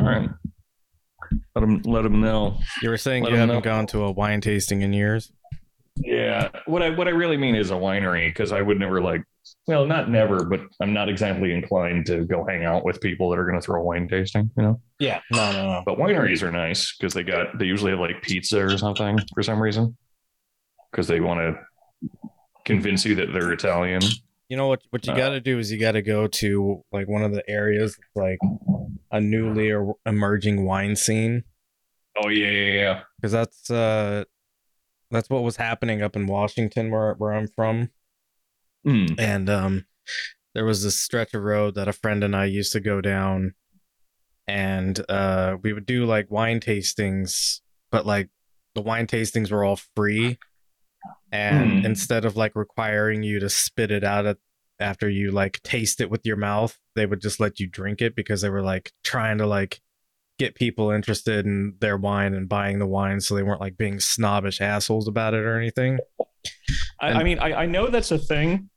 All right. Let them let them know. You were saying Let you 'em haven't know. gone to a wine tasting in years. Yeah. What I what I really mean is a winery because I would never like. Well, not never, but I'm not exactly inclined to go hang out with people that are going to throw wine tasting. You know. Yeah, no, no, no. But wineries are nice because they got they usually have like pizza or something for some reason because they want to convince you that they're Italian. You know what? What you Uh, got to do is you got to go to like one of the areas that's like a newly er- emerging wine scene Oh yeah, yeah, yeah. because that's uh that's what was happening up in Washington where where I'm from. Mm. and um there was this stretch of road that a friend and I used to go down and uh we would do like wine tastings but like the wine tastings were all free and Hmm. instead of like requiring you to spit it out at, after you like taste it with your mouth they would just let you drink it because they were like trying to like get people interested in their wine and buying the wine so they weren't like being snobbish assholes about it or anything I, And- I mean, I, I know that's a thing,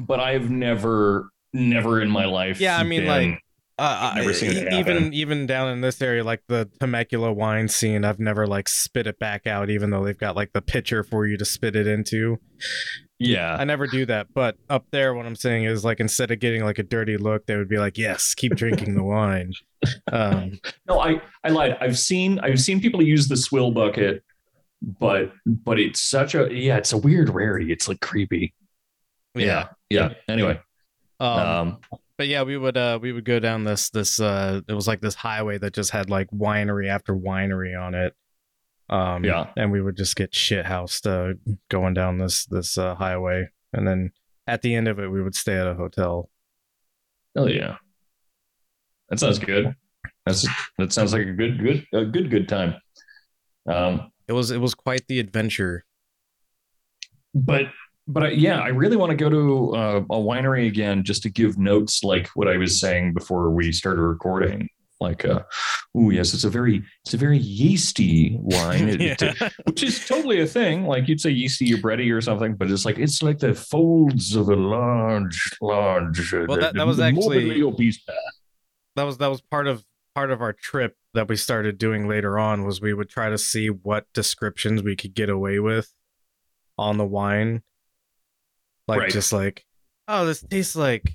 but I've never, never in my life. Yeah, I mean, been- like, uh, Never seen it even happen. even down in this area, like the Temecula wine scene, I've never like spit it back out, even though they've got like the pitcher for you to spit it into. yeah, I never do that, but up there, what I'm saying is like instead of getting like a dirty look, they would be like, "Yes, keep drinking the wine." Um, no, I, I lied. I've seen, I've seen people use the swill bucket, but, but it's such a, yeah, it's a weird rarity. It's like creepy. Yeah, yeah. Anyway, Um, um, but yeah, we would uh we would go down this this uh it was like this highway that just had like winery after winery on it. Um Yeah. and we would just get shit housed uh going down this this uh highway and then at the end of it we would stay at a hotel. oh yeah, that sounds good. That's that sounds like a good, good, a good, good time. Um, It was it was quite the adventure. but but I, yeah, I really want to go to uh, a winery again just to give notes like what I was saying before we started recording. Like, uh, oh yes, it's a very it's a very yeasty wine, It- it- which is totally a thing. Like you'd say yeasty or bready or something, but it's like it's like the folds of a large, large. uh, Well, that- that was actually- obese that was that was part of part of our trip that we started doing later on was we would try to see what descriptions we could get away with on the wine like Right. just like oh this tastes like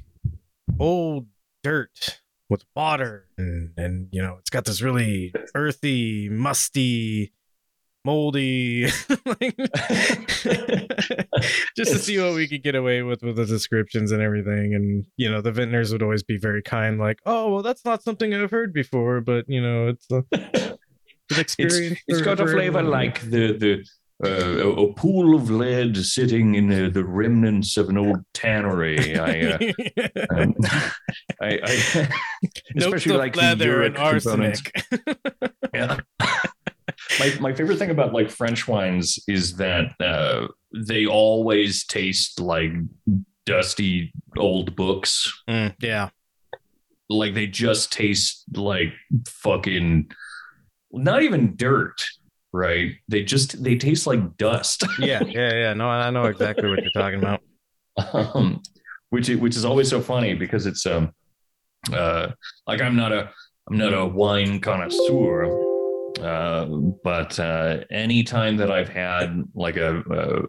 old dirt with water and and you know it's got this really earthy musty moldy like, just to see what we could get away with with the descriptions and everything and you know the vintners would always be very kind like oh well that's not something i've heard before but you know it's uh, a, an It's, experience it's for- got a flavor everyone. like the the uh, a, a pool of lead sitting in the, the remnants of an old tannery. I, uh, um, I, I especially of like the leather and arsenic Yeah. my my favorite thing about like French wines is that uh, they always taste like dusty old books. Mm, yeah Like they just taste like fucking not even dirt, right? They just they taste like dust. yeah yeah yeah no i know exactly what you're talking about um, which which is always so funny because it's um uh like I'm not a I'm not a wine connoisseur, uh, but uh, any time that I've had like a,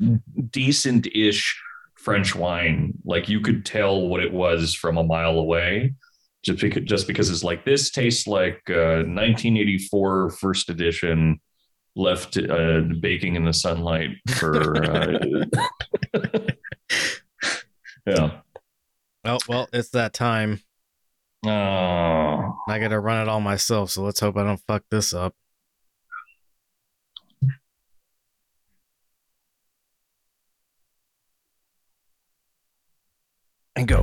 a decent-ish French wine, like you could tell what it was from a mile away. Just because, just because it's like this tastes like uh, 1984 first edition left uh, baking in the sunlight for uh, yeah. oh well it's that time. Oh, i gotta run it all myself so let's hope i don't fuck this up and go.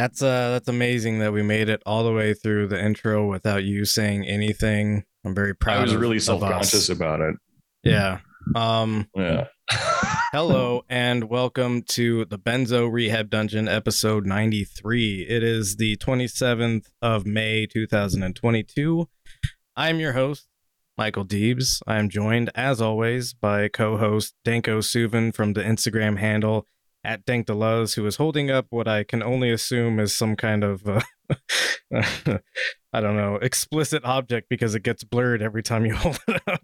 That's uh that's amazing that we made it all the way through the intro without you saying anything. I'm very proud. I was of, really self conscious about it. Yeah. Um Yeah. hello and welcome to the Benzo Rehab Dungeon episode 93. It is the 27th of May 2022. I'm your host, Michael Deebs. I am joined, as always, by co host Danko Suvin from the Instagram handle at Dank Deleuze, who is holding up what I can only assume is some kind of uh, I don't know, explicit object because it gets blurred every time you hold it up.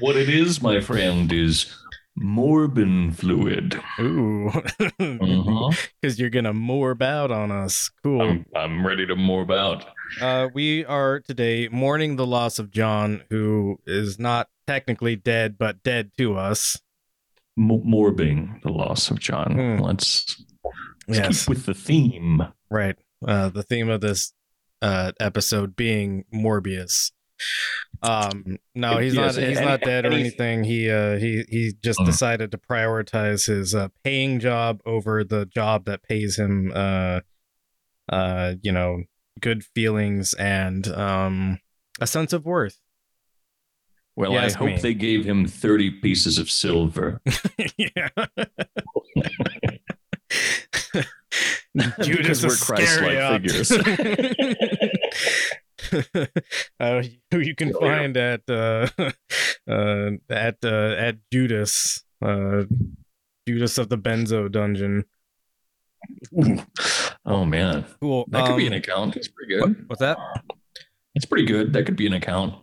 what it is, my friend, is morbin fluid. Ooh. Because you're gonna morb out on us. Cool. I'm, I'm ready to morb out. Uh, we are today mourning the loss of John, who is not technically dead, but dead to us. M- morbing the loss of John. Hmm. Let's, let's Yes, keep with the theme. right. Uh, the theme of this uh episode being Morbius. Um, no, he's Yes, not. He's and- not dead or and anything. He uh he he just Mhm. decided to prioritize his uh, paying job over the job that pays him uh uh you know good feelings and um a sense of worth. Well, Yes, I hope me. they gave him 30 pieces of silver. yeah. Because Judas we're Christ-like figures. uh, who you can Oh, yeah. find at uh, uh, at uh, at Judas, uh, Judas of the Benzo Dungeon. Ooh. Oh, man. Cool. That could be Um, an account. It's pretty good. What's that? It's pretty good. That could be an account.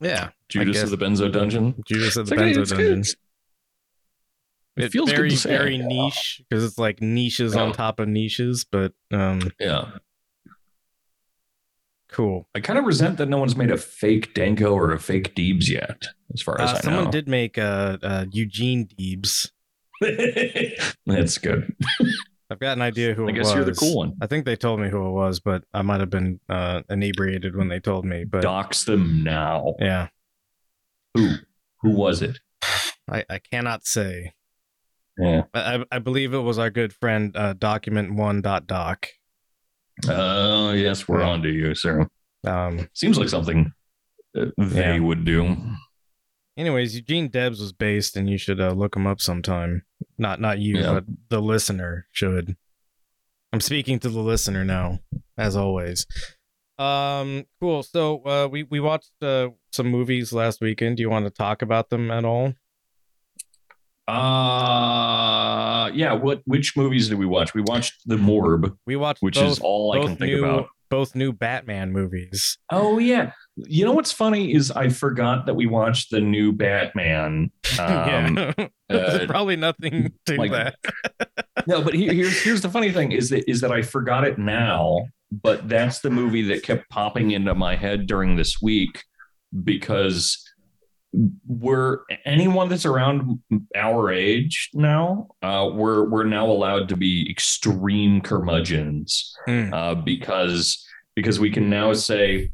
Yeah, Judas of the Benzo Dungeon. Judas of the It's Benzo. Dungeon. It It's feels very very niche because it's like niches on top of niches, but um, Yeah. cool. I kind of resent that no one's made a fake Danko or a fake Deebs yet, as far as Uh, I someone know. Someone did make uh, uh, Eugene Deebs. That's good. I've got an idea who I it guess was. you're the cool one. I think they told me who it was, but I might have been uh, inebriated when they told me. But Dox them now. yeah, Who? Who was it? I, I cannot say. Yeah. I, I- believe it was our good friend uh, Document One Dot Doc. Oh, yes, we're Yeah. on to you, sir. Um. Seems like something they Yeah. would do. Anyways, Eugene Debs was based, and you should uh, look him up sometime. Not not you, Yeah. but the listener should. I'm speaking to the listener now, as always. Um. Cool. So uh, we we watched uh, some movies last weekend. Do you want to talk about them at all? Uh yeah. What? Which movies did we watch? We watched The Morb, We watched which both, is all I can think new about. Both new Batman movies. Oh yeah. You know what's funny is I forgot that we watched the new Batman. Um, yeah, uh, there's probably nothing to like- that. no, but here, here's here's the funny thing is that is that I forgot it now, but that's the movie that kept popping into my head during this week because we're anyone that's around our age now, uh, we're we're now allowed to be extreme curmudgeons Hmm. uh, because because we can now say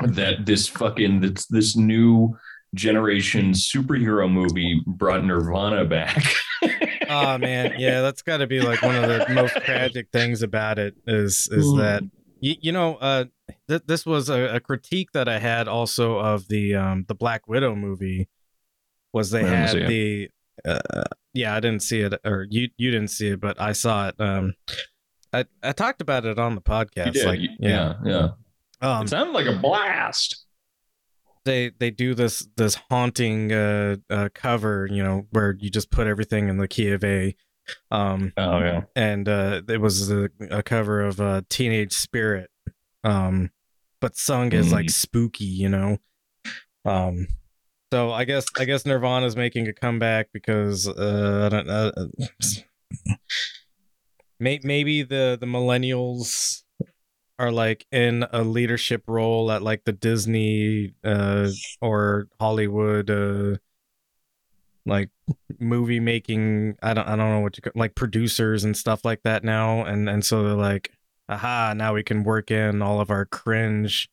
that this fucking this, this new generation superhero movie brought Nirvana back. oh man, yeah, that's got to be like one of the most tragic things about it is is Mm. that you, you know uh th- this was a, a critique that I had also of the um the Black Widow movie was they had the uh, yeah I didn't see it or you you didn't see it but I saw it um I I talked about it on the podcast did, like you- yeah yeah, yeah. um it sounded like a blast. they they do this this haunting uh, uh cover you know where you just put everything in the key of A um Oh yeah. and uh it was a, a cover of uh teenage spirit um but sung as like Mm. spooky you know um so i guess i guess nirvana's making a comeback because uh i don't know uh, may, maybe the the millennials are like in a leadership role at like the disney uh or hollywood uh like movie making i don't i don't know what you call like producers and stuff like that now and and so they're like aha now we can work in all of our cringe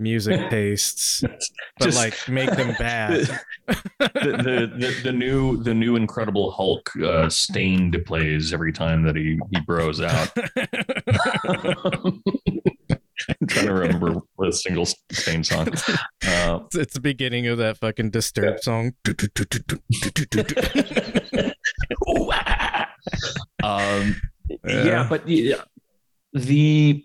music tastes, but Just- like make them bad. the, the, the the new the new Incredible Hulk uh, Staind plays every time that he he bros out. I'm trying to remember a single Staind song. Uh, It's- it's the beginning of that fucking disturbed song. Ah. um, Yeah. yeah. but yeah, the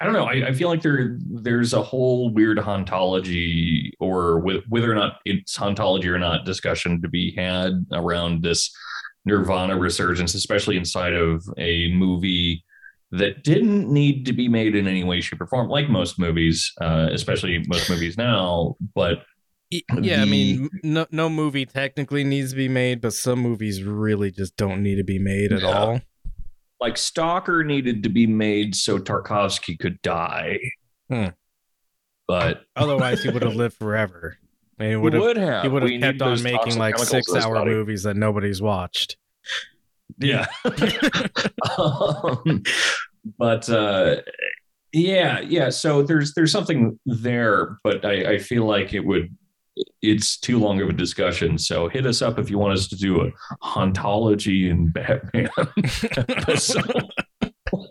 I don't know. I, I feel like there there's a whole weird hauntology, or with, whether or not it's hauntology or not, discussion to be had around this Nirvana resurgence, especially inside of a movie that didn't need to be made in any way, shape, or form, like most movies, uh, especially most movies now. But Yeah, I mean, no, no movie technically needs to be made, but some movies really just don't need to be made at Yeah. all. like Stalker needed to be made so Tarkovsky could die. Hmm. But Otherwise, he would have lived forever. I mean, he would have he would have kept on making like chemicals in his six hour body. movies that nobody's watched. Yeah. um, but uh, yeah, yeah. So there's there's something there, but I, I feel like it would it's too long of a discussion. So hit us up if you want us to do a hauntology in Batman episode.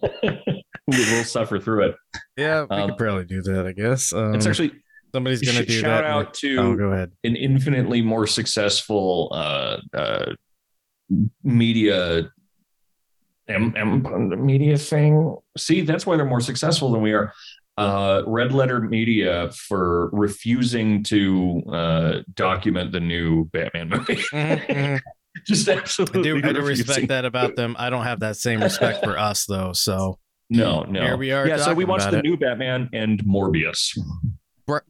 we'll suffer through it. Yeah, we Um, could probably do that. I guess. Um, It's actually somebody's gonna do shout that. out to oh, go ahead. an infinitely more successful uh, uh, media em, media thing. See, that's why they're more successful than we are. Uh, Red Letter Media for refusing to uh, document the new Batman movie. Mhm, mhm. Just I absolutely. do, I do respect that about them. I don't have that same respect for us though. So, No, no. Here we are Yeah, so we watched the it. new Batman and Morbius.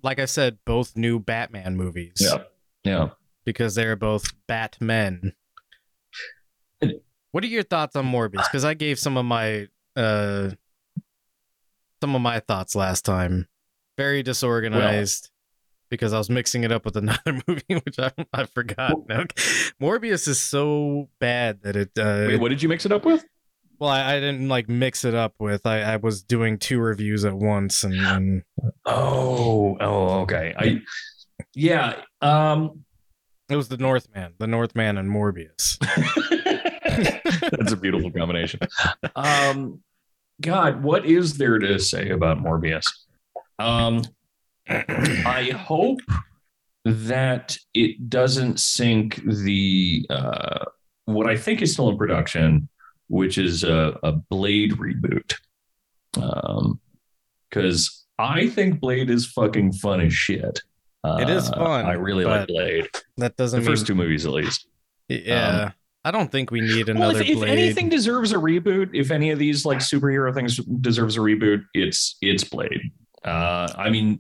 like I said, both new Batman movies. Yeah, yeah. because they're both Batmen. What are your thoughts on Morbius? Because I gave some of my uh some of my thoughts last time. Very disorganized because I was mixing it up with another movie, which I I forgot. now. Morbius is so bad that it. Uh, Wait, what did you mix it up with? well, I, I didn't like mix it up with. I, I was doing two reviews at once, and, and Oh, oh, okay. I, yeah. Um, it was the Northman, the Northman, and Morbius. That's a beautiful combination. Um, God, what is there to say about Morbius? Um, I hope that it doesn't sink the uh, what I think is still in production, which is a, a Blade reboot. Um, because I think Blade is fucking fun as shit. Uh, It is fun, I really like Blade. That doesn't first mean two movies, at least. Yeah. I don't think we need Well, another if, if Blade. anything deserves a reboot, if any of these like superhero things deserves a reboot, it's it's Blade. Uh, I mean,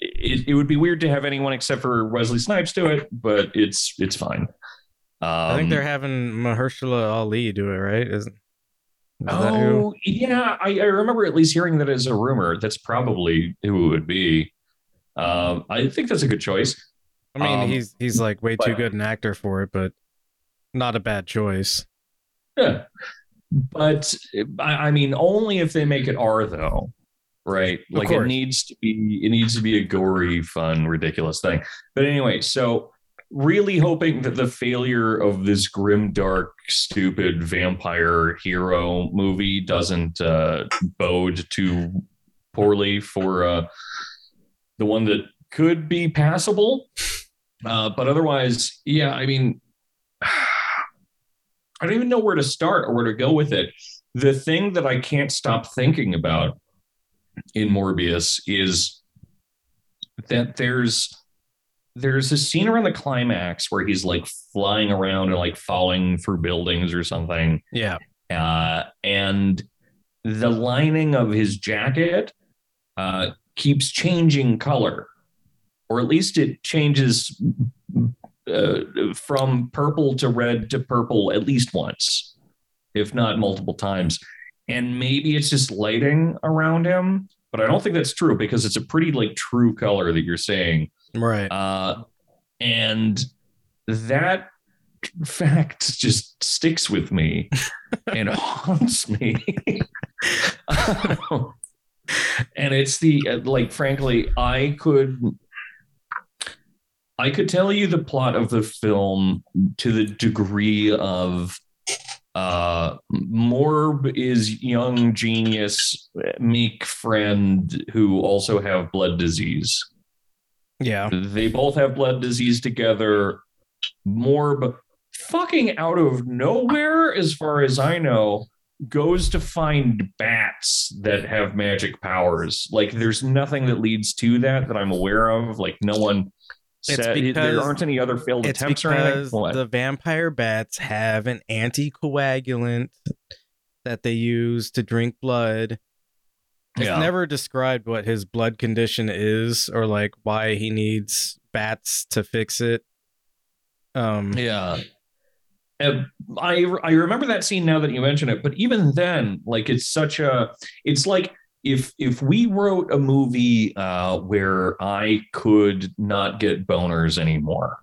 it, it would be weird to have anyone except for Wesley Snipes do it, but it's it's fine. Um, I think they're having Mahershala Ali do it, right? Isn't is that? Oh yeah, I, I remember at least hearing that as a rumor. That's probably who it would be. Um, I think that's a good choice. I mean, um, he's he's like way too good an actor for it, but not a bad choice. Yeah. But I I mean, only if they make it R though, right? Like it needs to be, it needs to be a gory, fun, ridiculous thing. But anyway, so really hoping that the failure of this grim, dark, stupid vampire hero movie doesn't uh, bode too poorly for uh, the one that could be passable. Uh, but otherwise, yeah, I mean, I don't even know where to start or where to go with it. The thing that I can't stop thinking about in Morbius is that there's there's a scene around the climax where he's like flying around and like falling through buildings or something Yeah. uh, and the lining of his jacket uh, keeps changing color, or at least it changes uh, from purple to red to purple at least once, if not multiple times. And maybe it's just lighting around him, but I don't think that's true because it's a pretty like true color that you're saying. Right. Uh, and that fact just sticks with me and haunts me. and it's the like frankly i could i could tell you the plot of the film to the degree of uh morb is young genius meek friend who also have blood disease. Yeah. they both have blood disease together. Morb fucking out of nowhere as far as i know goes to find bats that have magic powers. Like there's nothing that leads to that that i'm aware of. Like no one It's said because- there aren't any other failed It's attempts or anything the vampire bats have an anticoagulant that they use to drink blood. It's Yeah. never described what his blood condition is or like why he needs bats to fix it. Um Yeah. I I remember that scene now that you mention it, but even then, like it's such a it's like if if we wrote a movie uh where I could not get boners anymore,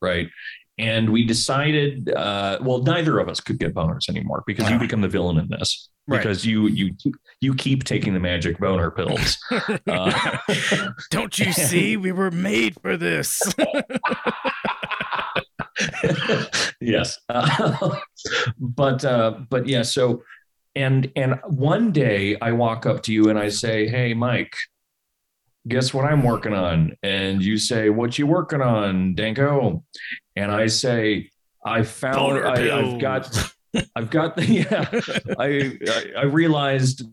right? And we decided uh well neither of us could get boners anymore because you become the villain in this. Right. Because you you you keep taking the magic boner pills. Uh, Don't you see we were made for this? yes Uh, but uh but yeah so and and one day i walk up to you and i say hey mike guess what i'm working on? And you say what you working on danko? And i say i found Boner I, i've got i've got the yeah I, I i realized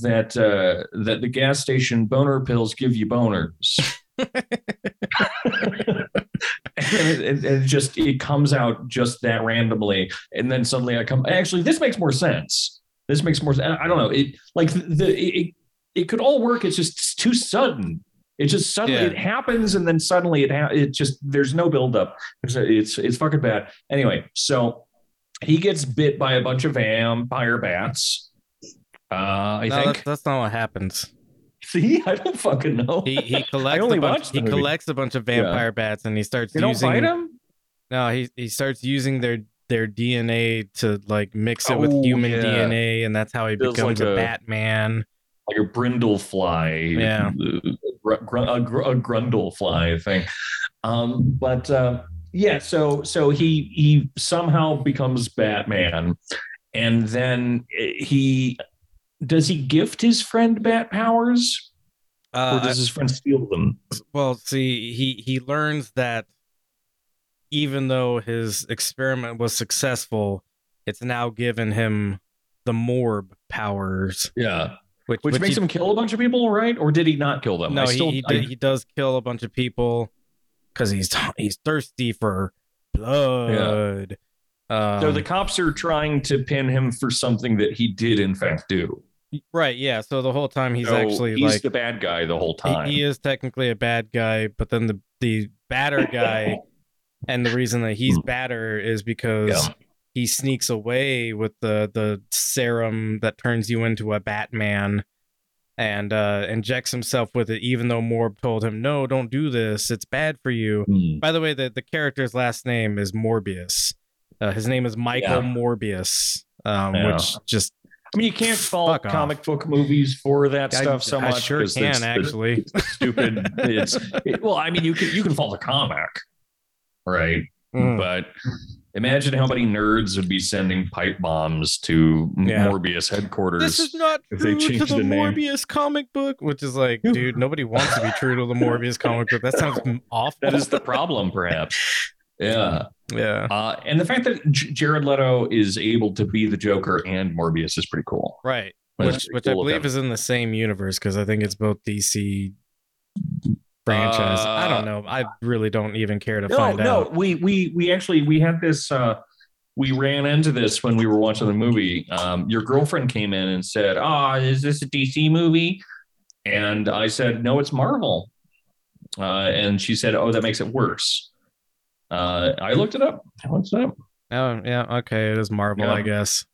that uh that the gas station boner pills give you boners. And it, it, it just it comes out just that randomly. And then suddenly i come actually this makes more sense this makes more sense. I don't know. It like the it, it could all work. It's just too sudden. It just suddenly Yeah. it happens and then suddenly it ha- it just there's no buildup. It's it's it's fucking bad. Anyway so he gets bit by a bunch of vampire bats. Uh i no, think that's, that's not what happens. see i don't fucking know. He he collects only a bunch, he movie. collects a bunch of vampire bats and he starts they don't using fight him? No, he he starts using their their DNA to like mix it with Oh, human yeah. DNA, and that's how he Feels becomes like a, a- Batman. like a Brundlefly. Yeah. Gr- gr- a, gr- a grundle fly thing. Um, but uh, yeah, so so he he somehow becomes Batman, and then he does he gift his friend bat powers, or Uh, does his friend steal them? well, see, he he learns that even though his experiment was successful, it's now given him the Morb powers, Yeah, which which, makes he, him kill a bunch of people, right? Or did he not kill them? no, I he still, he, I- he does kill a bunch of people because he's he's thirsty for blood. Um, so the cops are trying to pin him for something that he did in fact do. right, yeah. So the whole time he's So actually he's like the bad guy the whole time. he is technically a bad guy, but then the the batter guy, and the reason that he's badder is because Yeah. he sneaks away with the the serum that turns you into a Batman, and uh, injects himself with it, even though Morb told him, "No, don't do this. It's bad for you." Hmm. By the way, the the character's last name is Morbius. Uh, his name is Michael Yeah. Morbius, um, Yeah. which just I mean, you can't fault Fuck off. comic book movies for that I- stuff so I much. Sure can it's- it's actually. stupid. It's it- well, I mean, you can you can fault a comic, right? Mm. But imagine how many nerds would be sending pipe bombs to Yeah. Morbius headquarters. this is not if they true to changed the, the name. Morbius comic book, which is like, dude, nobody wants to be true to the Morbius comic book. That sounds awful. that is the problem, perhaps. Yeah, yeah, uh, and the fact that J- Jared Leto is able to be the Joker and Morbius is pretty cool. right. Which, which I cool of believe is in the same universe because I think it's both DC franchise. I Uh, don't know. I really don't even care to no, find no, out. we we we actually we had this. uh We ran into this when we were watching the movie. Um, your girlfriend came in and said, "Ah, is this a DC movie?" And I said, "No, it's Marvel." Uh, and she said, "Oh, that makes it worse." Uh, I looked it up. I looked it up. Oh, yeah. Okay, it is Marvel, Yeah. I guess.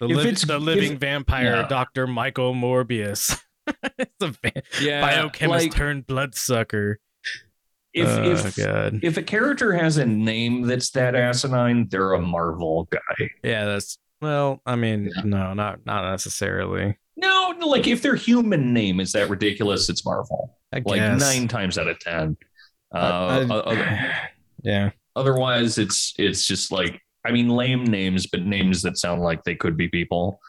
The, If liv- it's- the if- living vampire, yeah. Doctor Michael Morbius. it's a Yeah, biochemist like, turned bloodsucker. if oh if god. if a character has a name that's that asinine, they're a Marvel guy. Yeah, that's well. I mean, Yeah. no, not not necessarily. No, like if their human name is that ridiculous, it's Marvel. I Like nine times out of ten. Uh, I- o- yeah. otherwise, it's it's just like I mean, lame names, but names that sound like they could be people.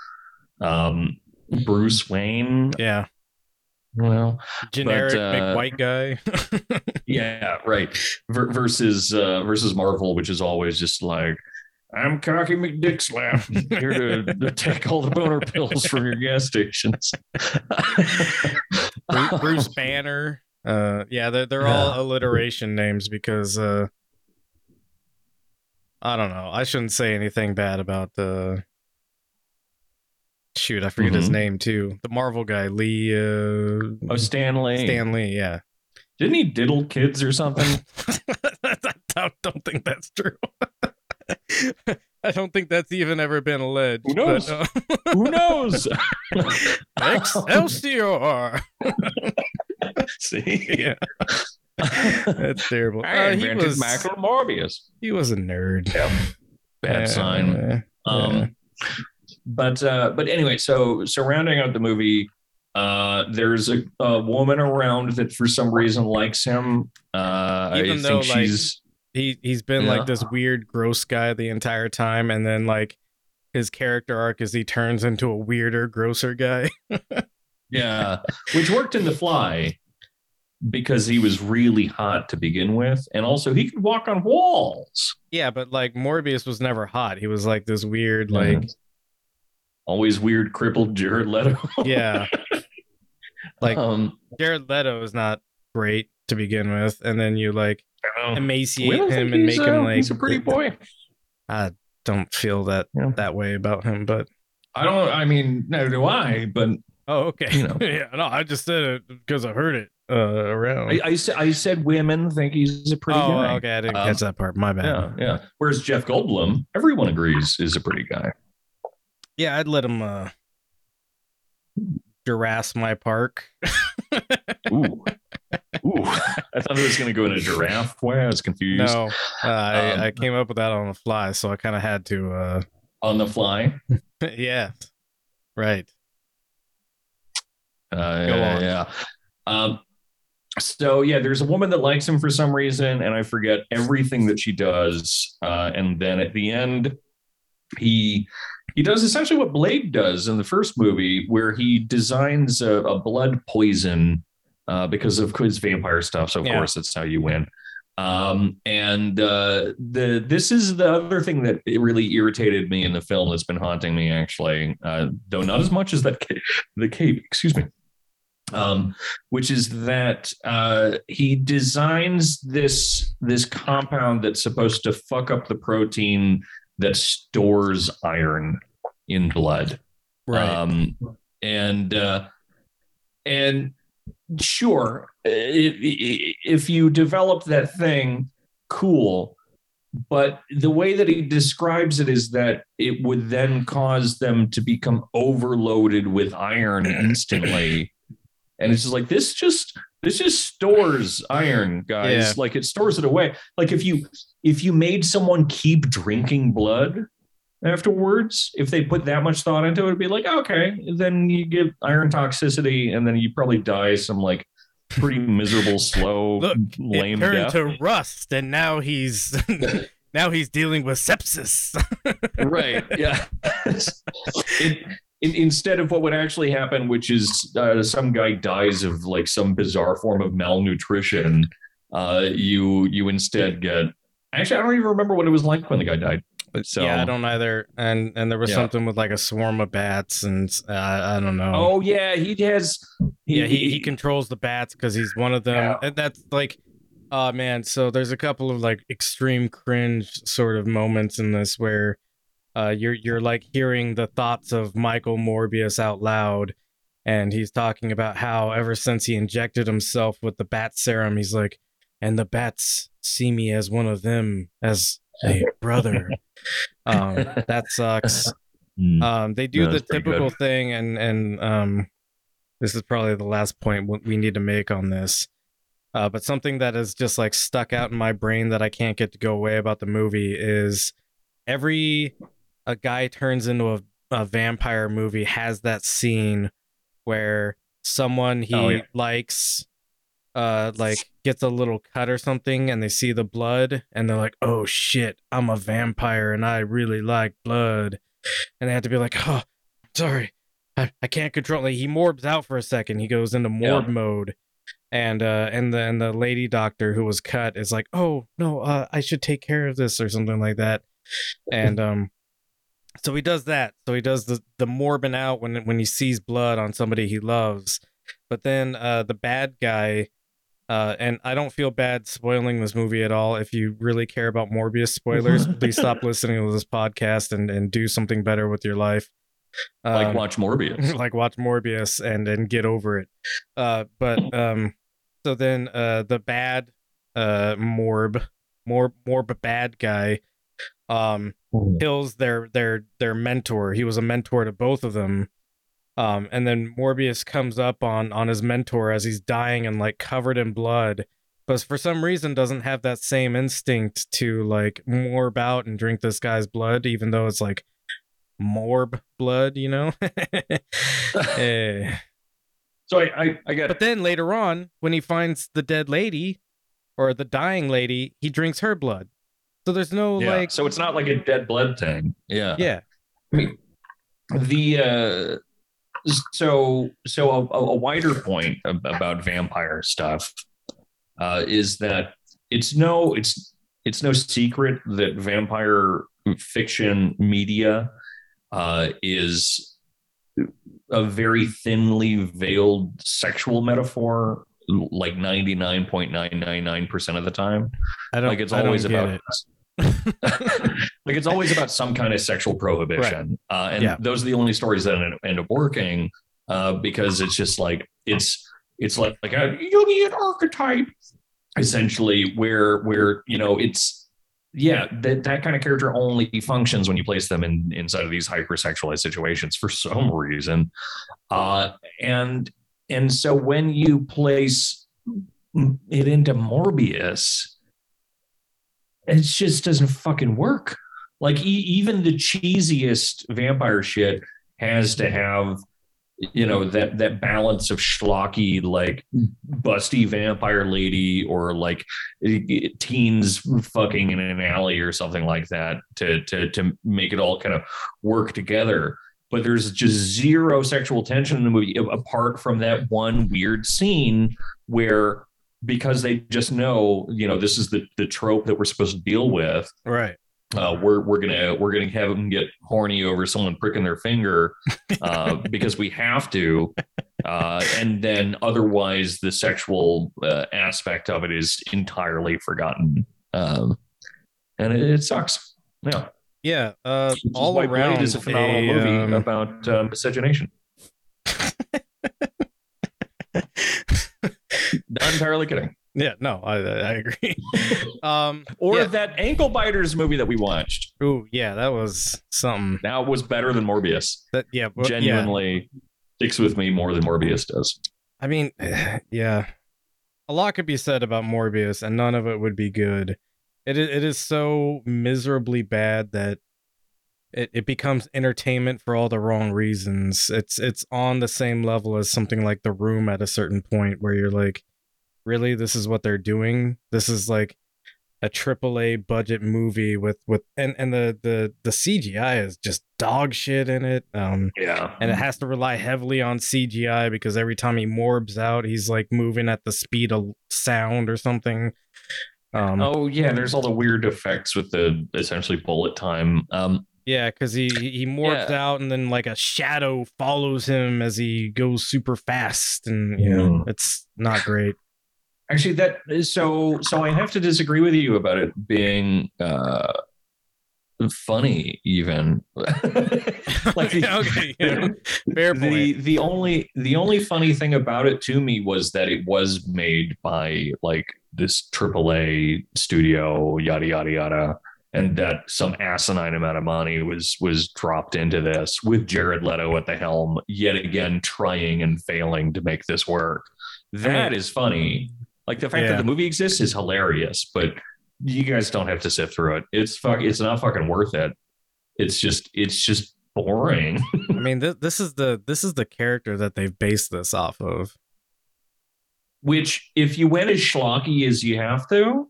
Um, Bruce Wayne. Yeah. Well, Generic uh, big white guy. yeah, right. Ver- versus uh, versus Marvel, which is always just like. I'm Cocky McDickslap, here to, to take all the boner pills from your gas stations. Bru- Bruce Banner. Uh, yeah, they're they're all alliteration names because uh, I don't know. I shouldn't say anything bad about the. Shoot, I forget his Mhm. name too. The Marvel guy, Lee. Uh, Oh, Stanley. Stan Lee. Yeah. Didn't he diddle kids or something? I don't, don't think that's true. I don't think that's even ever been alleged. Who knows? But, uh, Who knows? Excelsior. See? yeah, that's terrible. I Uh, he was Michael Morbius. he was a nerd. Yeah. Bad Uh, sign. Um, but uh, but anyway, so so rounding out the movie, uh, there's a, a woman around that for some reason likes him. Uh, Even I though, think like, she's he he's been Yeah. like this weird, gross guy the entire time, and then like his character arc is he turns into a weirder, grosser guy. yeah, which worked in The Fly because he was really hot to begin with, and also he could walk on walls. yeah, but like Morbius was never hot. He was like this weird, like always weird, crippled Jared Leto. yeah, like um, Jared Leto is not great to begin with, and then you like I don't know. emaciate him and make him uh, like he's a pretty boy. I don't feel that Yeah. that way about him, but I don't. I mean, neither do I. But oh okay, You know. yeah, no, I just said it because I heard it uh around. I, I, said, I said women think he's a pretty oh, guy. okay, I didn't Um, catch that part. My bad. Yeah, yeah. Whereas Jeff Goldblum, everyone agrees is a pretty guy. Yeah, I'd let him uh Jurass my park. Ooh, ooh. I thought it was going to go in a giraffe way. I was confused. no, uh, I, Um, I came up with that on the fly, so I kind of had to. uh On the fly. Yeah, right. Uh, Go yeah, on. yeah. Um, so yeah, there's a woman that likes him for some reason, and I forget everything that she does. Uh, and then at the end, he he does essentially what Blade does in the first movie, where he designs a, a blood poison uh, because of his vampire stuff. So of Yeah. course, that's how you win. Um, and uh, the this is the other thing that it really irritated me in the film that's been haunting me actually, uh, though not as much as that ca- the cape. Excuse me um, which is that uh, he designs this this compound that's supposed to fuck up the protein that stores iron in blood. Right. Um, and uh, and sure, i- i- if you develop that thing, cool. But the way that he describes it is that it would then cause them to become overloaded with iron instantly. And it's just like this just this just stores iron, guys. Yeah. Like it stores it away. Like if you if you made someone keep drinking blood afterwards, if they put that much thought into it, it'd be like, okay, then you get iron toxicity, and then you probably die some like pretty miserable, slow, Look, lame it turned death. to rust, and now he's now he's dealing with sepsis. right yeah it, in, instead of what would actually happen which is uh, some guy dies of like some bizarre form of malnutrition uh, you you instead get actually i don't even remember what it was like when the guy died so yeah, I don't either. And and there was Yeah. something with like a swarm of bats, and uh, I don't know. oh yeah he has yeah, he, he controls the bats because he's one of them. Yeah. And that's like, oh man. So there's a couple of like extreme cringe sort of moments in this where uh, you're you're like hearing the thoughts of Michael Morbius out loud, and he's talking about how ever since he injected himself with the bat serum, he's like, and the bats see me as one of them, as a brother. um, that sucks. Mm. Um, they do No, the typical thing, and and um, this is probably the last point we need to make on this. Uh, but something that is just like stuck out in my brain that I can't get to go away about the movie is every a guy turns into a, a vampire movie has that scene where someone he Oh, yeah. likes uh like gets a little cut or something and they see the blood and they're like oh shit i'm a vampire and i really like blood. And they have to be like oh sorry. I, I can't control it. He morbs out for a second. He goes into morb mode. And uh and the and the lady doctor who was cut is like oh no uh i should take care of this or something like that. And um so he does that so he does the the morbing out when when he sees blood on somebody he loves but then uh the bad guy uh and i don't feel bad spoiling this movie at all if you really care about morbius spoilers please stop listening to this podcast and and do something better with your life like Um, watch Morbius. like watch Morbius and and get over it. Uh, but um, so then uh, the bad uh Morb, Morb, Morb bad guy, um, kills their their their mentor. He was a mentor to both of them. Um, and then Morbius comes up on on his mentor as he's dying and like covered in blood, but for some reason doesn't have that same instinct to like morb out and drink this guy's blood, even though it's like morb blood, you know. Eh. So I I, I got But then later on, when he finds the dead lady or the dying lady, he drinks her blood. So there's no yeah. like, so it's not like a dead blood thing. Yeah. yeah, I mean, the uh, so so a, a wider point about vampire stuff uh, is that it's no it's it's no secret that vampire fiction media uh, is a very thinly veiled sexual metaphor like 99.999% of the time I don't. like it's I don't always get about it. like it's always about some kind of sexual prohibition. Uh, and Yeah. those are the only stories that end, end up working uh, because it's just like it's it's like, like a Jungian archetype essentially where where you know it's yeah that that kind of character only functions when you place them in inside of these hypersexualized situations for some reason. Uh and and so when you place it into morbius it just doesn't fucking work. Like e- even the cheesiest vampire shit has to have you know that that balance of schlocky like busty vampire lady or like teens fucking in an alley or something like that to to to make it all kind of work together. But there's just zero sexual tension in the movie apart from that one weird scene where because they just know you know this is the the trope that we're supposed to deal with Right. uh, we're we're gonna we're gonna have them get horny over someone pricking their finger uh, because we have to, uh, and then otherwise the sexual uh, aspect of it is entirely forgotten, um, and it, it sucks. Yeah, Yeah. Uh, all Blade around is a phenomenal a, movie um, about uh, miscegenation. Not entirely kidding. yeah. No, I I agree. um. Or Yeah. that ankle biters movie that we watched. Ooh, yeah. That was something. That was better than Morbius. That yeah. but- yeah. genuinely sticks with me more than Morbius does. I mean, yeah, a lot could be said about Morbius, and none of it would be good. It it is so miserably bad that it, it becomes entertainment for all the wrong reasons. It's it's on the same level as something like The Room at a certain point where you're like, really, this is what they're doing. This is like a triple A budget movie with with and and the the the CGI is just dog shit in it. Um, Yeah. and it has to rely heavily on CGI because every time he morbs out, he's like moving at the speed of sound or something. Um, oh yeah, there's all the weird effects with the essentially bullet time. Um, yeah, because he he morphs Yeah. out and then like a shadow follows him as he goes super fast, and you know Mm. it's not great. Actually, that is so. So I have to disagree with you about it being uh, funny, even. like the, okay, yeah. fair point. the the only the only funny thing about it to me was that it was made by like this AAA studio, yada yada yada, and that some asinine amount of money was was dropped into this with Jared Leto at the helm, yet again trying and failing to make this work. That is mean- funny. Like the fact Yeah. that the movie exists is hilarious, but you guys don't have to sift through it. It's fuck. It's not fucking worth it. It's just it's just boring. I mean, th- this is the this is the character that they've based this off of. Which, if you went as schlocky as you have to,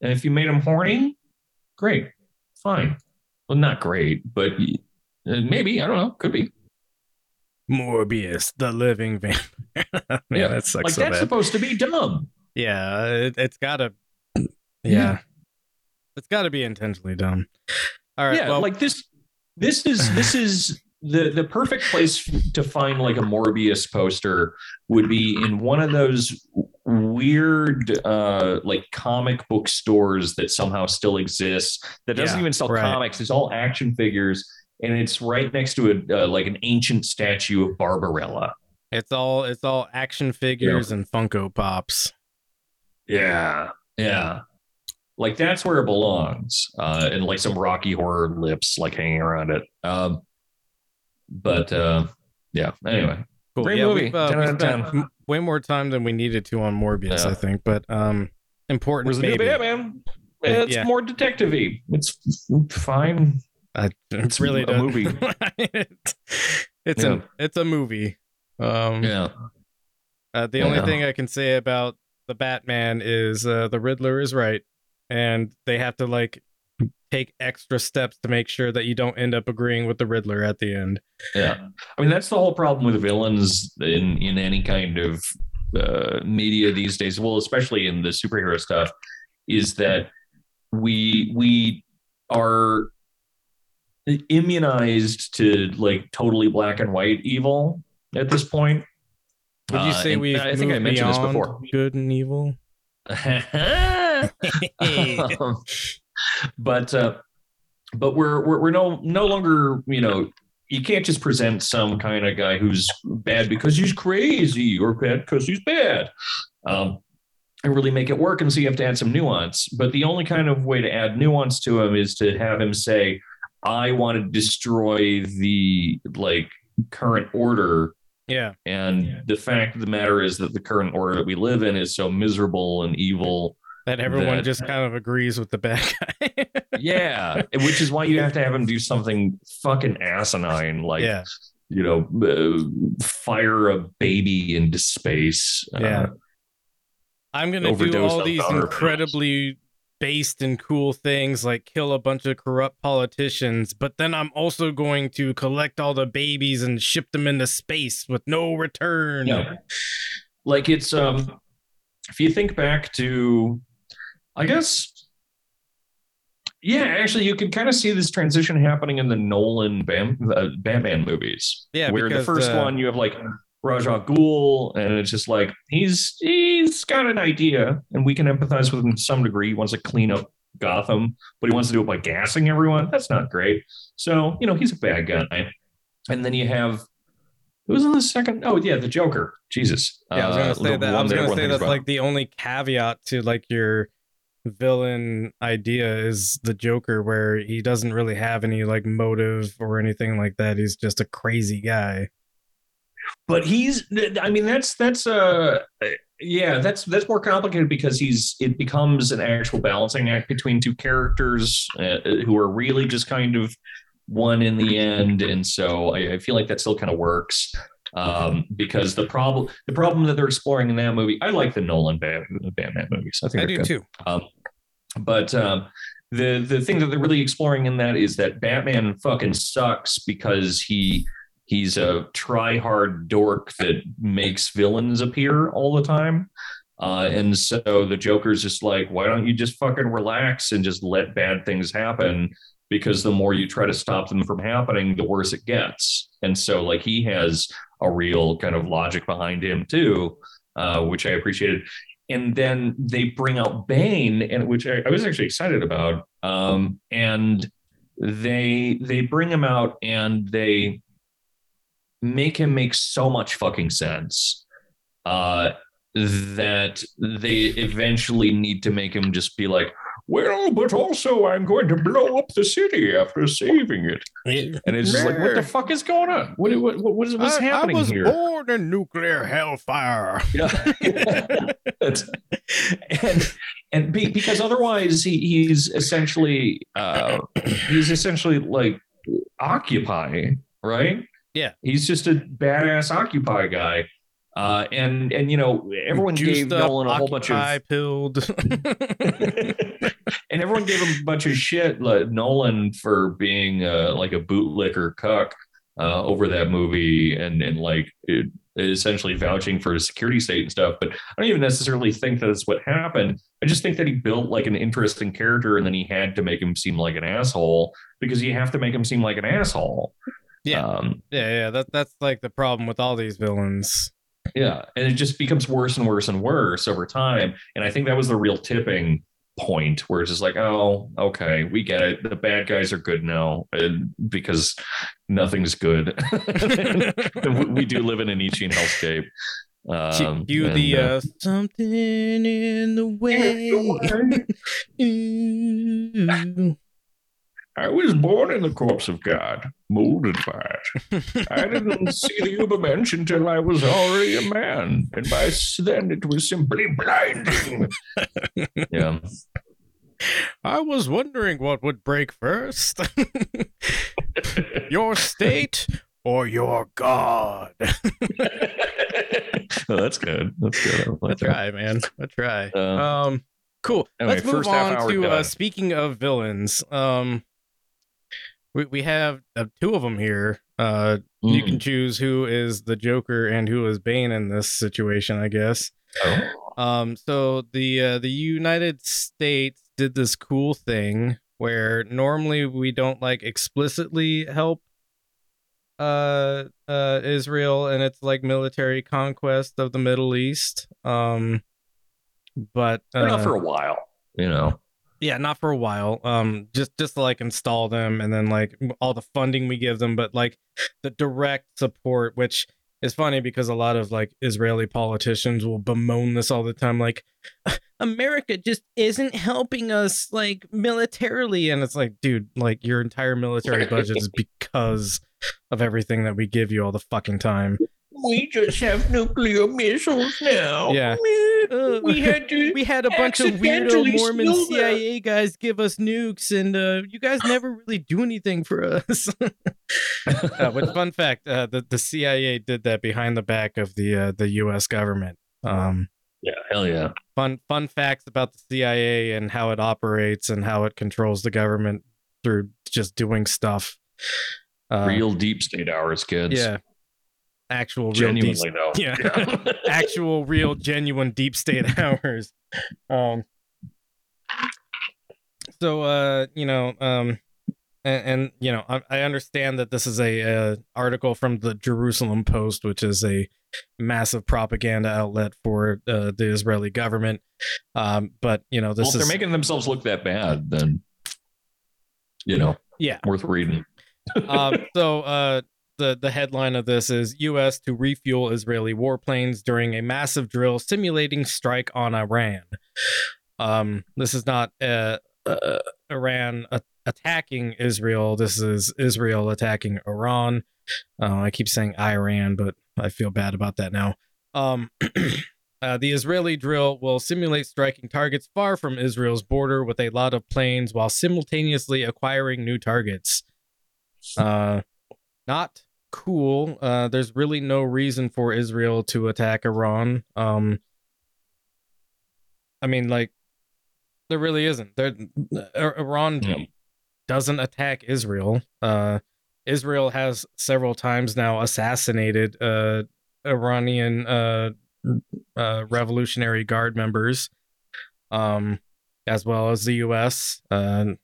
and if you made him horny, great, fine. Well, not great, but uh, maybe I don't know. Could be. Morbius, the living vampire. Man, Yeah, that sucks like so that's bad. supposed to be dumb. yeah, it, it's gotta. Yeah. Yeah. it's gotta be intentionally dumb. All right. yeah, well, like this. This is this is the the perfect place to find like a Morbius poster would be in one of those weird uh like comic book stores that somehow still exists that doesn't Yeah, even sell right. comics it's all action figures and it's right next to a uh, like an ancient statue of barbarella it's all it's all action figures and Funko Pops. yeah yeah like that's where it belongs uh and like some rocky horror lips like hanging around it um but uh yeah anyway Cool. Great yeah, movie. we've, uh, 10 we out of spent 10. way more time than we needed to on Morbius, Yeah. I think. But um, important Where's the new. Batman? It's Yeah. more detective-y. It's fine. Uh, It's really a does- movie. it's it's Yeah. a it's a movie. Um, Yeah. uh, the only thing I can say about the Batman is uh, the Riddler is right, and they have to like take extra steps to make sure that you don't end up agreeing with the Riddler at the end. Yeah. I mean, that's the whole problem with villains in in any kind of uh, media these days. Well, especially in the superhero stuff, is that we we are immunized to like totally black and white evil at this point. Would you Uh, say and we? I think I mentioned this before. Good and evil. Um, but uh, but we're, we're we're no no longer you know you can't just present some kind of guy who's bad because he's crazy or bad because he's bad um, and really make it work and so you have to add some nuance but the only kind of way to add nuance to him is to have him say i want to destroy the like current order Yeah. and the fact of the matter is that the current order that we live in is so miserable and evil That everyone That- just kind of agrees with the bad guy. yeah which is why you have to have him do something fucking asinine like yeah. you know uh, fire a baby into space Uh, Yeah. I'm gonna do overdose all on these powder pills. incredibly based and cool things like kill a bunch of corrupt politicians, but then I'm also going to collect all the babies and ship them into space with no return. Yeah. like it's um if you think back to i guess yeah actually you can kind of see this transition happening in the nolan Bam, uh, batman movies Yeah, where the first uh, one you have like Ra's al Ghul, and it's just like he's he's got an idea, and we can empathize with him to some degree. He wants to clean up Gotham, but he wants to do it by gassing everyone. That's not great. So you know he's a bad guy. And then you have who was in the second? Oh yeah, the Joker. Jesus. Yeah, I was gonna Uh, say that. I was gonna say that's like the only caveat to like your villain idea is the Joker, where he doesn't really have any like motive or anything like that. He's just a crazy guy. But he's i mean that's that's uh yeah that's that's more complicated because he's it becomes an actual balancing act between two characters uh, who are really just kind of one in the end. And so i, I feel like that still kind of works um, because the problem the problem that they're exploring in that movie i like the nolan Bat- batman movies. I think I do good. too. but um, the the thing that they're really exploring in that is that Batman fucking sucks because he he's a try hard dork that makes villains appear all the time. Uh, and so the Joker's just like, why don't you just fucking relax and just let bad things happen? Because the more you try to stop them from happening, the worse it gets. And so, like, he has a real kind of logic behind him too, uh, which I appreciated and then they bring out Bane, and which I, I was actually excited about. Um, and they they bring him out and they make him make so much fucking sense uh, that they eventually need to make him just be like, well, but also I'm going to blow up the city after saving it. And it's just like, what the fuck is going on? What what what, what is what's I, happening I was here? born in nuclear hellfire. Yeah. And and be, because otherwise he, he's essentially uh, he's essentially like Occupy, right? Yeah. he's just a badass Occupy guy. Uh, and and you know everyone Juiced gave up, Nolan a whole bunch of pilled. and everyone gave him a bunch of shit, like Nolan for being uh, like a bootlicker cuck uh, over that movie, and and like it, essentially vouching for a security state and stuff. But I don't even necessarily think that is what happened. I just think that he built like an interesting character, and then he had to make him seem like an asshole because you have to make him seem like an asshole. Yeah. Um, yeah, yeah. That that's like the problem with all these villains. yeah, and it just becomes worse and worse and worse over time. And I think that was the real tipping point where it's just like, oh, okay, we get it. The bad guys are good now because nothing's good. we do live in an Nietzschean hellscape. Um, you and, the uh, uh, something in the way. I was born in the corpse of God, molded by it. I didn't see the Ubermensch until I was already a man, and by then it was simply blinding. yeah. I was wondering what would break first. your state or your god. oh, that's good. That's good. I I like that. try, man. I try. Uh, um, cool. anyway, Let's move first on to uh, speaking of villains. Um, we we have uh, two of them here. Uh, you Mm. can choose who is the Joker and who is Bane in this situation, I guess. Oh. Um, so the uh, the United States did this cool thing where normally we don't like explicitly help uh uh Israel and its like military conquest of the Middle East. Um, but But not uh, for a while, you know. Yeah, not for a while. Um, just just to like install them and then like all the funding we give them, but like the direct support, which is funny because a lot of like Israeli politicians will bemoan this all the time, like America just isn't helping us like militarily, and it's like, dude, like your entire military budget is because of everything that we give you all the fucking time. We just have nuclear missiles now. Yeah. Uh, We had to. we had a bunch of weirdo Mormon steal them. CIA guys give us nukes, and uh, you guys never really do anything for us. uh, but fun fact, uh, the the CIA did that behind the back of the uh, the U.S. government. Um, yeah, hell yeah. fun fun facts about the CIA and how it operates and how it controls the government through just doing stuff. Uh, Real deep state hours, kids. yeah, actual real deep Genuinely, though. Yeah. actual real genuine deep state hours um so uh you know um and, and you know I, I understand that this is a uh, article from the jerusalem post which is a massive propaganda outlet for uh, the israeli government um but you know well, this if they're making themselves look that bad, then you know, Yeah. worth reading. um, so uh, the the headline of this is U.S. to refuel Israeli warplanes during a massive drill simulating strike on Iran. Um, this is not uh, uh, Iran a- attacking Israel. This is Israel attacking Iran. Uh, I keep saying Iran, but I feel bad about that now. Um, uh, the Israeli drill will simulate striking targets far from Israel's border with a lot of planes while simultaneously acquiring new targets. Uh, not cool. Uh, there's really no reason for Israel to attack Iran. Um, I mean, like, there really isn't. There, Ir- Iran Yeah. doesn't attack Israel. Uh, Israel has several times now assassinated uh, Iranian uh, uh, Revolutionary Guard members, um, as well as the U.S. Uh,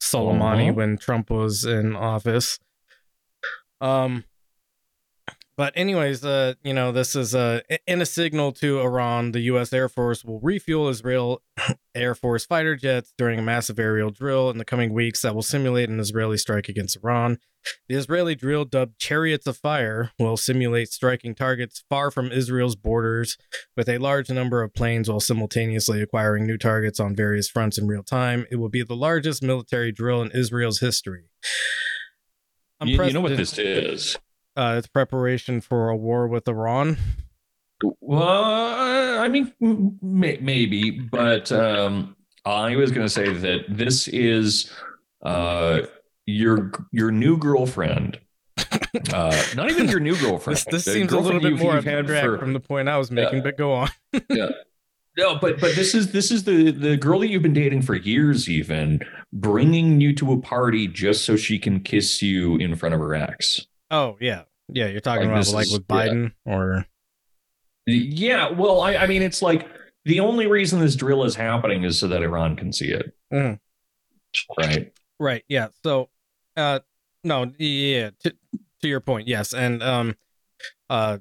Soleimani Uh-huh. when Trump was in office. Um, but anyways, uh, you know, this is uh, in a signal to Iran. The U.S. Air Force will refuel Israel Air Force fighter jets during a massive aerial drill in the coming weeks that will simulate an Israeli strike against Iran. The Israeli drill, dubbed Chariots of Fire, will simulate striking targets far from Israel's borders with a large number of planes while simultaneously acquiring new targets on various fronts in real time. It will be the largest military drill in Israel's history. You, you know what this is? Uh, it's preparation for a war with Iran. Well, I mean, may- maybe, but um, I was going to say that this is uh, your your new girlfriend. Uh, not even your new girlfriend. This, this the seems a little bit more you've had abstract for- from the point I was making, but go on. No, but but this is this is the the girl that you've been dating for years, even bringing you to a party just so she can kiss you in front of her ex. Oh yeah, yeah. You're talking Like, about like is- with yeah. Biden or Yeah, well, I, I mean, it's like the only reason this drill is happening is so that Iran can see it, Mhm. right? right. Yeah. So, uh, no, yeah. To to your point, yes, and um, uh,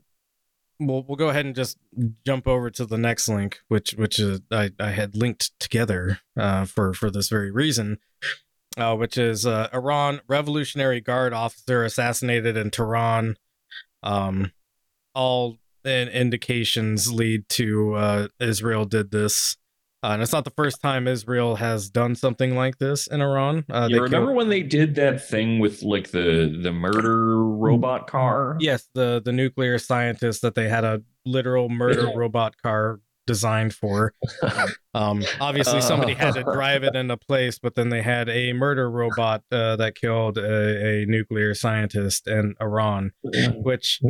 we'll we'll go ahead and just jump over to the next link, which which is I I had linked together uh for for this very reason. Uh, which is uh, Iran Revolutionary Guard officer assassinated in Tehran. Um, all in- indications lead to uh, Israel did this, uh, and it's not the first time Israel has done something like this in Iran. Uh, you remember killed- when they did that thing with like the the murder robot car? Yes, the the nuclear scientist that they had a literal murder robot car designed for. Um, obviously, somebody had to drive it into place, but then they had a murder robot uh, that killed a, a nuclear scientist in Iran. Which,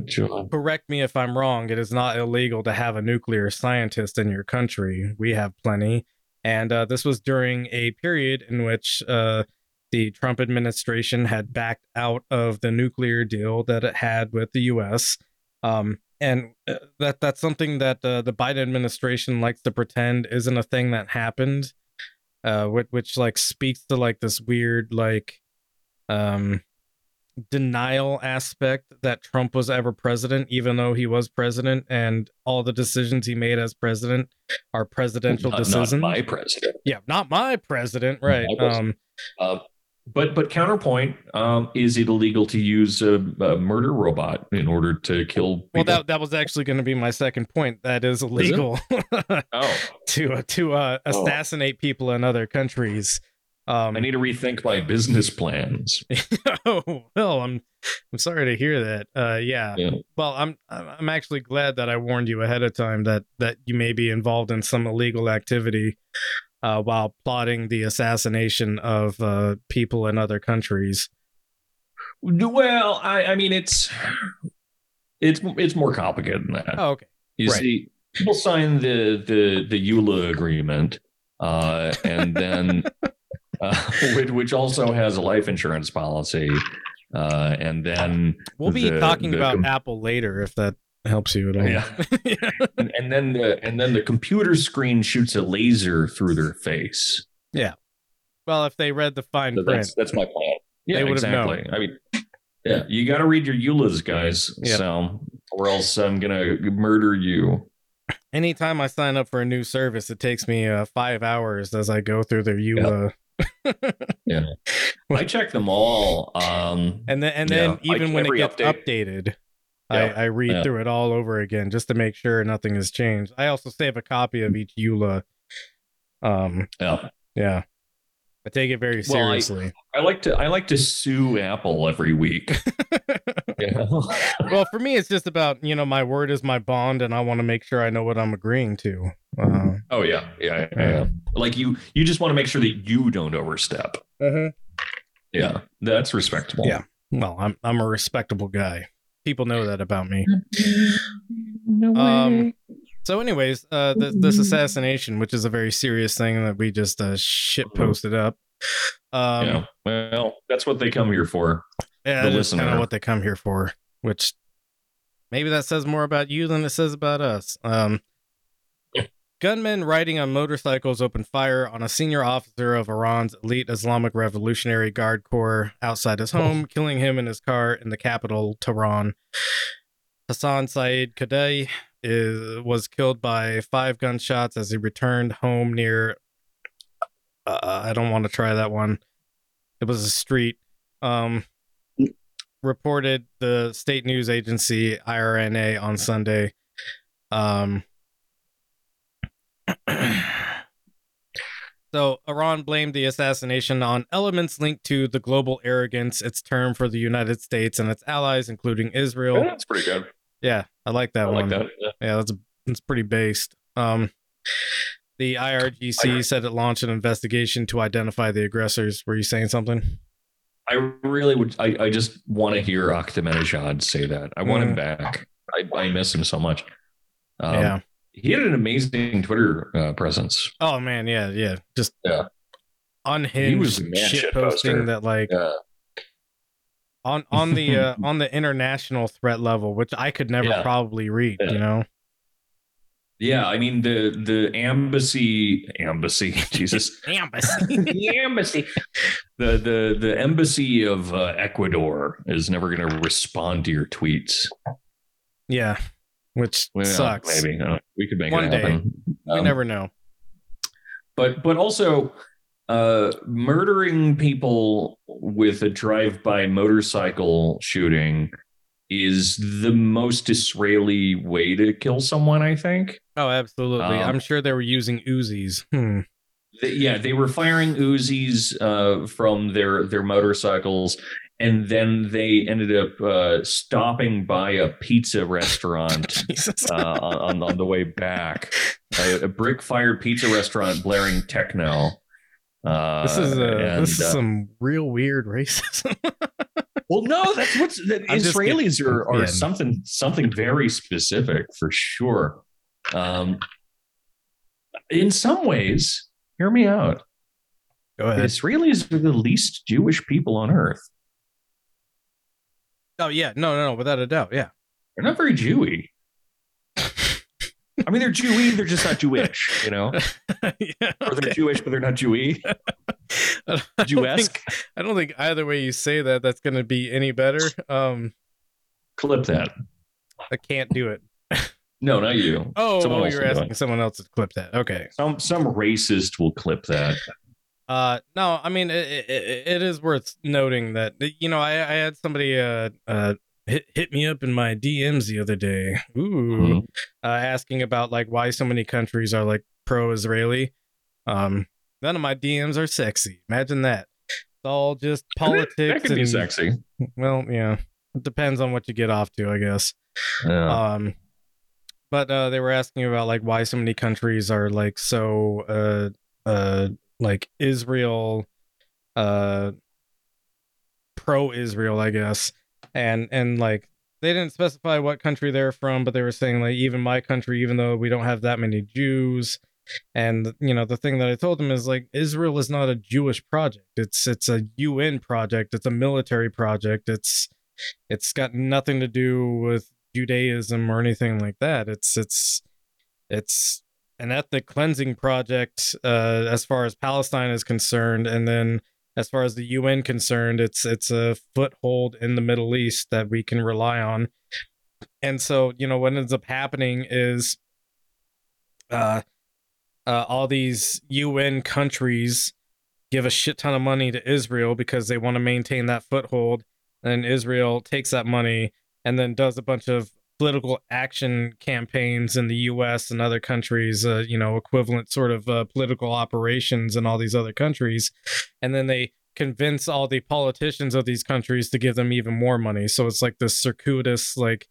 correct me if I'm wrong, it is not illegal to have a nuclear scientist in your country. We have plenty, and uh, this was during a period in which. Uh, the Trump administration had backed out of the nuclear deal that it had with the U.S. Um, and uh, that that's something that uh, the Biden administration likes to pretend isn't a thing that happened, uh, which, which like speaks to like this weird like um denial aspect that Trump was ever president, even though he was president, and all the decisions he made as president are presidential Not- not decisions. my president. yeah, not my president, right? My president. Um, Uh, but but counterpoint, um, is it illegal to use a, a murder robot in order to kill people? well, that that was actually going to be my second point. That is illegal oh, to uh, to uh, Oh. assassinate people in other countries. Um, I need to rethink my business plans. oh well, I'm I'm sorry to hear that. Uh, yeah. Yeah. Well, I'm I'm actually glad that I warned you ahead of time that that you may be involved in some illegal activity uh, while plotting the assassination of uh, people in other countries. Well, I, I mean, it's it's it's more complicated than that. Oh, okay. You right. see, people sign the the the EULA agreement, uh, and then uh, which, which also has a life insurance policy, uh, and then We'll be the- talking the about com- Apple later if that helps you at all. Yeah. and, and then the and then the computer screen shoots a laser through their face. Yeah. Well, if they read the fine So print, that's that's my plan. Yeah, They would've exactly. I mean, yeah, you got to read your EULAs, guys. Yep. So, or else I'm gonna murder you. anytime I sign up for a new service, it takes me uh, five hours as I go through their EULA. Yeah. I check them all. Um, And then, and Yeah, then like even when it gets update. updated, Yeah, I, I read yeah. through it all over again just to make sure nothing has changed. I also save a copy of each EULA. Um, yeah. yeah, I take it very Well, I- seriously. I like to I like to sue Apple every week. Yeah. well, for me, it's just about you know my word is my bond, and I want to make sure I know what I'm agreeing to. Uh, oh yeah, yeah, yeah, yeah. Like you, you just want to make sure that you don't overstep. Yeah, that's respectable. Yeah. Well, I'm I'm a respectable guy. People know that about me. No Um, So, anyways, uh, th- this assassination, which is a very serious thing that we just uh, shit posted up. Um, yeah. Well, that's what they come here for. yeah, the that's kind of listener. what they come here for. Which maybe that says more about you than it says about us. Um, gunmen riding on motorcycles opened fire on a senior officer of Iran's elite Islamic Revolutionary Guard Corps outside his home, killing him in his car in the capital, Tehran. Hassan Sayad Khodaei is was killed by five gunshots as he returned home near. Uh, I don't want to try that one. It was a street. Um, reported the state news agency IRNA on Sunday. Um, so Iran blamed the assassination on elements linked to the global arrogance, its term for the United States and its allies, including Israel. Yeah, that's pretty good. Yeah, I like that I one. like that. Yeah. Yeah, that's that's pretty based. Um, the IRGC said it launched an investigation to identify the aggressors. Were you saying something? I really would. I, I just want to hear Ahmadinejad say that. I want him back. I, I miss him so much. Um, yeah. He had an amazing Twitter uh, presence. Oh man, yeah, yeah. Just Yeah. unhinged was the man shit posting that like Yeah, on on the uh, on the international threat level, which I could never Yeah. probably read. You know. yeah. I mean the the embassy embassy Jesus Embassy. the embassy the the the embassy of uh, Ecuador is never going to respond to your tweets. yeah. Which Well, sucks. Maybe Uh, we could make One it day. happen. We Um, never know. but but also uh murdering people with a drive-by motorcycle shooting is the most israeli way to kill someone i think Oh, absolutely. um, I'm sure they were using Uzis. Hmm. Yeah they were firing uzis uh from their their motorcycles and then they ended up uh stopping by a pizza restaurant uh, on, on the way back. A, a brick fired pizza restaurant blaring techno. Uh, this is uh, and, this is uh, some real weird racism. well, no, that's what's that Israelis kidding. are, are Yeah. something something very specific for sure. Um, in some ways, hear me out. Go ahead. Israelis are the least Jewish people on earth. Oh yeah, no, no, no, without a doubt, yeah. They're not very Jewy. I mean, they're Jewy, they're just not Jewish, you know? yeah Or they're. Jewish, but they're not Jewy. I don't think- I don't think either way you say that that's going to be any better. Um, Clip that. I can't do it. No, not you. Oh, Someone oh else you're will do asking someone else to clip that. Okay. Some some racist will clip that. Uh, no, I mean it, it, it is worth noting that you know I, I had somebody uh uh hit hit me up in my DMs the other day. Ooh, Mhm. uh, asking about like why so many countries are like pro-Israeli. Um, none of my DMs are sexy. Imagine that. It's all just politics. That could be sexy. Well, yeah, it depends on what you get off to, I guess. Yeah. Um, but uh, they were asking about like why so many countries are like so uh uh like Israel, uh, pro-Israel, I guess, and and like they didn't specify what country they're from, but they were saying like even my country, even though we don't have that many Jews. And you know the thing that I told them is like Israel is not a Jewish project. It's it's a UN project. It's a military project. It's it's got nothing to do with Judaism or anything like that. It's it's it's an ethnic cleansing project uh, as far as Palestine is concerned, and then as far as the UN concerned, it's it's a foothold in the Middle East that we can rely on. And so, you know, what ends up happening is uh, uh, all these UN countries give a shit ton of money to Israel because they want to maintain that foothold. And Israel takes that money and then does a bunch of political action campaigns in the US and other countries, uh, you know, equivalent sort of uh, political operations in all these other countries. And then they convince all the politicians of these countries to give them even more money. So it's like this circuitous, like,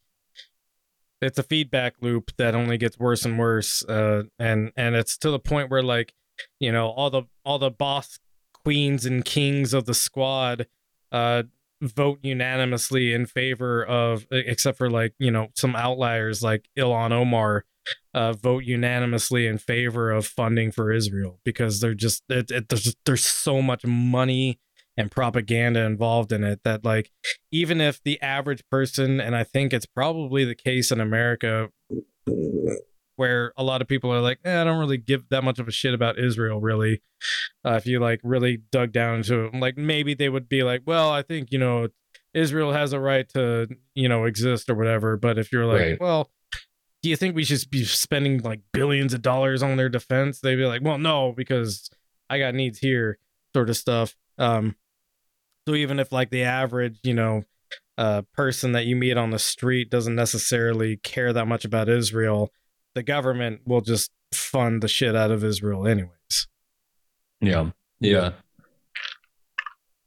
it's a feedback loop that only gets worse and worse uh and and it's to the point where like you know all the all the boss queens and kings of the squad uh vote unanimously in favor of except for like you know some outliers like Ilhan Omar uh vote unanimously in favor of funding for Israel because they're just it, it, there's there's so much money and propaganda involved in it that like even if the average person and I think it's probably the case in America where a lot of people are like, eh, I don't really give that much of a shit about Israel, really. Uh, if you like really dug down into it, like maybe they would be like, well, I think you know Israel has a right to you know exist or whatever. But if you're like, Right. well, do you think we should be spending like billions of dollars on their defense? They'd be like, well, no, because I got needs here, sort of stuff. Um, so even if like the average, you know, uh, person that you meet on the street doesn't necessarily care that much about Israel, the government will just fund the shit out of Israel anyways. Yeah. Yeah.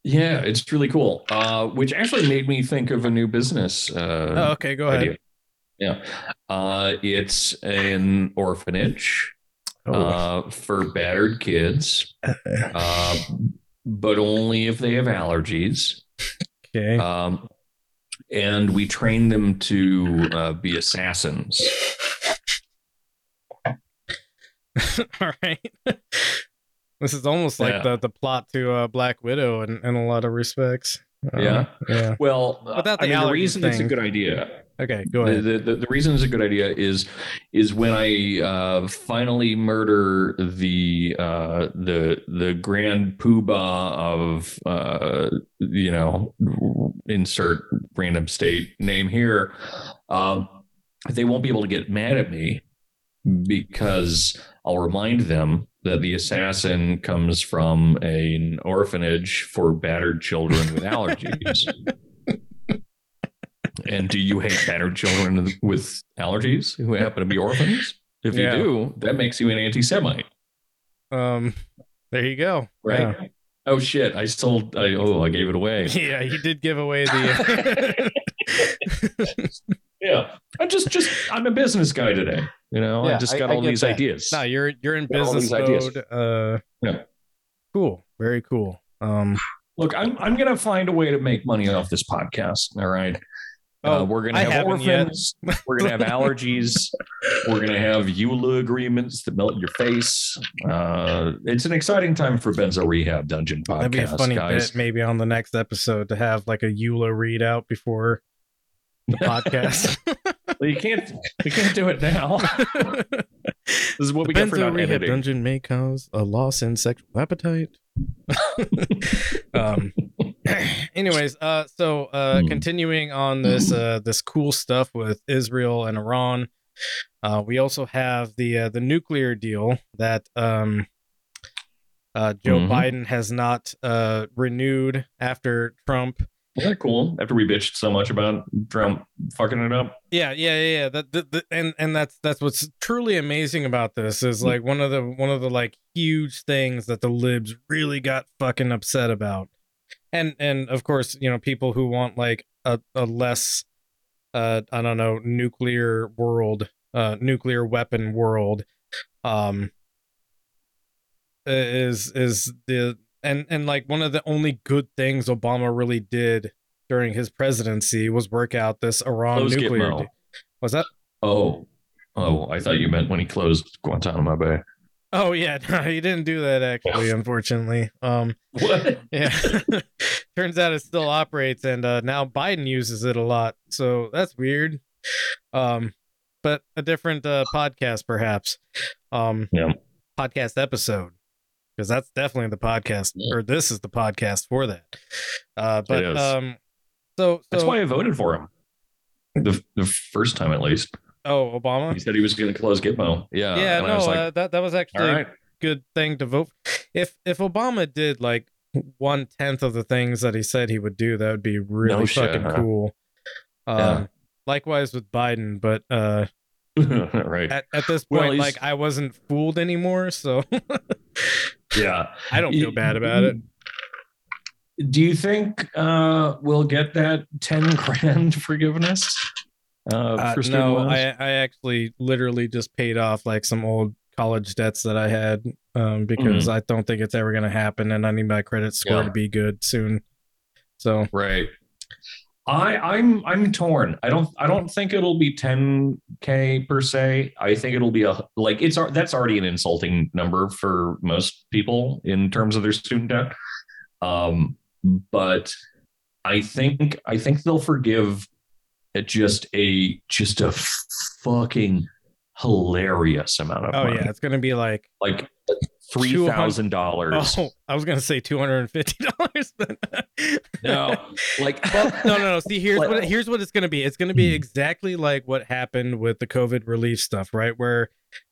Yeah, it's really cool. Uh, which actually made me think of a new business. Uh, Oh, okay, go ahead. idea. Yeah. Uh, it's an orphanage Oh. uh, for battered kids. Uh, but only if they have allergies. Okay. Um, and we train them to uh, be assassins. All right. this is almost like Yeah. the, the plot to uh, Black Widow in, in a lot of respects. Um, Yeah. Yeah. Well, Without I the mean, the allergies reason it's a good idea Okay, go ahead. the, the, the reason it's a good idea is is when I uh, finally murder the uh, the the grand poobah of uh, you know insert random state name here, um, they won't be able to get mad at me because I'll remind them that the assassin comes from an orphanage for battered children with allergies. And do you hate battered children with allergies who happen to be orphans? If Yeah. you do, that makes you an anti-Semite, Um, there you go. right? Oh shit! I sold. I, oh, I gave it away. Yeah, he did give away the. Yeah, I'm just, just, I'm a business guy today. You know, I just got I all get these that. ideas. no, you're you're in business these ideas. mode. Uh, Yeah. Cool. Very cool. Um. Look, I'm, I'm gonna find a way to make money off this podcast. All right. Oh, uh, we're gonna I have orphans. We're gonna have allergies. we're gonna have EULA agreements that melt your face. Uh, it's an exciting time for Benzo Rehab Dungeon podcast, That'd be a funny guys. bit maybe on the next episode to have like a EULA readout before the podcast. Well, you can't you can't do it now. this is what we get for not rehab editing. dungeon may cause a loss in sexual appetite. um. Anyways, uh, so uh, Hmm. continuing on this uh this cool stuff with Israel and Iran, uh, we also have the uh, the nuclear deal that um. Uh, Joe Mhm. Biden has not uh, renewed after Trump Isn't that cool? After we bitched so much about Trump fucking it up. Yeah, yeah, yeah. yeah. That, that, that- and and that's that's what's truly amazing about this is like one of the one of the like huge things that the libs really got fucking upset about, and and of course you know people who want like a, a less, uh, I don't know, nuclear world, uh, nuclear weapon world, um, is is the and and like one of the only good things Obama really did during his presidency was work out this Iran Close nuclear. Deal. Was that? Oh, oh, I thought you meant when he closed Guantanamo Bay. Oh yeah, no, he didn't do that actually, unfortunately. Um, What? yeah. Turns out it still operates, and uh, now Biden uses it a lot, so that's weird. Um, but a different uh, podcast, perhaps. Um, Yeah. podcast episode, because that's definitely the podcast, Yeah. or this is the podcast for that. Uh, but um, so so That's why I voted for him. The, the first time, at least. oh Obama. He said he was going to close Gitmo. Yeah. yeah, and no, I was like, uh, that that was actually right. good thing to vote. If if Obama did like one tenth of the things that he said he would do, that would be really No shit, fucking huh? cool. Um, Yeah. likewise with Biden, but uh, right. at at this point, he's- like I wasn't fooled anymore, so Yeah. I don't feel bad about it. Do you think uh, we'll get that 10 grand forgiveness? Uh, Uh, for student no, loans? I I actually literally just paid off like some old college debts that I had um, because I don't think it's ever gonna happen, and I need my credit score. Yeah. to be good soon. So Right. I I'm I'm torn. I don't I don't think it'll be 10k per se. I think it'll be a like it's that's already an insulting number for most people in terms of their student debt. Um but I think I think they'll forgive at just a just a fucking hilarious amount of oh money. yeah, it's gonna be like Like three thousand dollars. Oh, I was gonna say two hundred and fifty dollars, but No, like well, no, no, no. See, here's what here's what it's gonna be. It's gonna be exactly like what happened with the COVID relief stuff, right? Where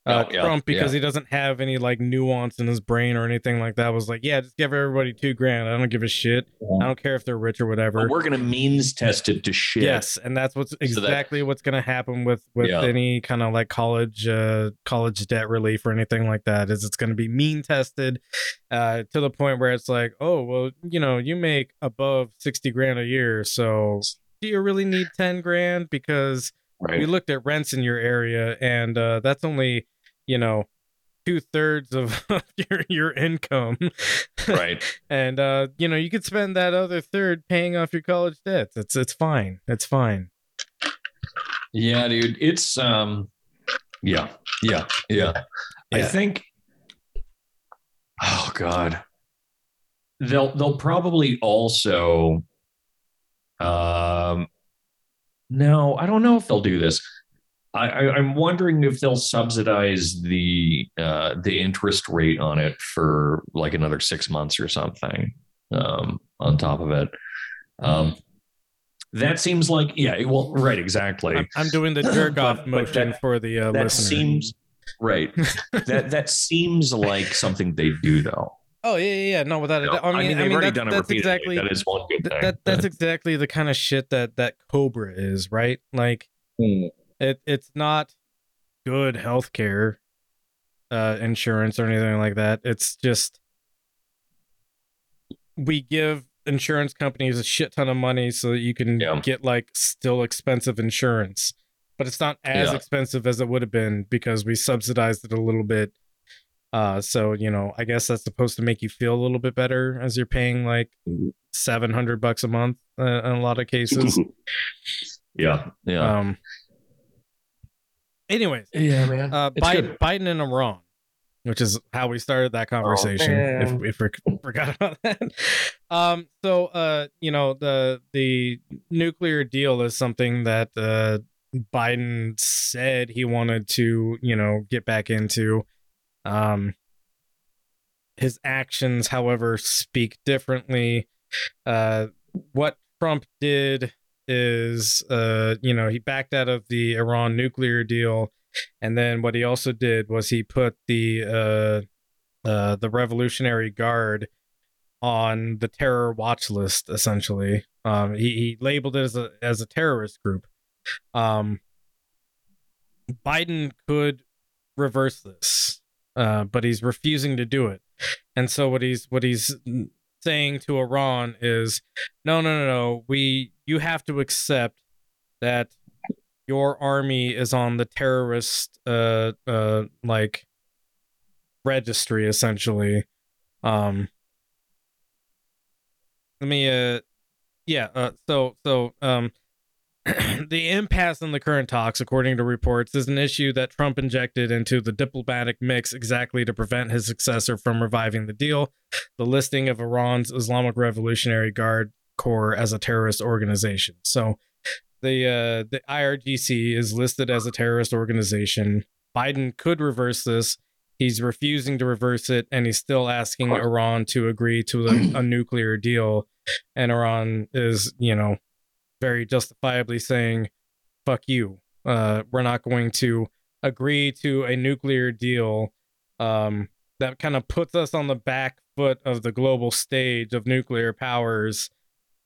uh, Oh, yeah, Trump, because he doesn't have any like nuance in his brain or anything like that, was like, yeah, just give everybody two grand. I don't give a shit. I don't care if they're rich or whatever. We're gonna means test it to shit. Yes, and that's what's that- exactly what's going to happen with with Yeah. any kind of like college uh college debt relief or anything like that. Is it's going to be mean tested uh to the point where it's like, oh well, you know, you make above sixty grand a year, so do you really need ten grand? Because right. we looked at rents in your area, and uh that's only you know two thirds of your your income, right? and uh, you know you could spend that other third paying off your college debts. It's it's fine. It's fine. Yeah, dude. It's um, yeah, yeah, yeah. I think. Oh God. They'll they'll probably also. Um. No, I don't know if they'll do this. I, I I'm wondering if they'll subsidize the uh the interest rate on it for like another six months or something. Um, on top of it. Um. That seems like yeah. Well, right, exactly I'm, I'm doing the jerk off But- but motion that- for the uh, that listener. seems right. that that seems like something they do though. oh yeah, yeah, yeah. No, without a You know, doubt. I mean, they've already that- done it that's repeatedly. exactly that is one good thing. that that's exactly the kind of shit that that Cobra is, right? Like Hmm. it it's not good healthcare uh insurance or anything like that. It's just we give insurance companies a shit ton of money so that you can Yeah. get like still expensive insurance. But it's not as Yeah. expensive as it would have been because we subsidized it a little bit. Uh so, you know, I guess that's supposed to make you feel a little bit better as you're paying like 700 bucks a month uh, in a lot of cases. yeah, yeah, Um anyways, yeah, man. uh, It's Biden. Biden and Iran, which is how we started that conversation. if, if we forgot about that, um, so uh, you know the the nuclear deal is something that uh, Biden said he wanted to you know get back into. Um, his actions, however, speak differently. Uh, what Trump did is, uh, you know, he backed out of the Iran nuclear deal, and then what he also did was he put the uh, uh, the Revolutionary Guard on the terror watch list. Essentially, um, he, he labeled it as a as a terrorist group. Um, Biden could reverse this, uh, but he's refusing to do it. And so what he's what he's saying to Iran is, no, no, no, no. We you have to accept that your army is on the terrorist uh uh like registry essentially. Um let me uh yeah, uh so so um the impasse in the current talks, according to reports, is an issue that Trump injected into the diplomatic mix exactly to prevent his successor from reviving the deal. The listing of Iran's Islamic Revolutionary Guard Corps as a terrorist organization. So, the uh, the IRGC is listed as a terrorist organization. Biden could reverse this. He's refusing to reverse it, and he's still asking Iran to agree to a, a nuclear deal. And Iran is, you know, very justifiably saying, "Fuck you. Uh, we're not going to agree to a nuclear deal." Um, that kind of puts us on the back foot of the global stage of nuclear powers.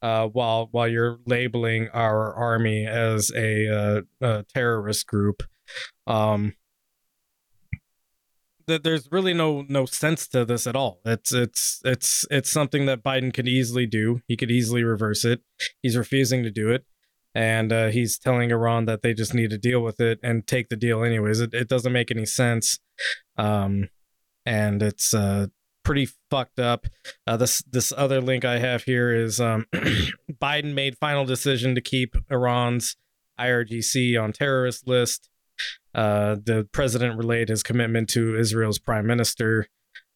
Uh, while while you're labeling our army as a, uh, a terrorist group, um, that there's really no no sense to this at all. It's it's it's it's something that Biden could easily do. He could easily reverse it. He's refusing to do it, and uh, he's telling Iran that they just need to deal with it and take the deal anyways. It it doesn't make any sense, um, and it's uh pretty fucked up. Uh, this this other link I have here is um, Biden made final decision to keep Iran's IRGC on terrorist list. Uh, the president relayed his commitment to Israel's prime minister.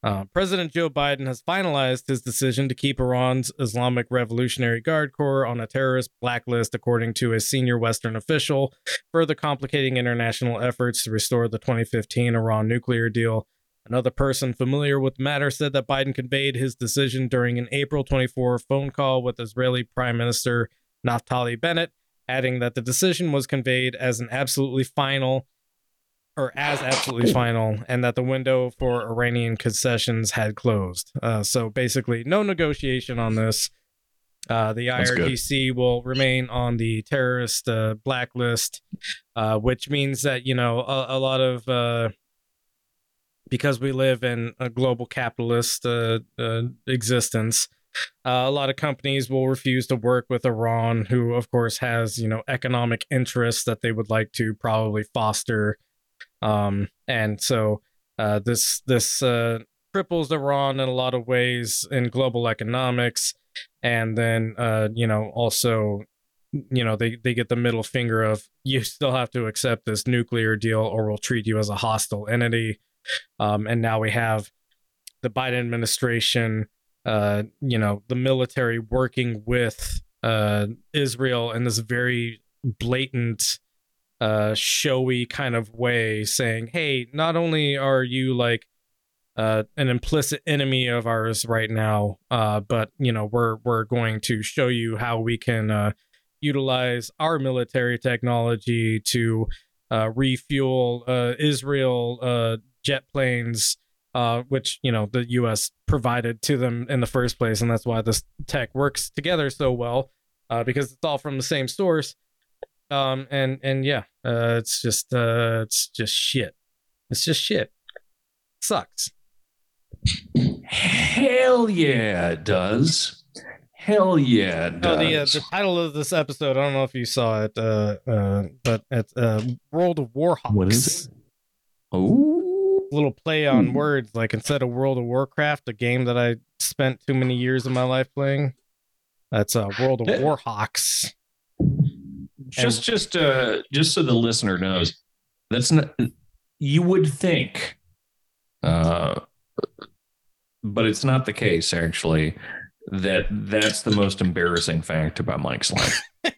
Uh, president Joe Biden has finalized his decision to keep Iran's Islamic Revolutionary Guard Corps on a terrorist blacklist, according to a senior Western official, further complicating international efforts to restore the 2015 Iran nuclear deal. Another person familiar with the matter said that Biden conveyed his decision during an April 24 phone call with Israeli Prime Minister Naftali Bennett, adding that the decision was conveyed as an absolutely final or as absolutely final, and that the window for Iranian concessions had closed. Uh, so basically, no negotiation on this. Uh, the IRGC will remain on the terrorist uh, blacklist, uh, which means that you know a, a lot of uh, because we live in a global capitalist uh, uh, existence. Uh, a lot of companies will refuse to work with Iran, who, of course, has you know economic interests that they would like to probably foster, um, and so Uh, this this uh, cripples Iran in a lot of ways in global economics, and then uh, you know also you know they they get the middle finger of you still have to accept this nuclear deal or we'll treat you as a hostile entity. Um, and now we have the Biden administration, uh, you know, the military working with uh, Israel in this very blatant, uh, showy kind of way, saying, "Hey, not only are you like uh, an implicit enemy of ours right now, uh, but you know we're we're going to show you how we can uh, utilize our military technology to uh, refuel uh, Israel uh, jet planes." Uh, which you know the U.S. provided to them in the first place, and that's why this tech works together so well, uh, because it's all from the same source. Um, and and yeah, uh, it's just uh, it's just shit. It's just shit. Sucks. Hell yeah, it does. Hell yeah, it does. Oh, the uh, the title of this episode, I don't know if you saw it, uh, uh, but it's uh, World of Warhawks. What is it? Oh, Little play on Ooh. words, like instead of World of Warcraft, a game that I spent too many years of my life playing. That's uh, World of Warhawks. just just uh just so the listener knows that's not you would think uh but it's not the case actually that that's the most embarrassing fact about mike's life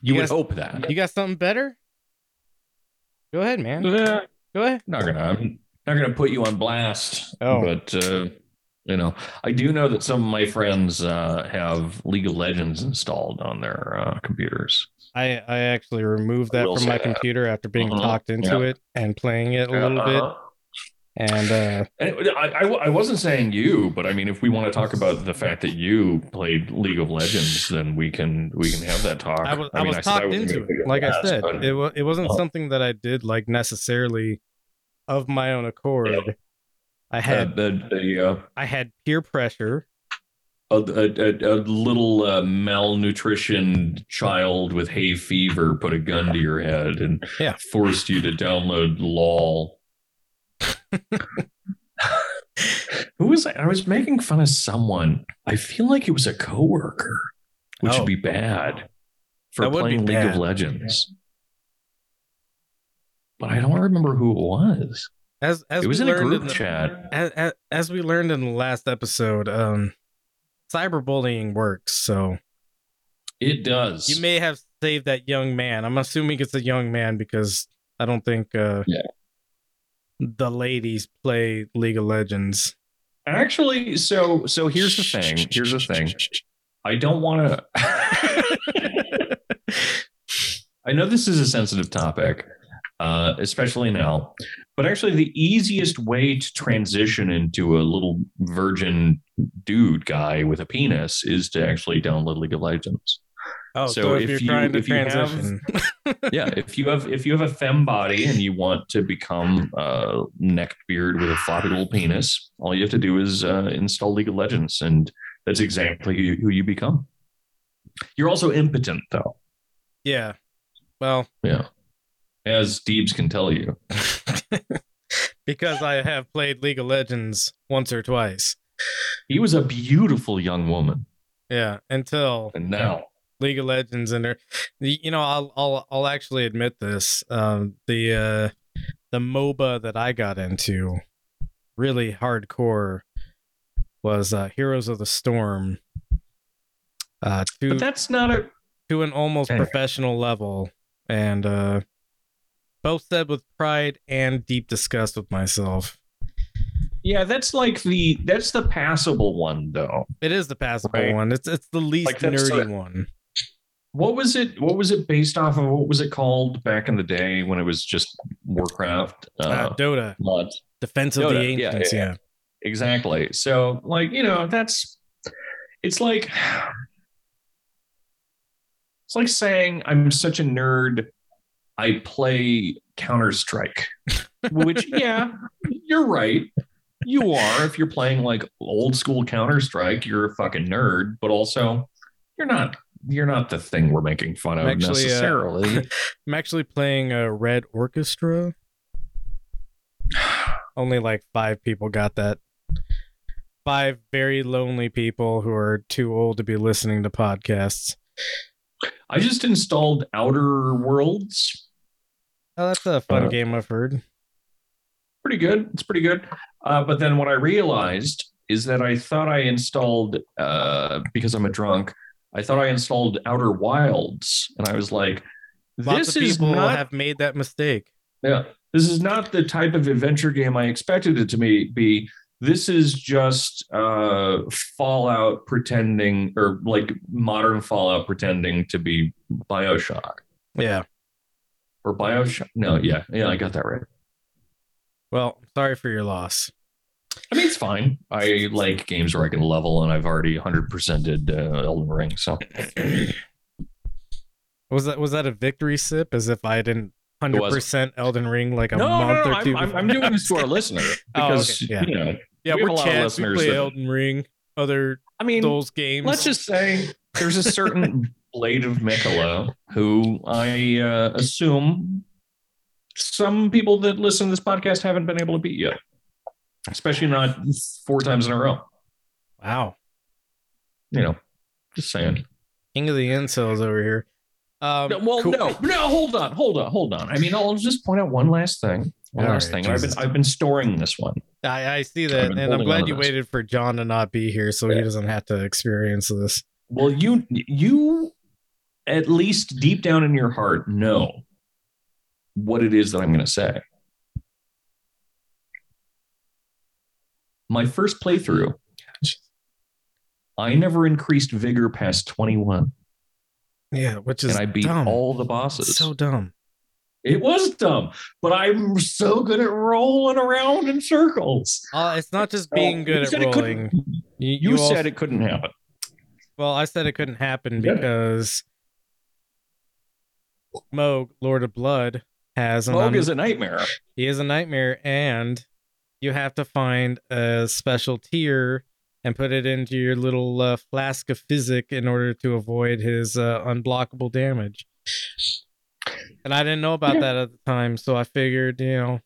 you would guys- hope that You got something better? Go ahead, man. Eh, Go ahead. not gonna i'm not gonna put you on blast Oh. but uh you know i do know that some of my friends uh have league of legends installed on their uh computers I, I actually removed that from my that. computer after being Mhm. talked into Yeah. it and playing it a little bit. And uh, And I, I, I wasn't saying you, but I mean, if we want to talk about the fact that you played League of Legends, then we can we can have that talk. I was I, mean, was said talked wasn't into it. up Like I said, but- it was it wasn't Oh. something that I did like necessarily of my own accord. I had uh, the, the, uh, I had peer pressure. a, a, a, a little uh, malnutrition child with hay fever put a gun to your head and Yeah. forced you to download LOL. Who was I? I was making fun of someone. I feel like it was a coworker, which Oh. would be bad for That playing League bad. of Legends. But I don't remember who it was. As as it was we in a learned group the- chat. As, as, as we learned in the last episode, um, cyberbullying works. So It does. you may have saved that young man. I'm assuming it's a young man because I don't think uh, Yeah. The ladies play League of Legends. Actually, so so here's the thing. Here's the thing. I don't want to. I know this is a sensitive topic, uh, especially now, but actually, the easiest way to transition into a little virgin dude guy with a penis is to actually download League of Legends. Oh, So so, if, if you're you- trying to if you have- Yeah, if you have if you have a fem body and you want to become a neck beard with a floppy little penis, all you have to do is uh, install League of Legends, and that's exactly who, who you become. You're also impotent, though. yeah. Well, Yeah. As Deebs can tell you. because I have played League of Legends once or twice. He was a beautiful young woman. Yeah, until And now League of Legends and there, the- you know, I'll I'll I'll actually admit this. Um, the uh, the MOBA that I got into, really hardcore, was uh, Heroes of the Storm. Uh, to But that's not a to an almost Anyway. professional level, and uh, both said with pride and deep disgust with myself. yeah, that's like the that's the passable one though. It is the passable Right. one. It's it's the least Like, nerdy the- one. What was it? What was it based off of? What was it called back in the day when it was just Warcraft? Uh, Uh, Dota, mods? Defense of Dota, the yeah, Ancients. yeah. yeah. Exactly. So, like, you know, that's it's like it's like saying I'm such a nerd. I play Counter Strike, which, yeah, you're right. You are. If you're playing like old school Counter Strike, you're a fucking nerd. But also, you're not. You're not the thing we're making fun of I'm actually, uh, necessarily. I'm actually playing a Red Orchestra. Only like five people got that. Five very lonely people who are too old to be listening to podcasts. I just installed Outer Worlds. Oh, that's a fun Uh, game I've heard. Pretty good. It's pretty good. Uh, but then what I realized is that I thought I installed uh, because I'm a drunk. I thought I installed Outer Wilds, and I was like, Lots "This of is people not have made that mistake. Yeah, this is not the type of adventure game I expected it to be. be. This is just uh, Fallout pretending, or like modern Fallout pretending to be Bioshock Yeah. or Bioshock. No, yeah, yeah, I got that right. Well, sorry for your loss. I mean, it's fine. I like games where I can level, and I've already 100%ed uh, Elden Ring. So Was that was that a victory sip? As if I didn't 100% Elden Ring like a no, no, month no, or I'm, two. I'm. I'm doing this to our listener Oh, because okay, yeah. you know, yeah, we we're a lot of. We listeners play that- Elden Ring, other I mean, those games. let's just say there's a certain blade of Miquella who I uh, assume some people that listen to this podcast haven't been able to beat yet, especially not four times in a row. wow, You know, just saying. king of the incels over here. Um, No, well, cool. no, no, hold on, hold on, hold on. I mean, I'll just point out one last thing. One All last right, thing. I've been I've been storing this one. I, I see that, and I'm glad you this. waited for John to not be here, so he doesn't have to experience this. Well, you you at least deep down in your heart know what it is that I'm going to say. My first playthrough, I never increased vigor past 21, Yeah, which is and I beat dumb. all the bosses. so dumb. it was dumb, but I'm so good at rolling around in circles. Uh, it's not just being You good at said it couldn't- rolling. You, You, you said also- it couldn't happen. Well, I said it couldn't happen Yeah. because Mohg, Lord of Blood, has an Mohg un- is a nightmare. he is a nightmare, and you have to find a special tear and put it into your little uh, flask of physick in order to avoid his uh, unblockable damage. And I didn't know about Yeah. that at the time, so I figured, you know,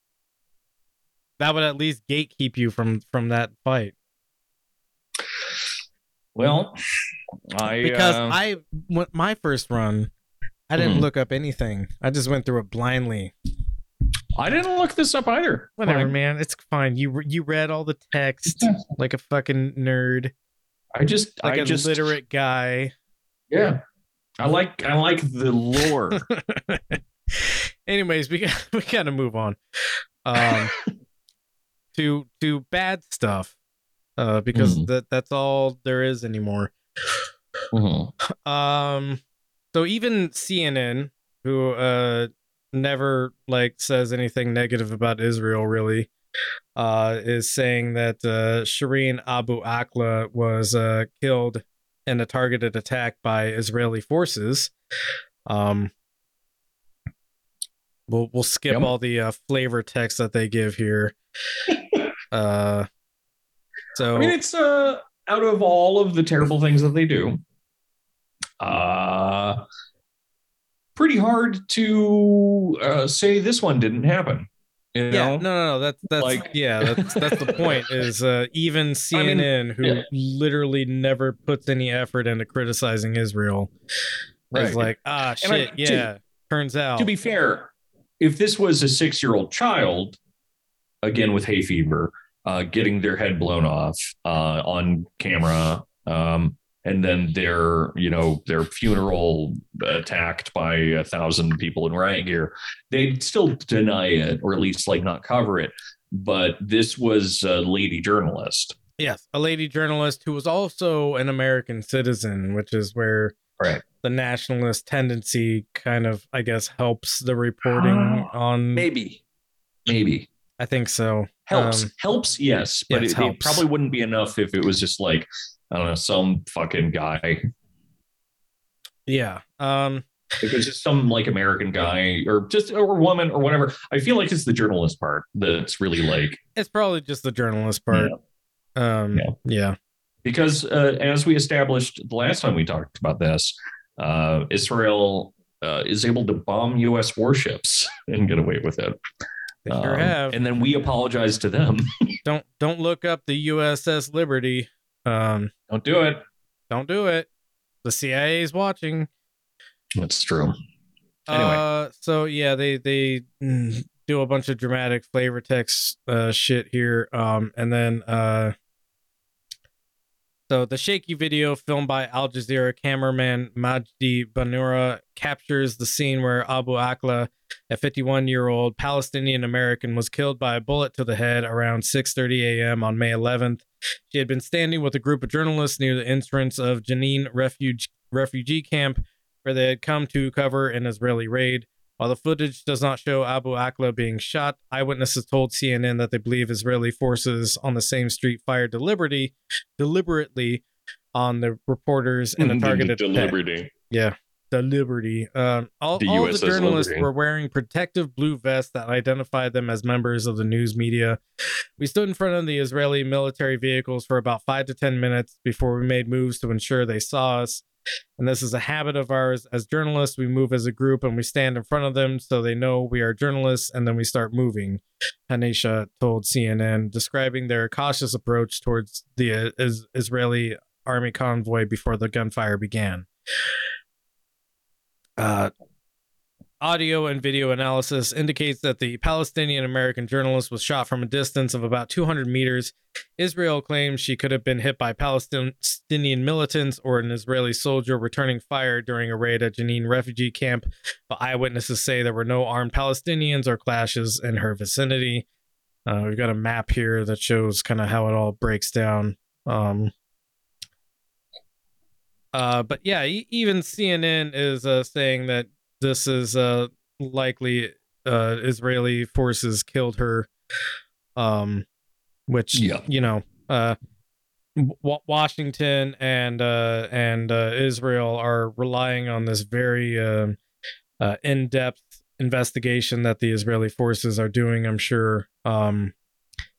that would at least gatekeep you from from that fight. Well, I because uh, I went my first run, I didn't Mhm. look up anything. I just went through it blindly. I didn't look this up either. Whatever, Like, man. It's fine. You you read all the text like a fucking nerd, I just like I a just literate guy. yeah. I like I like the lore. Anyways, we got we got to move on. Um, to to bad stuff, uh, because Mhm. that that's all there is anymore. Mhm. Um, so even CNN, who uh never like says anything negative about Israel, really, uh, is saying that uh, Shireen Abu Akleh was uh killed in a targeted attack by Israeli forces. Um, we'll we'll skip Yep. all the uh, flavor text that they give here. uh, so I mean, it's uh out of all of the terrible things that they do, uh, pretty hard to uh, say this one didn't happen. You yeah, no, no, no. That's that's Like- yeah. That's that's the point. Is uh, even I mean, CNN, who yeah. literally never puts any effort into criticizing Israel, is Right. like, ah, And I- shit. to- yeah, turns out. To be fair, if this was a six-year-old child, again with hay fever, uh, getting their head blown off uh, on camera, um, and then their you know their funeral attacked by a thousand people in riot gear, they'd still deny it or at least like not cover it. But this was a lady journalist, yes, a lady journalist who was also an American citizen, which is where right? the nationalist tendency kind of, I guess, helps the reporting on. Maybe, maybe I think so. helps Um, helps yes, but yes, it, it probably wouldn't be enough if it was just like I don't know some fucking guy yeah. Um. if it's just some like American guy or just or woman or whatever. I feel like it's the journalist part that's really like It's probably just the journalist part. Um. Yeah. yeah. because uh, as we established the last time we talked about this, uh, Israel uh, is able to bomb U.S. warships and get away with it. They sure Um, have. and then we apologize to them. don't don't look up the USS Liberty. Um, Don't do it. don't do it. The CIA is watching. That's true. Anyway. Uh, so yeah, they they mm, do a bunch of dramatic flavor text uh shit here. Um, and then uh, so the shaky video filmed by Al Jazeera cameraman Majdi Bannoura captures the scene where Abu Akleh, a 51-year-old Palestinian American, was killed by a bullet to the head around 6:30 a.m. on May 11th. She had been standing with a group of journalists near the entrance of Jenin refuge refugee camp where they had come to cover an Israeli raid. While the footage does not show Abu Akleh being shot, eyewitnesses told CNN that they believe Israeli forces on the same street fired deliberately, deliberately on the reporters and the targeted. Liberty. Yeah, the Liberty. Um, all, The all the journalists Liberty. were wearing protective blue vests that identified them as members of the news media. We stood in front of the Israeli military vehicles for about five to 10 minutes before we made moves to ensure they saw us. And this is a habit of ours as journalists. We move as a group and we stand in front of them so they know we are journalists and then we start moving. Hanaysha told CNN, describing their cautious approach towards the uh, is- Israeli army convoy before the gunfire began. Uh, audio and video analysis indicates that the Palestinian American journalist was shot from a distance of about 200 meters. Israel claims she could have been hit by Palestinian militants or an Israeli soldier returning fire during a raid at Jenin refugee camp, but eyewitnesses say there were no armed Palestinians or clashes in her vicinity. Uh, we've got a map here that shows kind of how it all breaks down. Um, uh, but yeah, e- even CNN is uh, saying that this is uh, likely uh, Israeli forces killed her. Um, which Yeah. you know, uh, w- Washington and uh, and uh, Israel are relying on this very uh, uh, in-depth investigation that the Israeli forces are doing. I'm sure um,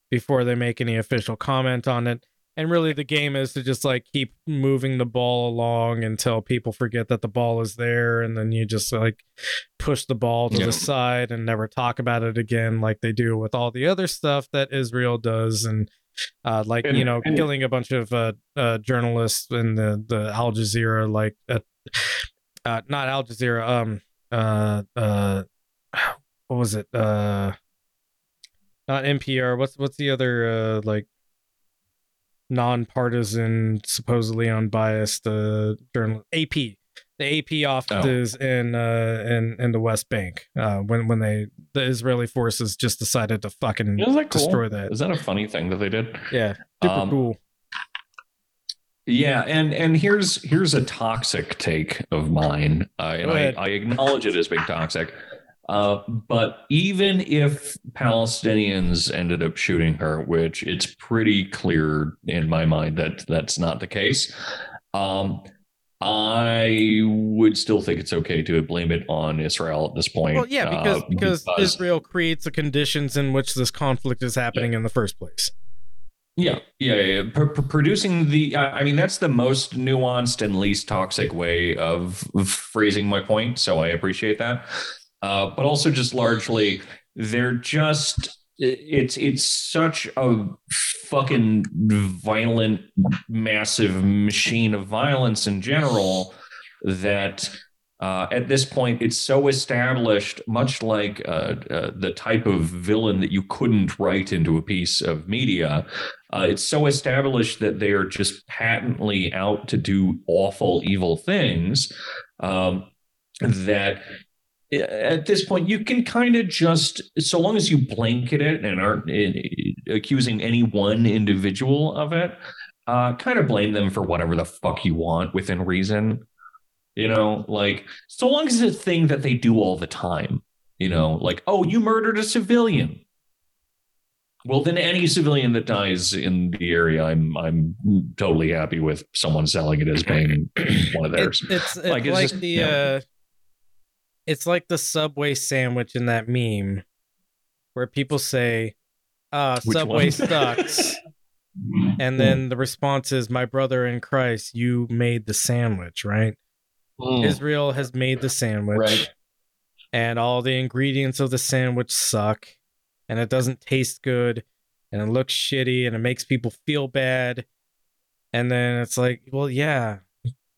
before they make any official comment on it. And really, the game is to just like keep moving the ball along until people forget that the ball is there, and then you just like push the ball to Yeah. the side and never talk about it again, like they do with all the other stuff that Israel does, and uh, like And- you know, and- killing a bunch of uh, uh, journalists in the the Al Jazeera, like uh, uh, not Al Jazeera, um, uh, uh, what was it? Uh, not NPR. What's what's the other uh like nonpartisan, supposedly unbiased uh journal AP. The AP offices in uh in in the West Bank. Uh when when they the Israeli forces just decided to fucking that cool? destroy that. Is that a funny thing that they did? Yeah. Super Um, cool. Yeah, and and here's here's a toxic take of mine, uh, and I. I acknowledge it as being toxic. Uh, but even if Palestinians ended up shooting her, which it's pretty clear in my mind that that's not the case, um, I would still think it's okay to blame it on Israel at this point. Well, yeah, because uh, because Israel creates the conditions in which this conflict is happening in the first place. Yeah, yeah, yeah. P- producing the, I mean, that's the most nuanced and least toxic way of phrasing my point. So I appreciate that. Uh, but also, just largely, they're just it's it's such a fucking violent, massive machine of violence in general that uh, at this point it's so established, much like uh, uh, the type of villain that you couldn't write into a piece of media. Uh, it's so established that they are just patently out to do awful, evil things um, that at this point you can kind of just, so long as you blanket it and aren't uh, accusing any one individual of it, uh, kind of blame them for whatever the fuck you want within reason. You know, like so long as it's a thing that they do all the time. You know, like oh, you murdered a civilian. Well, then any civilian that dies in the area, I'm I'm totally happy with someone selling it as being one of theirs. It- it's it's Like, like, it's just- the yeah. uh it's like the subway sandwich in that meme where people say uh Which subway sucks and then the response is my brother in christ you made the sandwich right Mm, israel has made the sandwich right. and all the ingredients of the sandwich suck and it doesn't taste good and it looks shitty and it makes people feel bad. And then it's like, well, yeah,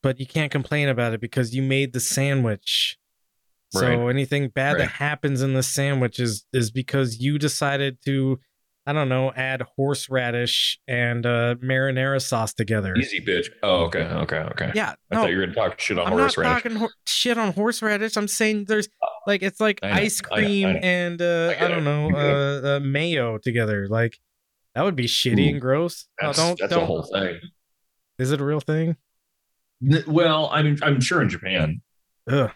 but you can't complain about it because you made the sandwich. So Right. anything bad Right. that happens in the sandwich is is because you decided to, I don't know, add horseradish and uh, marinara sauce together. Easy bitch. Oh, okay, okay, okay. Yeah, I no, thought you were gonna talk shit on I'm not horseradish. talking hor- shit on horseradish. I'm saying there's like it's like I ice I know, I cream know. and uh, I I, don't know uh, uh, mayo together. Like that would be shitty Ooh, and gross. Oh, That's, don't that's don't. a whole thing. Is it a real thing? Well, I'm I'm sure in Japan, Ugh.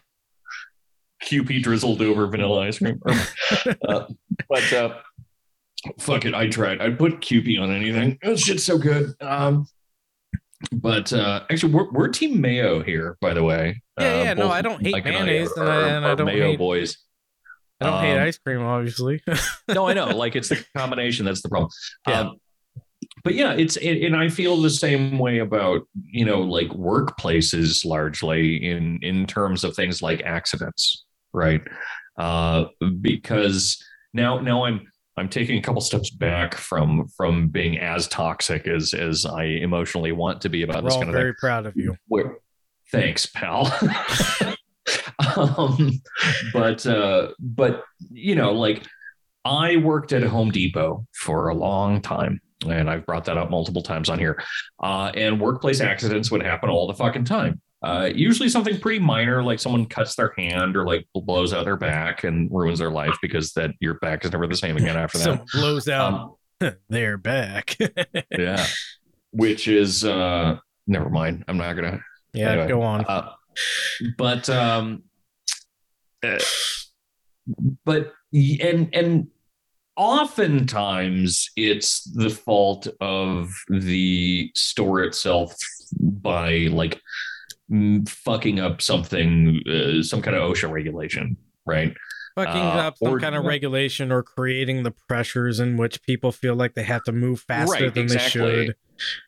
Kewpie drizzled over vanilla ice cream. uh, but uh, fuck it, I tried. I put Kewpie on anything. Oh, shit's so good. Um, but uh, actually, we're, we're team mayo here, by the way. Yeah, Uh, yeah, no, I don't hate Mike and I mayonnaise, and I- are- and I don't mayo hate- boys. I don't hate Um, ice cream, obviously. no, I know. Like it's the combination that's the problem. Yeah. Um, but yeah, it's it, and I feel the same way about you know like workplaces largely in in terms of things like accidents, right? Uh, because now now I'm I'm taking a couple steps back from from being as toxic as as I emotionally want to be about We're this kind of thing very proud of you. where thanks pal um but uh but you know like i worked at home depot for a long time and i've brought that up multiple times on here uh and workplace accidents would happen all the fucking time uh, usually something pretty minor, like someone cuts their hand or like blows out their back and ruins their life because that your back is never the same again after that. Blows out Um, their back. yeah, which is uh, never mind. I'm not gonna yeah, anyway, go on. Uh, but um, uh, but and and oftentimes it's the fault of the store itself by like fucking up something, uh, some kind of OSHA regulation, right? Fucking uh, up some or- kind of regulation or creating the pressures in which people feel like they have to move faster Right, than exactly. they should.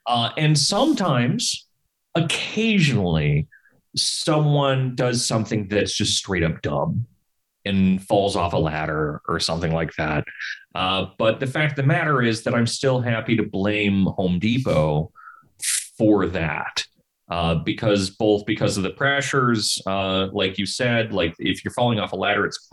Uh, and sometimes, occasionally, someone does something that's just straight up dumb and falls off a ladder or something like that. Uh, but the fact of the matter is that I'm still happy to blame Home Depot for that. Uh, because both because of the pressures, uh, like you said, like if you're falling off a ladder, it's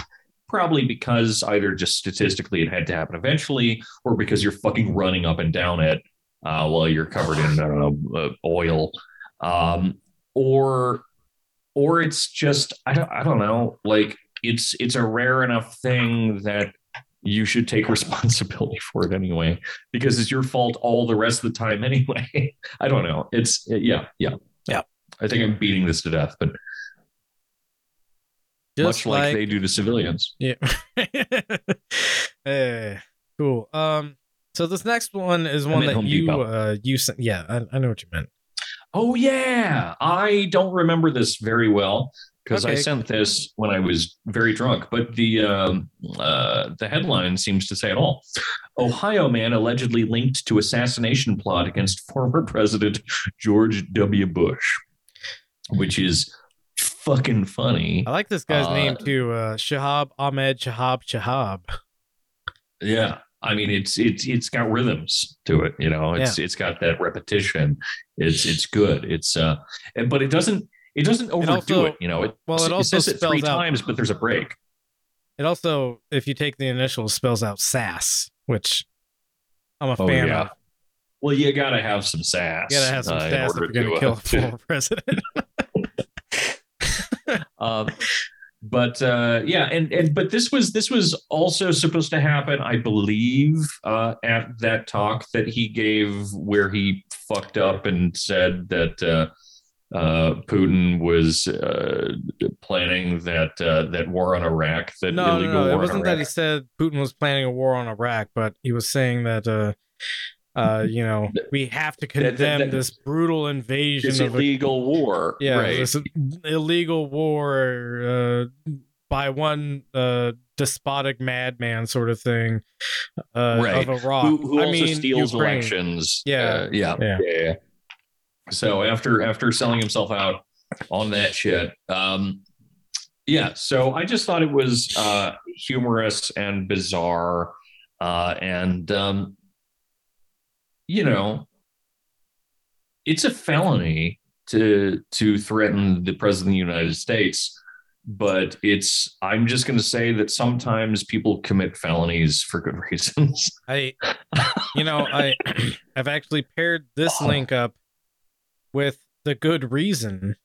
probably because either just statistically it had to happen eventually, or because you're fucking running up and down it uh, while you're covered in I don't know oil, um, or or it's just I don't I don't know like it's it's a rare enough thing that you should take responsibility for it anyway because it's your fault all the rest of the time anyway. I don't know. It's yeah yeah Yeah. I think I'm beating this to death, but Just much like, they do to civilians. Yeah. Eh, cool. Um. So this next one is one that you Depot. uh you sent. Yeah, I, I know what you meant. Oh yeah, I don't remember this very well because I sent this when I was very drunk. But the um, uh, the headline seems to say it all. Ohio man allegedly linked to assassination plot against former President George W. Bush, which is fucking funny. I like this guy's Uh, name too. Uh, Shahab Ahmed Shahab Shahab. Yeah. I mean, it's it's it's got rhythms to it, you know. It's it's got that repetition. It's it's good. It's uh, but it doesn't it doesn't overdo it. also- you know, it, well, it also says it three out- times, but there's a break. It also, if you take the initials, spells out sass, which I'm a Oh, fan yeah. of. Well, you got to have some sass. You gotta have some uh, sass if you're gonna to, kill uh, a former president. Um, but uh, yeah, and and but this was this was also supposed to happen, I believe, uh, at that talk that he gave where he fucked up and said that uh, Putin was uh, planning that uh, that war on Iraq, that no, no, illegal no. It war wasn't that he said Putin was planning a war on Iraq, but he was saying that, uh, uh, you know, we have to that- condemn that- this brutal invasion It's of a illegal war, yeah, right? this illegal war uh, by one uh, despotic madman sort of thing uh, Right. of Iraq. who, who I also mean, steals Ukraine. elections. Yeah. Yeah, Yeah. yeah, yeah. So after after selling himself out on that shit, um, yeah. So I just thought it was uh, humorous and bizarre. uh, and um, you know, it's a felony to to threaten the president of the United States. But it's I'm just going to say that sometimes people commit felonies for good reasons. I, you know, I, I've actually paired this link up with the good reason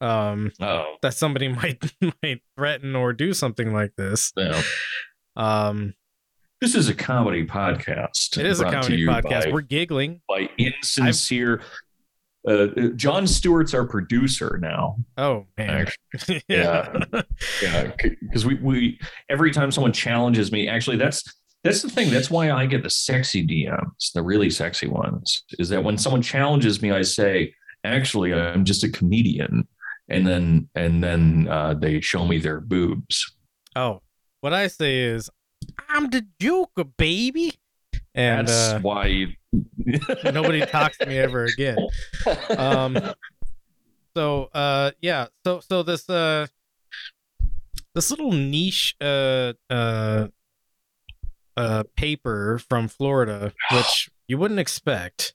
um Oh, that somebody might might threaten or do something like this yeah. um This is a comedy podcast. it is a comedy podcast by- we're giggling by insincere. Uh, John Stewart's our producer now. oh man Actually, yeah yeah, because we we every time someone challenges me, actually, that's that's the thing. That's why I get the sexy DMs, the really sexy ones. Is that when someone challenges me, I say, actually, I'm just a comedian, and then and then uh, they show me their boobs. oh what i say is i'm the joker baby. And that's uh why nobody talks to me ever again. Um so uh yeah so so this uh this little niche uh uh uh paper from Florida which you wouldn't expect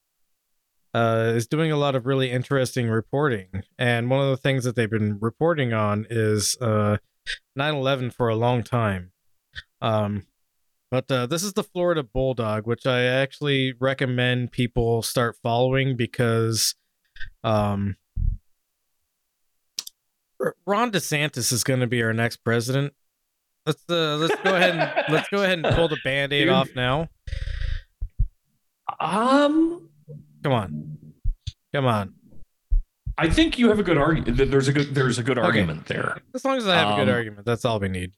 uh is doing a lot of really interesting reporting and one of the things that they've been reporting on is uh 9/11 for a long time um but uh, this is the Florida Bulldog, which I actually recommend people start following because um, Ron DeSantis is going to be our next president. Let's uh, let's go ahead and let's go ahead and pull the band-aid Dude. off now. um, Come on, come on. I think you have a good argument. There's a good there's a good Okay. argument there. As long as I have a good Um, argument, that's all we need.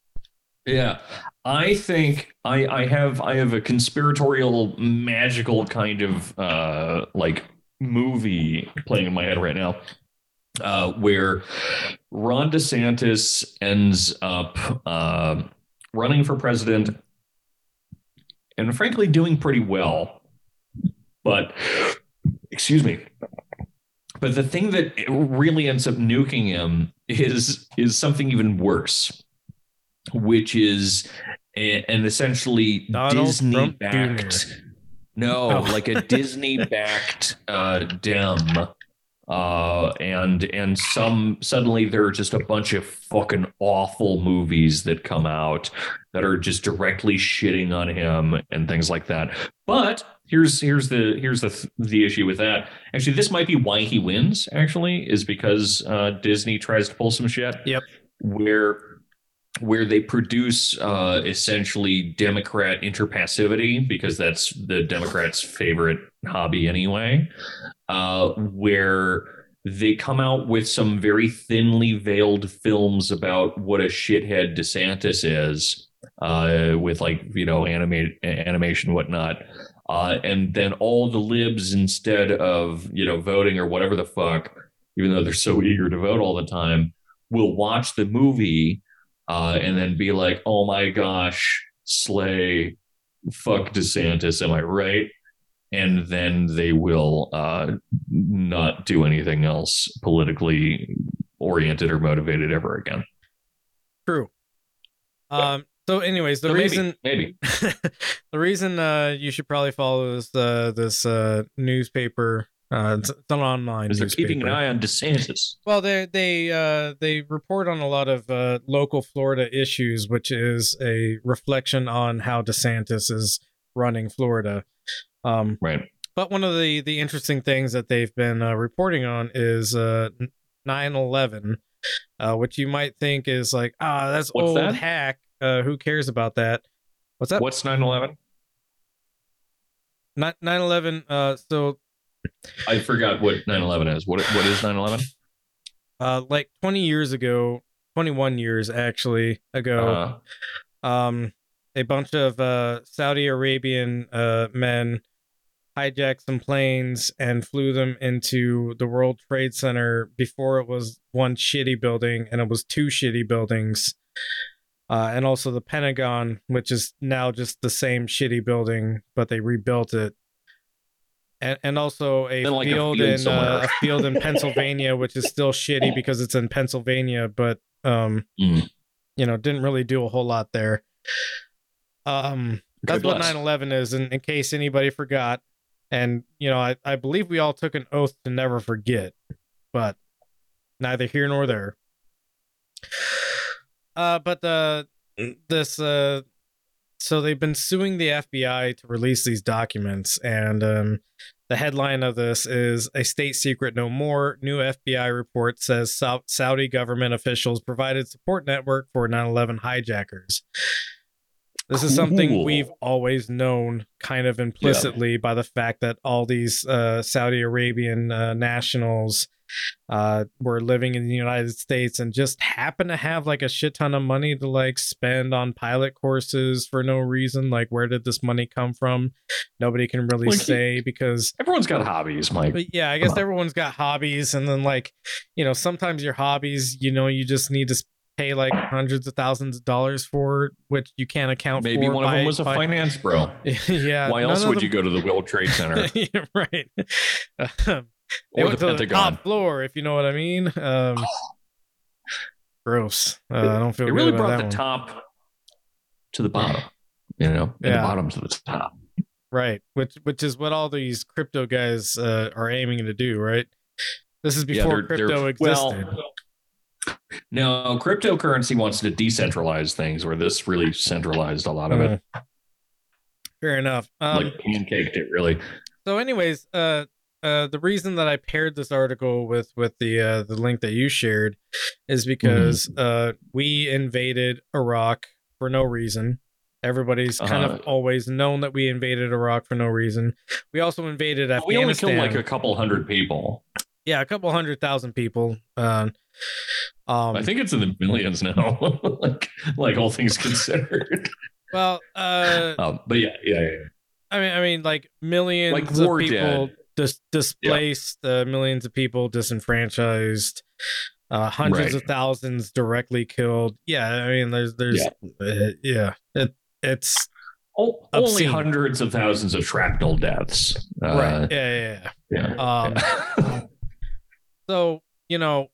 Yeah, I think I I have I have a conspiratorial magical kind of uh like movie playing in my head right now, uh, where Ron DeSantis ends up uh, running for president and frankly doing pretty well, but excuse me. But the thing that really ends up nuking him is is something even worse which is a- an essentially Donald Disney Trump backed. No, Oh. like a Disney backed uh, Dem. Uh, and and some suddenly there are just a bunch of fucking awful movies that come out that are just directly shitting on him and things like that. But here's here's the here's the the issue with that. Actually, this might be why he wins. Actually, is because uh, Disney tries to pull some shit. Yep. Where where they produce uh, essentially Democrat interpassivity because that's the Democrats' favorite hobby anyway. Uh, where they come out with some very thinly veiled films about what a shithead DeSantis is, uh, with like you know animate animation whatnot. Uh, and then all the libs instead of you know voting or whatever the fuck, even though they're so eager to vote all the time, will watch the movie uh, and then be like, "Oh my gosh, slay, fuck DeSantis, am I right?" And then they will uh, not do anything else politically oriented or motivated ever again. True. Um. So, anyways, the So reason maybe, the reason uh you should probably follow is uh this uh newspaper uh it's, it's an online is they're keeping an eye on DeSantis. well they they uh they report on a lot of uh local Florida issues which is a reflection on how DeSantis is running Florida um Right. but one of the the interesting things that they've been uh, reporting on is uh 9/11 uh which you might think is like ah that's What's old that? hack uh who cares about that what's that What's 9 11? 9 11 uh so I forgot what 9 11 is. What, what is 9 11? uh like 20 years ago 21 years actually ago Uh, um a bunch of uh saudi arabian uh men hijacked some planes and flew them into the world trade center before it was one shitty building and it was two shitty buildings uh, and also the pentagon which is now just the same shitty building but they rebuilt it and, and also a like, a field, field in uh, a field in pennsylvania which is still shitty because it's in pennsylvania but um Mm. you know didn't really do a whole lot there um That's what 9/11 is, in, in case anybody forgot. And you know, I, I believe we all took an oath to never forget, but neither here nor there. Uh, but the this uh, so they've been suing the FBI to release these documents, and um, the headline of this is "A State Secret No More." New FBI report says Sau- Saudi government officials provided support network for 9/11 hijackers. This is something we've always known, kind of implicitly, by the fact that all these uh, Saudi Arabian uh, nationals uh, were living in the United States and just happen to have like a shit ton of money to like spend on pilot courses for no reason. Like, where did this money come from? Nobody can really Like, say because Everyone's got hobbies, Mike. but yeah, I guess everyone's got hobbies, and then like, you know, sometimes your hobbies, you know, you just need to pay like hundreds of thousands of dollars for, which you can't account Maybe for. one of them was a by- finance bro. yeah. Why else would them- you go to the World Trade Center right. They or went the to the top floor, if you know what I mean. Um, gross. Uh, I don't feel It really brought the one. top to the bottom, you know, and Yeah. the bottom to the top. Right. Which which is what all these crypto guys uh, are aiming to do, right? This is Yeah, before they're- they're- crypto existed. Well, no, cryptocurrency wants to decentralize things, where this really centralized a lot of it, Uh, Fair enough. Um, like pancaked it. Really, so, anyways, uh, uh, the reason that I paired this article with with the uh, the link that you shared is because Mm-hmm. uh, we invaded Iraq for no reason. Everybody's kind Uh-huh. of always known that we invaded Iraq for no reason. We also invaded Afghanistan. we only killed like a couple hundred people. yeah, a couple hundred thousand people. Uh, um, I think it's in the millions now, like like all things considered. Well, uh, um, but yeah, yeah, yeah. I mean, I mean, like millions Like of war people dead. Dis- displaced, uh, millions of people disenfranchised, uh, hundreds Right. of thousands directly killed. Yeah, I mean, there's, there's, uh, yeah, it, it's O- only hundreds of thousands of shrapnel deaths. Uh, right. Yeah, yeah, Yeah. yeah. Um, yeah. so you know,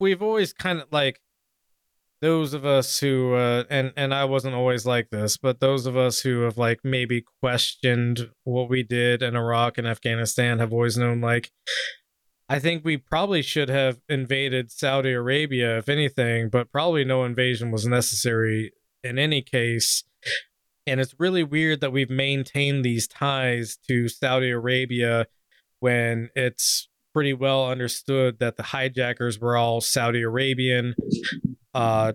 we've always kind of like those of us who uh and and I wasn't always like this but those of us who have like maybe questioned what we did in Iraq and Afghanistan have always known like I think we probably should have invaded Saudi Arabia if anything but probably no invasion was necessary in any case. And it's really weird that we've maintained these ties to Saudi Arabia when it's pretty well understood that the hijackers were all Saudi Arabian, uh,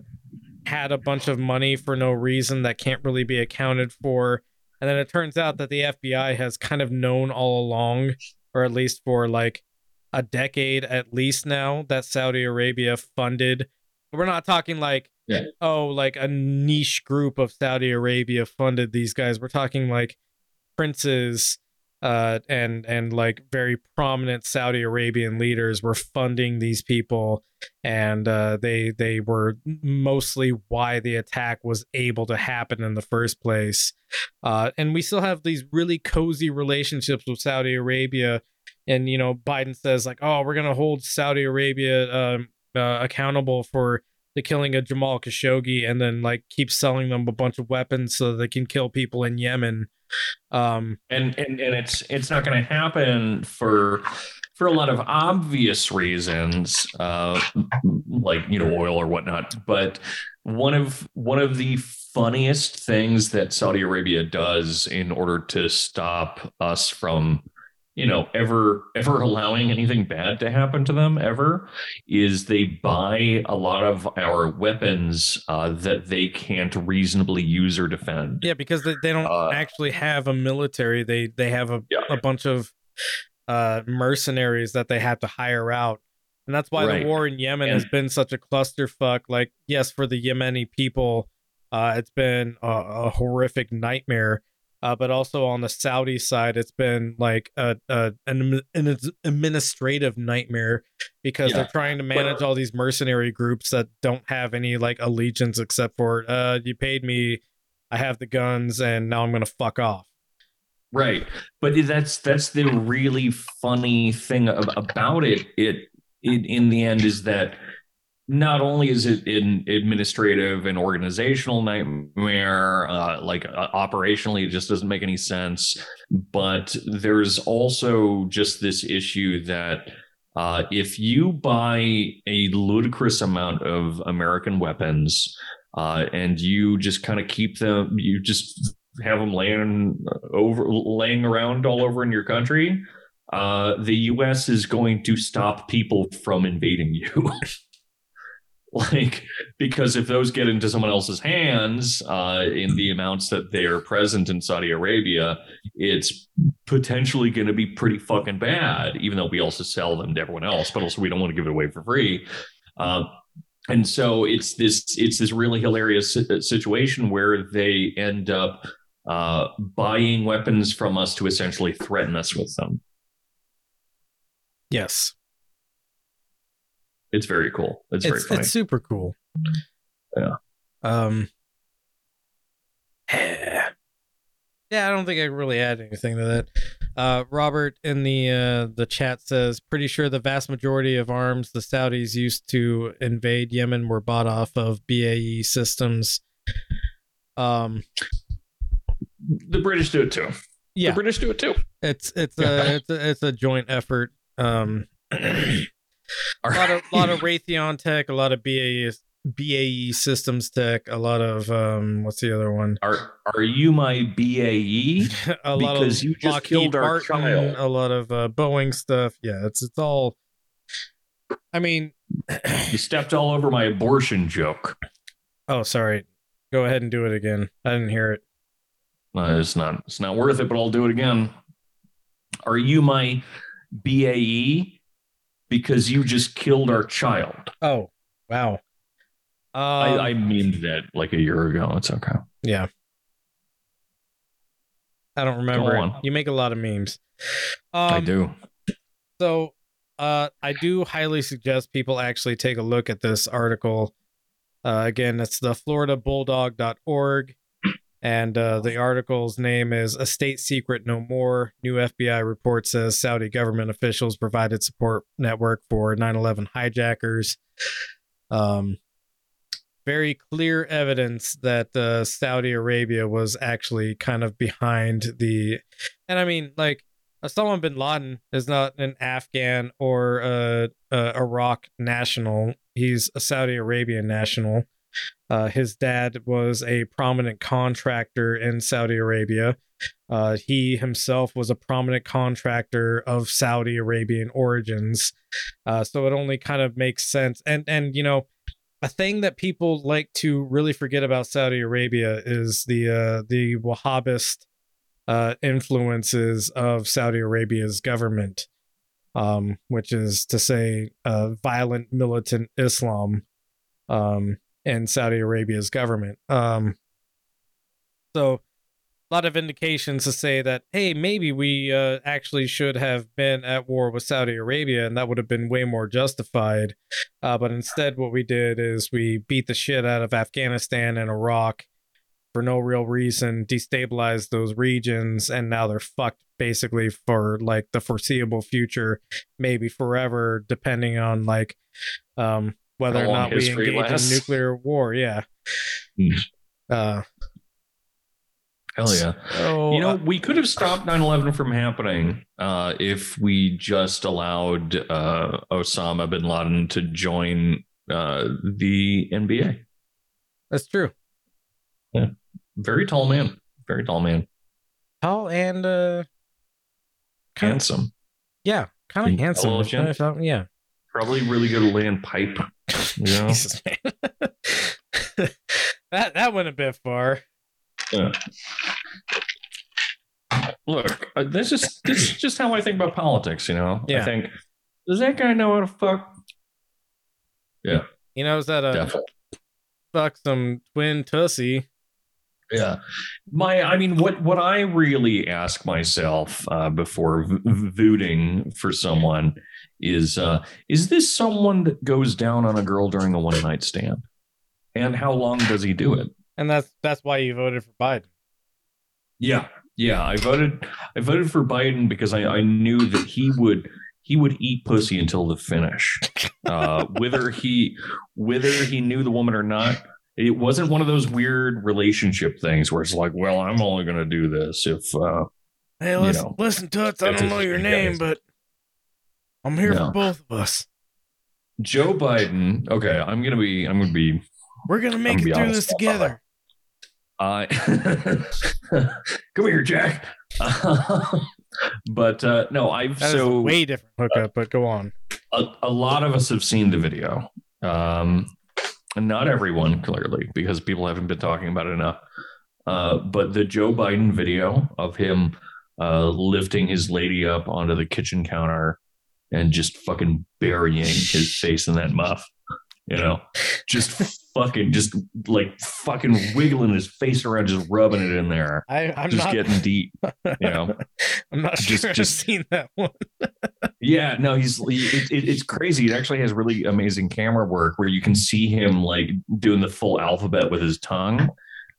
had a bunch of money for no reason that can't really be accounted for. And then it turns out that the FBI has kind of known all along, or at least for like a decade at least now, that Saudi Arabia funded. We're not talking like, Yeah. oh, like a niche group of Saudi Arabia funded these guys. We're talking like princes uh, and and like very prominent Saudi Arabian leaders were funding these people, and uh, they they were mostly why the attack was able to happen in the first place. Uh, and we still have these really cozy relationships with Saudi Arabia, and you know Biden says like, oh, we're gonna hold Saudi Arabia um, uh, accountable for the killing of Jamal Khashoggi, and then like keep selling them a bunch of weapons so they can kill people in Yemen. Um, and and and it's it's not going to happen for for a lot of obvious reasons, uh, like you know oil or whatnot. But one of one of the funniest things that Saudi Arabia does in order to stop us from you know ever ever allowing anything bad to happen to them ever is they buy a lot of our weapons uh, that they can't reasonably use or defend Yeah, because they, they don't Uh, actually have a military. They they have a, Yeah. a bunch of uh, mercenaries that they have to hire out, and that's why Right. the war in Yemen has been such a clusterfuck. Like, yes, for the Yemeni people, uh, it's been a, a horrific nightmare. Uh, but also on the Saudi side, it's been like a, a an, an administrative nightmare because Yeah. they're trying to manage all these mercenary groups that don't have any like allegiance except for uh, you paid me I have the guns and now I'm gonna fuck off. Right. But that's that's the really funny thing about it. It, it in the end is that not only is it an administrative and organizational nightmare, uh, like uh, operationally, it just doesn't make any sense. But there's also just this issue that uh, if you buy a ludicrous amount of American weapons uh, and you just kind of keep them, you just have them laying over, laying around all over in your country. Uh, the U.S. is going to stop people from invading you. like because if those get into someone else's hands uh, in the amounts that they are present in Saudi Arabia, it's potentially going to be pretty fucking bad. Even though we also sell them to everyone else, but also we don't want to give it away for free. Uh, and so it's this it's this really hilarious situation where they end up uh, buying weapons from us to essentially threaten us with them. Yes. It's very cool. It's, very funny. It's super cool. Yeah. Um. Yeah, I don't think I really add anything to that. Uh, Robert in the uh, the chat says, "Pretty sure the vast majority of arms the Saudis used to invade Yemen were bought off of BAE systems." Um, the British do it too. Yeah, the British do it too. It's it's a it's a, it's a joint effort. Um, a lot of lot of Raytheon tech, a lot of BAE BAE systems tech, a lot of um, what's the other one? Are are you my BAE? a lot because of you just Lockheed killed our Martin, child. a lot of uh, Boeing stuff. Yeah, it's it's all. I mean, You stepped all over my abortion joke. oh sorry. Go ahead and do it again. I didn't hear it. Uh, it's not it's not worth it, but I'll do it again. Are you my BAE? Because you just killed our child. Oh, wow. Um, I, I memed that like a year ago. It's okay. yeah. I don't remember. Go on. You make a lot of memes. Um, I do. So, uh, I do highly suggest people actually take a look at this article. Uh, again, it's the FloridaBulldog.org, and uh, the article's name is "A State Secret No More." New FBI report says Saudi government officials provided support network for 9/11 hijackers. Um, very clear evidence that uh, Saudi Arabia was actually kind of behind the, and I mean, like Osama bin Laden is not an Afghan or a, a Iraq national. He's a Saudi Arabian national. Uh, his dad was a prominent contractor in Saudi Arabia. Uh, he himself was a prominent contractor of Saudi Arabian origins. Uh, so it only kind of makes sense. And and you know, a thing that people like to really forget about Saudi Arabia is the uh, the Wahhabist uh, influences of Saudi Arabia's government, um, which is to say, uh, violent militant Islam um, in Saudi Arabia's government. Um, so, a lot of indications to say that, hey, maybe we uh, actually should have been at war with Saudi Arabia, and that would have been way more justified. Uh, but instead, what we did is we beat the shit out of Afghanistan and Iraq for no real reason, destabilized those regions, and now they're fucked basically for like the foreseeable future, maybe forever, depending on like um, whether or not we engage lasts. in nuclear war. Yeah. Hmm. Uh, Hell yeah. so, You know, uh, we could have stopped 9 11 from happening uh, if we just allowed uh, Osama bin Laden to join uh, the NBA. that's true. Yeah. Very tall man. Very tall man. Tall and uh, kind of, Handsome. yeah, kind of handsome. Yeah. Probably really good at laying pipe. You know? Jesus, man. that that went a bit far. Yeah. Look, uh, this is this is just how I think about politics. You know, Yeah. I think does that guy know how to fuck? Yeah. He knows how to Definitely. fuck some twin tussy. Yeah, my I mean, what what I really ask myself uh, before v- voting for someone is uh, is this someone that goes down on a girl during a one night stand, and how long does he do it? And that's that's why you voted for Biden. Yeah, yeah. I voted. I voted for Biden because I, I knew that he would he would eat pussy until the finish, uh, whether he whether he knew the woman or not. It wasn't one of those weird relationship things where it's like, well, I'm only going to do this if. Uh, hey, listen, know, listen, Toots. I don't know your name, but I'm here no. for both of us. Joe Biden. Okay, I'm gonna be. I'm gonna be. We're gonna make gonna it through this together. I come here, Jack. but uh, no, I've that so way different hookup. but go on. A, a, lot of us have seen the video, um, and not everyone clearly because people haven't been talking about it enough. Uh, but the Joe Biden video of him uh, lifting his lady up onto the kitchen counter and just fucking burying his face in that muff you know, just fucking, just like fucking wiggling his face around, just rubbing it in there. I, am just not, getting deep, you know. I'm not just, sure just I've seen that one. yeah, no, he's it, it, it's crazy. It actually has really amazing camera work where you can see him like doing the full alphabet with his tongue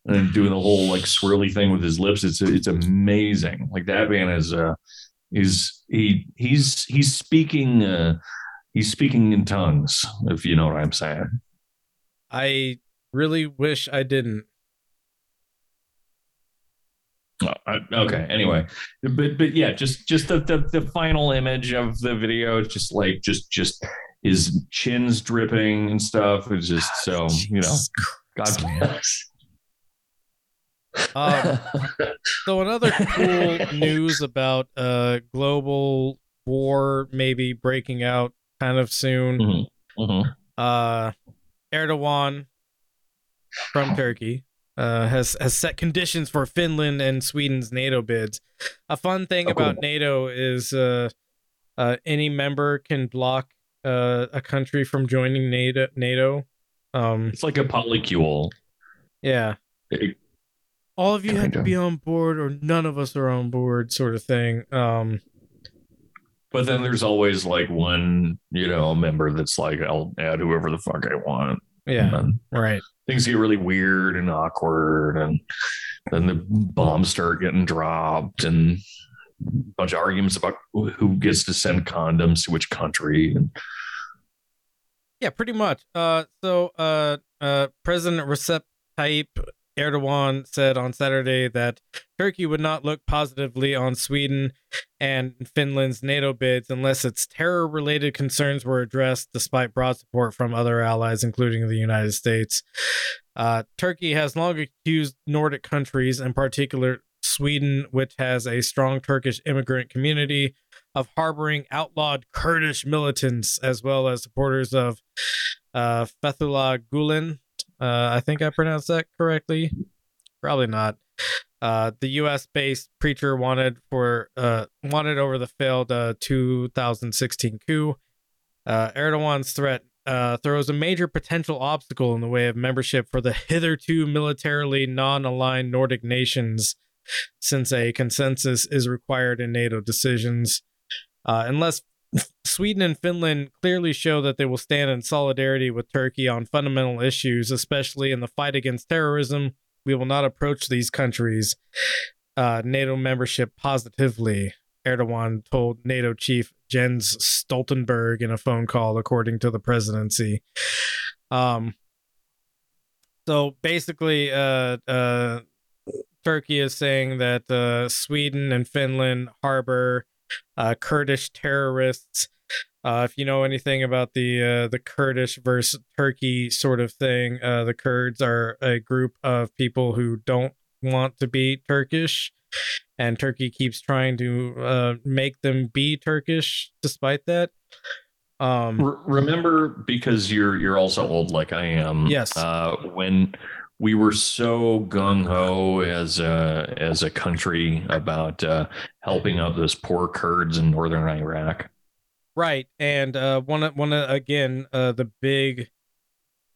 and doing the whole like swirly thing with his lips. It's it's amazing. Like that man is uh is he he's he's speaking uh he's speaking in tongues, if you know what I'm saying. I really wish I didn't. Oh, I, okay. Anyway, but but yeah, just just the, the the final image of the video, just like just just his chin's dripping and stuff. It's just so you know, God bless. Um, so another cool news about uh global war maybe breaking out kind of soon. Mm-hmm. Mm-hmm. Uh, Erdogan from Turkey uh, has has set conditions for Finland and Sweden's NATO bids. A fun thing oh, about cool. NATO is uh, uh, any member can block uh, a country from joining NATO. NATO. Um, it's like a polycule. Yeah. It, All of you have to be on board, or none of us are on board, sort of thing. Um, but then there's always like one, you know, member that's like, I'll add whoever the fuck I want. Yeah. right. Things get really weird and awkward. And then the bombs start getting dropped and a bunch of arguments about who gets to send condoms to which country. And yeah, pretty much. Uh, so uh, uh, President Recep Tayyip Erdogan said on Saturday that Turkey would not look positively on Sweden and Finland's NATO bids unless its terror related concerns were addressed, despite broad support from other allies, including the United States. Uh, Turkey has long accused Nordic countries, in particular Sweden, which has a strong Turkish immigrant community, of harboring outlawed Kurdish militants as well as supporters of uh, Fethullah Gulen, uh, I think I pronounced that correctly. Probably not. Uh, the U.S. based preacher wanted for uh, wanted over the failed uh, 2016 coup. Uh, Erdogan's threat uh, throws a major potential obstacle in the way of membership for the hitherto militarily non-aligned Nordic nations, since a consensus is required in NATO decisions. Uh, unless Sweden and Finland clearly show that they will stand in solidarity with Turkey on fundamental issues, especially in the fight against terrorism. We will not approach these countries' uh, NATO membership positively, Erdogan told NATO chief Jens Stoltenberg in a phone call, according to the presidency. Um, so basically, uh, uh, Turkey is saying that uh, Sweden and Finland harbor Kurdish terrorists. Uh, if you know anything about the uh, the Kurdish versus Turkey sort of thing, uh, the Kurds are a group of people who don't want to be Turkish, and Turkey keeps trying to uh, make them be Turkish despite that. Um, remember, because you're you're also old like I am. Yes. Uh, when we were so gung ho as a as a country about uh, helping out those poor Kurds in northern Iraq. Right, and uh, one one again uh, the big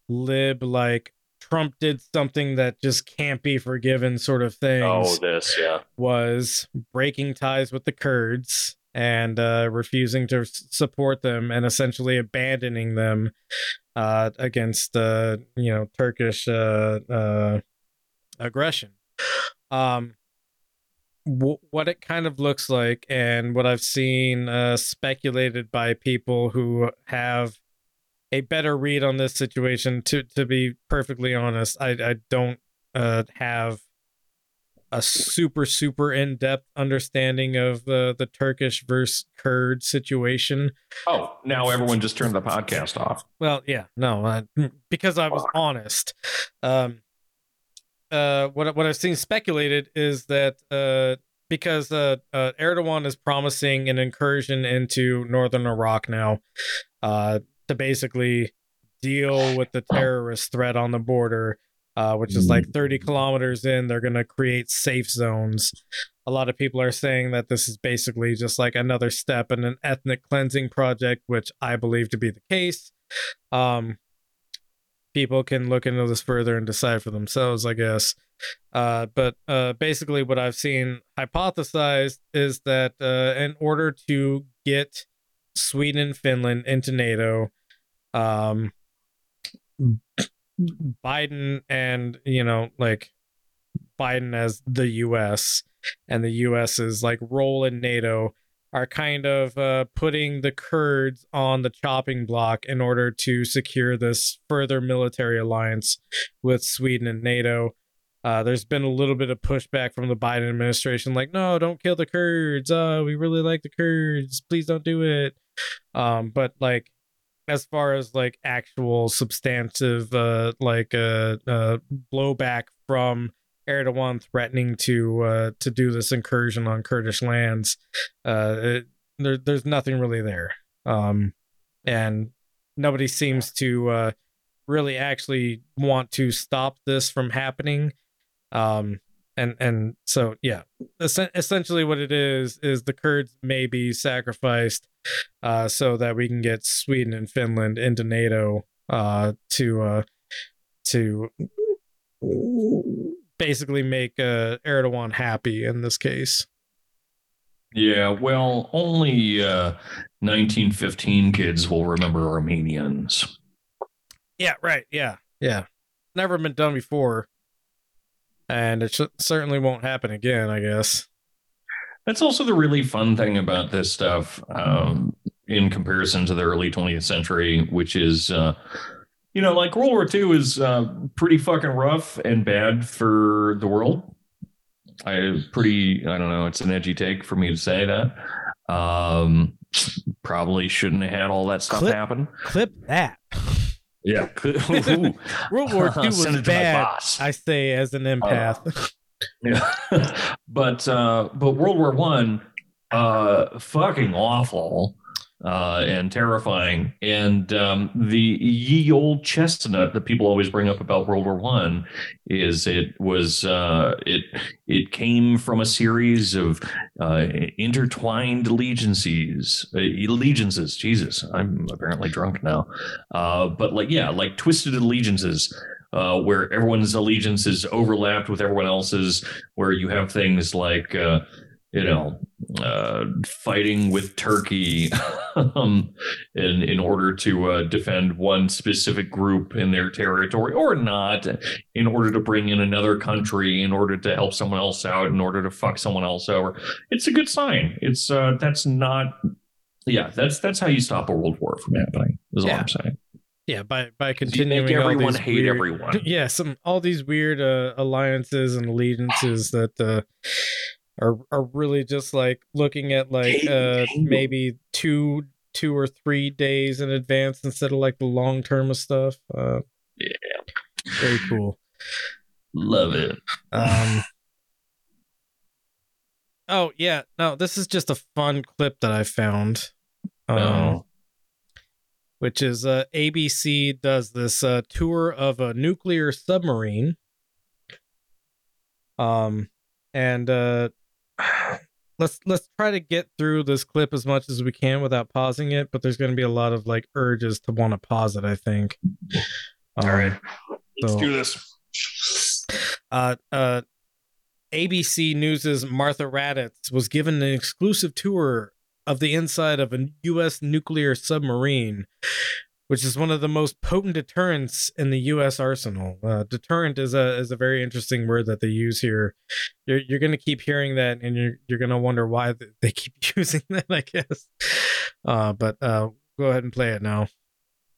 lib like Trump did something that just can't be forgiven sort of thing. Oh, this yeah was breaking ties with the Kurds and uh, refusing to support them and essentially abandoning them uh, against uh, you know Turkish uh, uh, aggression. Um, w- what it kind of looks like and what I've seen uh, speculated by people who have a better read on this situation. To to be perfectly honest, I I don't have a super super in depth understanding of the the Turkish versus Kurd situation. Oh, now everyone just turned the podcast off. Well, yeah, no, uh, because I was honest. Um, uh, what what I've seen speculated is that uh, because uh, uh, Erdogan is promising an incursion into northern Iraq now, uh, to basically deal with the terrorist threat on the border uh, which is like 30 kilometers in. They're going to create safe zones. A lot of people are saying that this is basically just like another step in an ethnic cleansing project, which I believe to be the case. Um, people can look into this further and decide for themselves, I guess. Uh, but uh, basically, what I've seen hypothesized is that uh, in order to get Sweden and Finland into NATO, um, Biden and you know like Biden as the U.S. and the U.S.'s like role in NATO are kind of uh, putting the Kurds on the chopping block in order to secure this further military alliance with Sweden and NATO. Uh, there's been a little bit of pushback from the Biden administration, like, no, don't kill the Kurds. Oh, we really like the Kurds. Please don't do it. Um, but like, as far as like actual substantive uh like uh, uh blowback from Erdogan threatening to uh to do this incursion on Kurdish lands uh it, there there's nothing really there. Um and nobody seems to uh really actually want to stop this from happening. Um and and so yeah essentially what it is is the kurds may be sacrificed uh so that we can get sweden and finland into nato uh to uh to basically make uh erdogan happy in this case. Yeah well only uh 1915 kids will remember armenians. Yeah right yeah yeah. Never been done before and it sh- certainly won't happen again i guess. That's also the really fun thing about this stuff um, in comparison to the early 20th century which is uh, you know like world war ii is uh, pretty fucking rough and bad for the world. I pretty i don't know it's an edgy take for me to say that. Um, probably shouldn't have had all that stuff Clip- happen. clip that yeah. World war ii was Send it to my bad i say as an empath. Yeah. but uh but World War One, uh fucking awful uh and terrifying. And um the ye old chestnut that people always bring up about World War One is it was uh it it came from a series of uh intertwined allegiances uh, allegiances jesus i'm apparently drunk now uh but like yeah like twisted allegiances uh, where everyone's allegiance is overlapped with everyone else's, where you have things like, uh, you know, uh, fighting with Turkey um, in in order to uh, defend one specific group in their territory, or not, in order to bring in another country, in order to help someone else out, in order to fuck someone else over. It's a good sign. It's uh, that's not. Yeah, that's that's how you stop a world war from happening. Is all I'm saying. yeah by by You continuing make all everyone these hate weird- everyone. yeah some all these weird uh, alliances and allegiances that uh are are really just like looking at like uh maybe two two or three days in advance instead of like the long term of stuff uh Yeah. very cool Love it. um oh yeah no this is just a fun clip that i found um Oh. which is uh, ABC does this uh, tour of a nuclear submarine. Um, and uh, let's let's try to get through this clip as much as we can without pausing it. But there's going to be a lot of like urges to want to pause it. I think. All right. Um, Let's so- do this. uh, uh, ABC News's Martha Raddatz was given an exclusive tour of the inside of a U.S. nuclear submarine, which is one of the most potent deterrents in the U.S. arsenal. Uh, deterrent is a is a very interesting word that they use here. You're you're going to keep hearing that, and you're you're going to wonder why they keep using that. I guess. Uh, but uh, go ahead and play it now.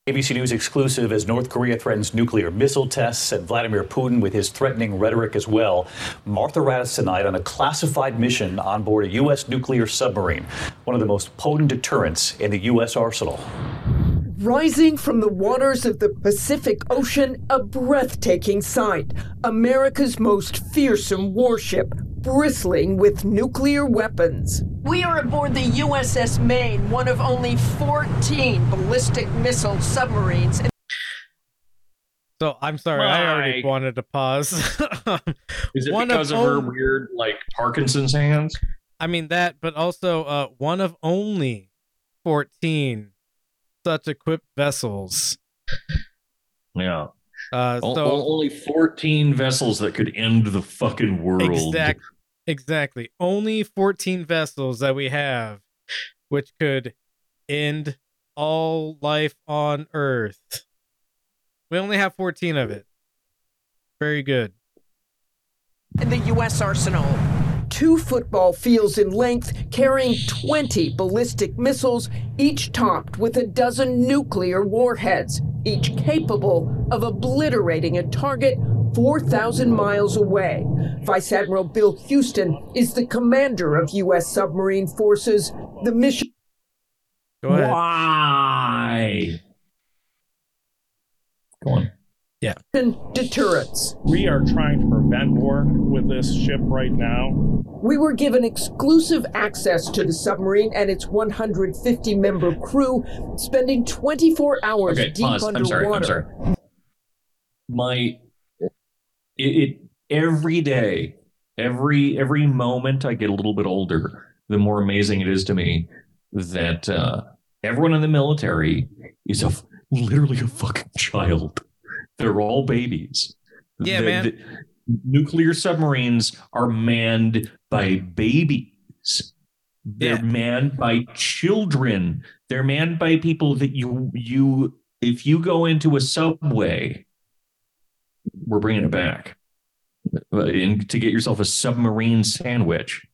ABC News exclusive as North Korea threatens nuclear missile tests and Vladimir Putin with his threatening rhetoric as well. Martha Raddatz tonight on a classified mission on board a U.S. nuclear submarine, one of the most potent deterrents in the U.S. arsenal. Rising from the waters of the Pacific Ocean, a breathtaking sight. America's most fearsome warship, bristling with nuclear weapons. We are aboard the USS Maine, one of only 14 ballistic missile submarines. So I'm sorry, I already wanted to pause. Is it One because of, her only- weird like Parkinson's hands? I mean that, but also uh, one of only 14 such equipped vessels. Yeah. Uh, O- so o- only 14 vessels that could end the fucking world. Exact, exactly. Only 14 vessels that we have, which could end all life on Earth. We only have 14 of it. Very good. in the U.S. arsenal. Two football fields in length, carrying 20 ballistic missiles, each topped with a dozen nuclear warheads, each capable of obliterating a target 4,000 miles away. Vice Admiral Bill Houston is the commander of U.S. submarine forces. The mission. Go ahead. Why? Go on. Deterrence. We are trying to prevent war with this ship right now. We were given exclusive access to the submarine and its 150 member crew, spending 24 hours Okay, deep pause. underwater. I'm sorry. I'm sorry. My it, it every day, every every moment I get a little bit older, the more amazing it is to me that uh, everyone in the military is a literally a fucking child. They're all babies. Yeah, The- man. the nuclear submarines are manned by babies. They're Yeah. manned by children. They're manned by people that you you if you go into a subway, we're bringing it back, uh, and to get yourself a submarine sandwich,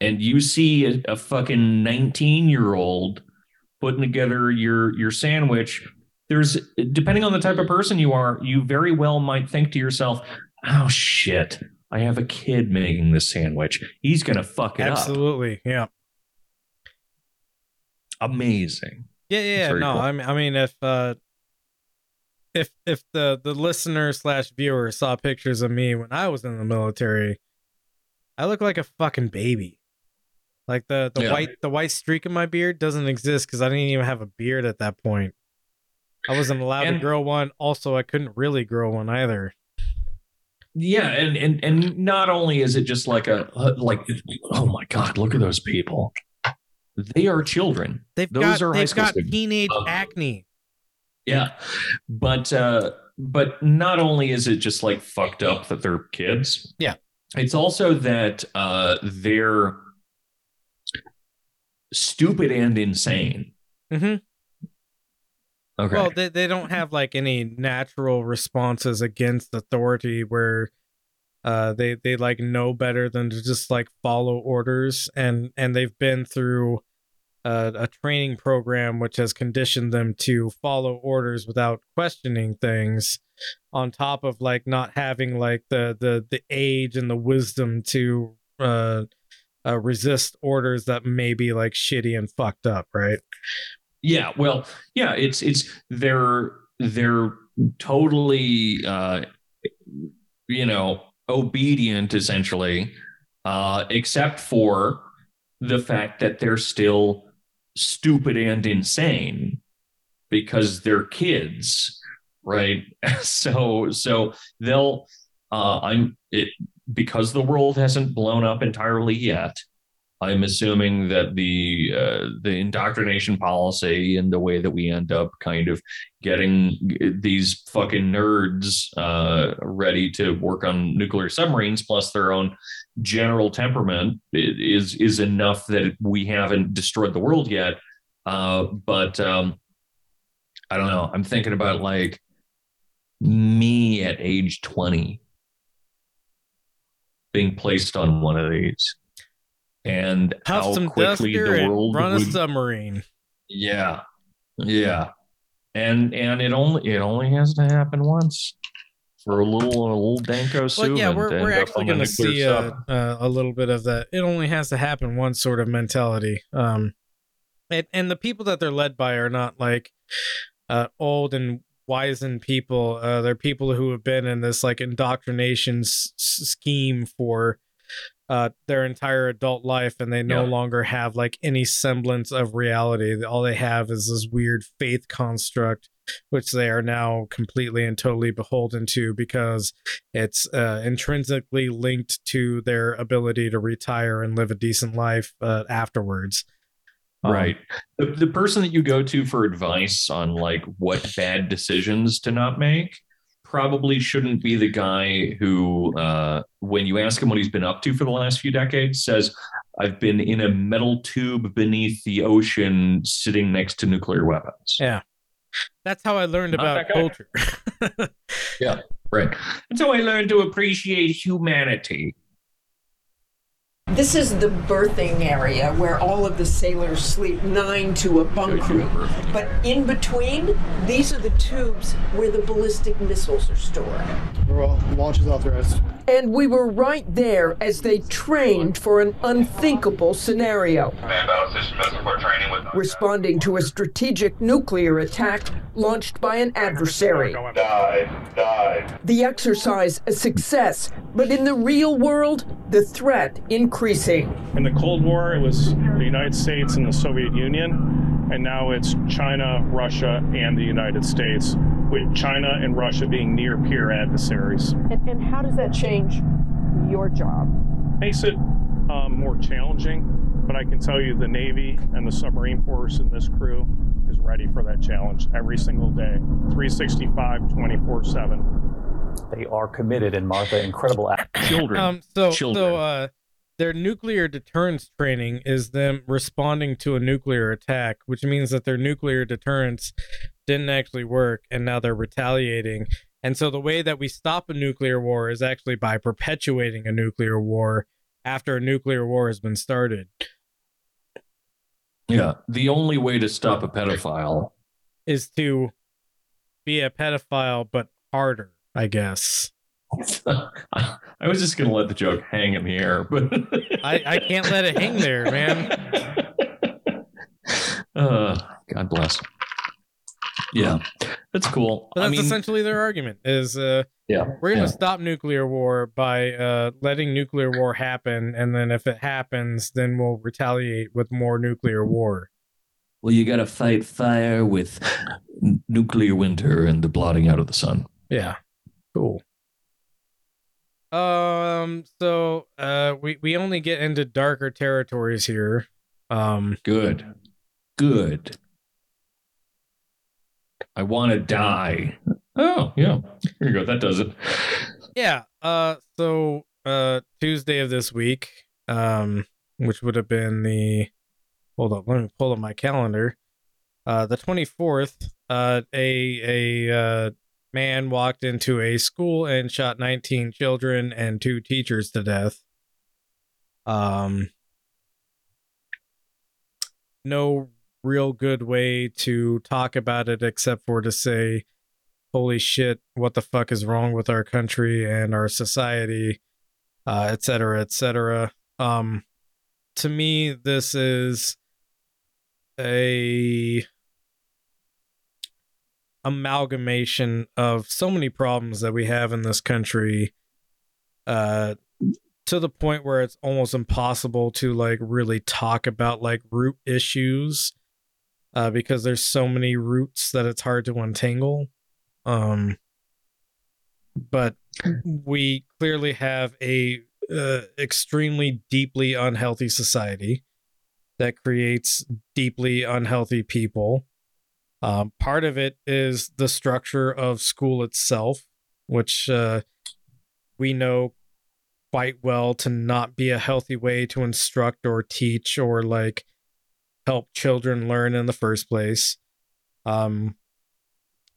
and you see a, a fucking nineteen year old putting together your your sandwich. There's depending on the type of person you are, you very well might think to yourself, "Oh shit, I have a kid making this sandwich. He's gonna fuck it up." Absolutely. Yeah. Amazing. Yeah, yeah, yeah. No, cool. I mean, I mean, if uh, if if the the listener slash viewer saw pictures of me when I was in the military, I look like a fucking baby. Like the the Yeah. white the white streak in my beard doesn't exist because I didn't even have a beard at that point. I wasn't allowed to grow one. Also, I couldn't really grow one either. Yeah, and and and not only is it just like a like oh my god, look at those people. They are children. They've Those got are they've got students. teenage Oh. acne. Yeah. But uh but not only is it just like fucked up that they're kids. Yeah. It's also that uh they're stupid and insane. hmm Okay. Well, they they don't have like any natural responses against authority where uh they they like know better than to just like follow orders and and they've been through a, a training program which has conditioned them to follow orders without questioning things on top of like not having like the the the age and the wisdom to uh, uh resist orders that may be like shitty and fucked up right Yeah, well, yeah, it's it's they're they're totally uh you know, obedient essentially uh except for the fact that they're still stupid and insane because they're kids, right? so so they'll uh I'm it because the world hasn't blown up entirely yet. I'm assuming that the uh, the indoctrination policy and the way that we end up kind of getting these fucking nerds uh, ready to work on nuclear submarines, plus their own general temperament, is is enough that we haven't destroyed the world yet. Uh, but um, I don't know. I'm thinking about like me at age 20 being placed on one of these and Huff how some quickly the world run a would submarine. yeah yeah and and it only it only has to happen once for a little a little danko Well, soup yeah, we're, we're actually going to see a, sub. a, a little bit of that. It only has to happen once sort of mentality. Um, and, and the people that they're led by are not like uh, old and wizened people. Uh, they're people who have been in this like indoctrination s- scheme for uh, their entire adult life, and they no Yeah. longer have like any semblance of reality. All they have is this weird faith construct, which they are now completely and totally beholden to because it's uh, intrinsically linked to their ability to retire and live a decent life uh, afterwards. Um, right the, the person that you go to for advice on like what bad decisions to not make probably shouldn't be the guy who uh, when you ask him what he's been up to for the last few decades says i've been in a metal tube beneath the ocean sitting next to nuclear weapons Yeah. That's how I learned Not about culture. yeah, right that's how i learned to appreciate humanity This is the berthing area where all of the sailors sleep nine to a bunk room. But in between, these are the tubes where the ballistic missiles are stored. Well, launch is authorized. And we were right there as they trained for an unthinkable scenario. Responding to a strategic nuclear attack launched by an adversary. The exercise a success, but in the real world, the threat increasing. In the Cold War, it was the United States and the Soviet Union, and now it's China, Russia, and the United States, with China and Russia being near peer adversaries. And, and how does that change your job? Makes it um, more challenging, but I can tell you the Navy and the submarine force and this crew is ready for that challenge every single day, 365, 24 7. They are committed, and Martha, incredible act. children Um, so, Children. so uh, their nuclear deterrence training is them responding to a nuclear attack, which means that their nuclear deterrence didn't actually work, and now they're retaliating. And so, the way that we stop a nuclear war is actually by perpetuating a nuclear war after a nuclear war has been started. yeah the only way to stop a pedophile Is to be a pedophile, but harder, I guess. I was just gonna let the joke hang in the air, but I, I can't let it hang there, man. Uh, God bless. Yeah, that's cool. But I that's mean, essentially their argument: is uh, yeah, We're going to yeah. stop nuclear war by uh, letting nuclear war happen, and then if it happens, then we'll retaliate with more nuclear war. Well, you got to fight fire with nuclear winter and the blotting out of the sun. Yeah, cool. Um, so uh, we we only get into darker territories here. Um, Good, good. I want to die. Oh, yeah. Here you go. That does it. yeah. Uh, so uh, Tuesday of this week, um, which would have been the hold up, let me pull up my calendar. Uh, the twenty fourth. Uh, a a uh, man walked into a school and shot 19 children and two teachers to death. Um, no real good way to talk about it except for to say, holy shit, what the fuck is wrong with our country and our society, uh, et cetera, et cetera. Um, to me, this is a amalgamation of so many problems that we have in this country uh to the point where it's almost impossible to like really talk about like root issues uh because there's so many roots that it's hard to untangle. Um but we clearly have a uh, extremely deeply unhealthy society that creates deeply unhealthy people um, part of it is the structure of school itself, which uh, we know quite well to not be a healthy way to instruct or teach or like help children learn in the first place. Um,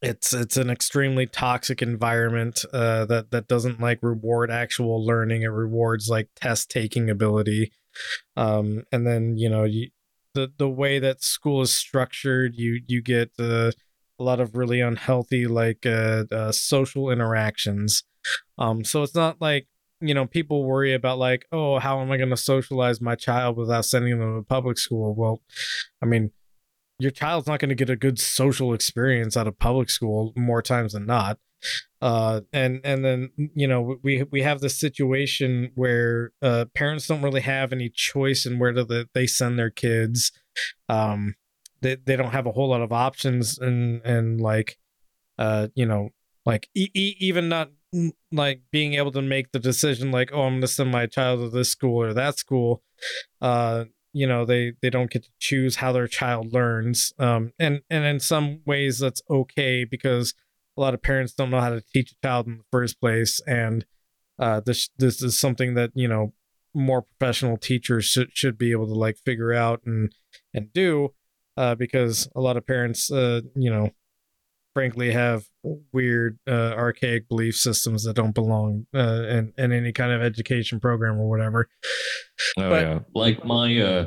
it's it's an extremely toxic environment uh, that that doesn't like reward actual learning. It rewards like test taking ability, um, and then you know you, the the way that school is structured, you you get uh, a lot of really unhealthy like uh, uh, social interactions. Um, so it's not like you know people worry about like oh how am I going to socialize my child without sending them to public school? Well, I mean your child's not going to get a good social experience out of public school more times than not uh and and then you know we we have this situation where uh parents don't really have any choice in where the, they send their kids. Um they, they don't have a whole lot of options and and like uh you know like e- e- even not mm, like being able to make the decision like oh i'm gonna send my child to this school or that school. Uh you know they they don't get to choose how their child learns. Um and and in some ways that's okay because a lot of parents don't know how to teach a child in the first place. And uh this this is something that you know more professional teachers should, should be able to like figure out and and do uh because a lot of parents uh you know frankly have weird uh, archaic belief systems that don't belong uh, in, in any kind of education program or whatever. Oh But- yeah, like my uh,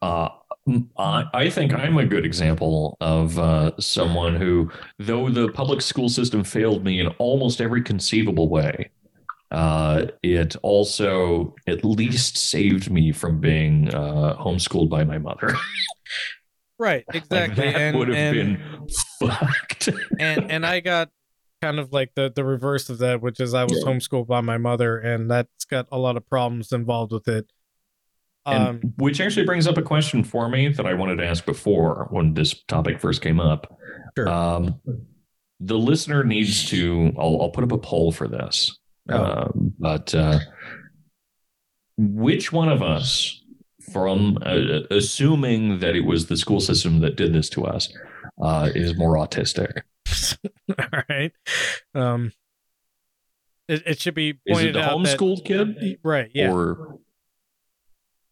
uh, I, I think I'm a good example of uh, someone who, though the public school system failed me in almost every conceivable way, uh, it also at least saved me from being uh, homeschooled by my mother. right Like, exactly that and would have and, been fucked. and and i got kind of like the the reverse of that which is i was Yeah. homeschooled by my mother and that's got a lot of problems involved with it And- um which actually brings up a question for me that I wanted to ask before when this topic first came up. Sure. Um, the listener needs to. I'll, I'll put up a poll for this. Oh. Um, but uh, which one of us, from uh, assuming that it was the school system that did this to us, uh, is more autistic? all right um it, it should be Is it pointed the out that- homeschooled kid, right yeah or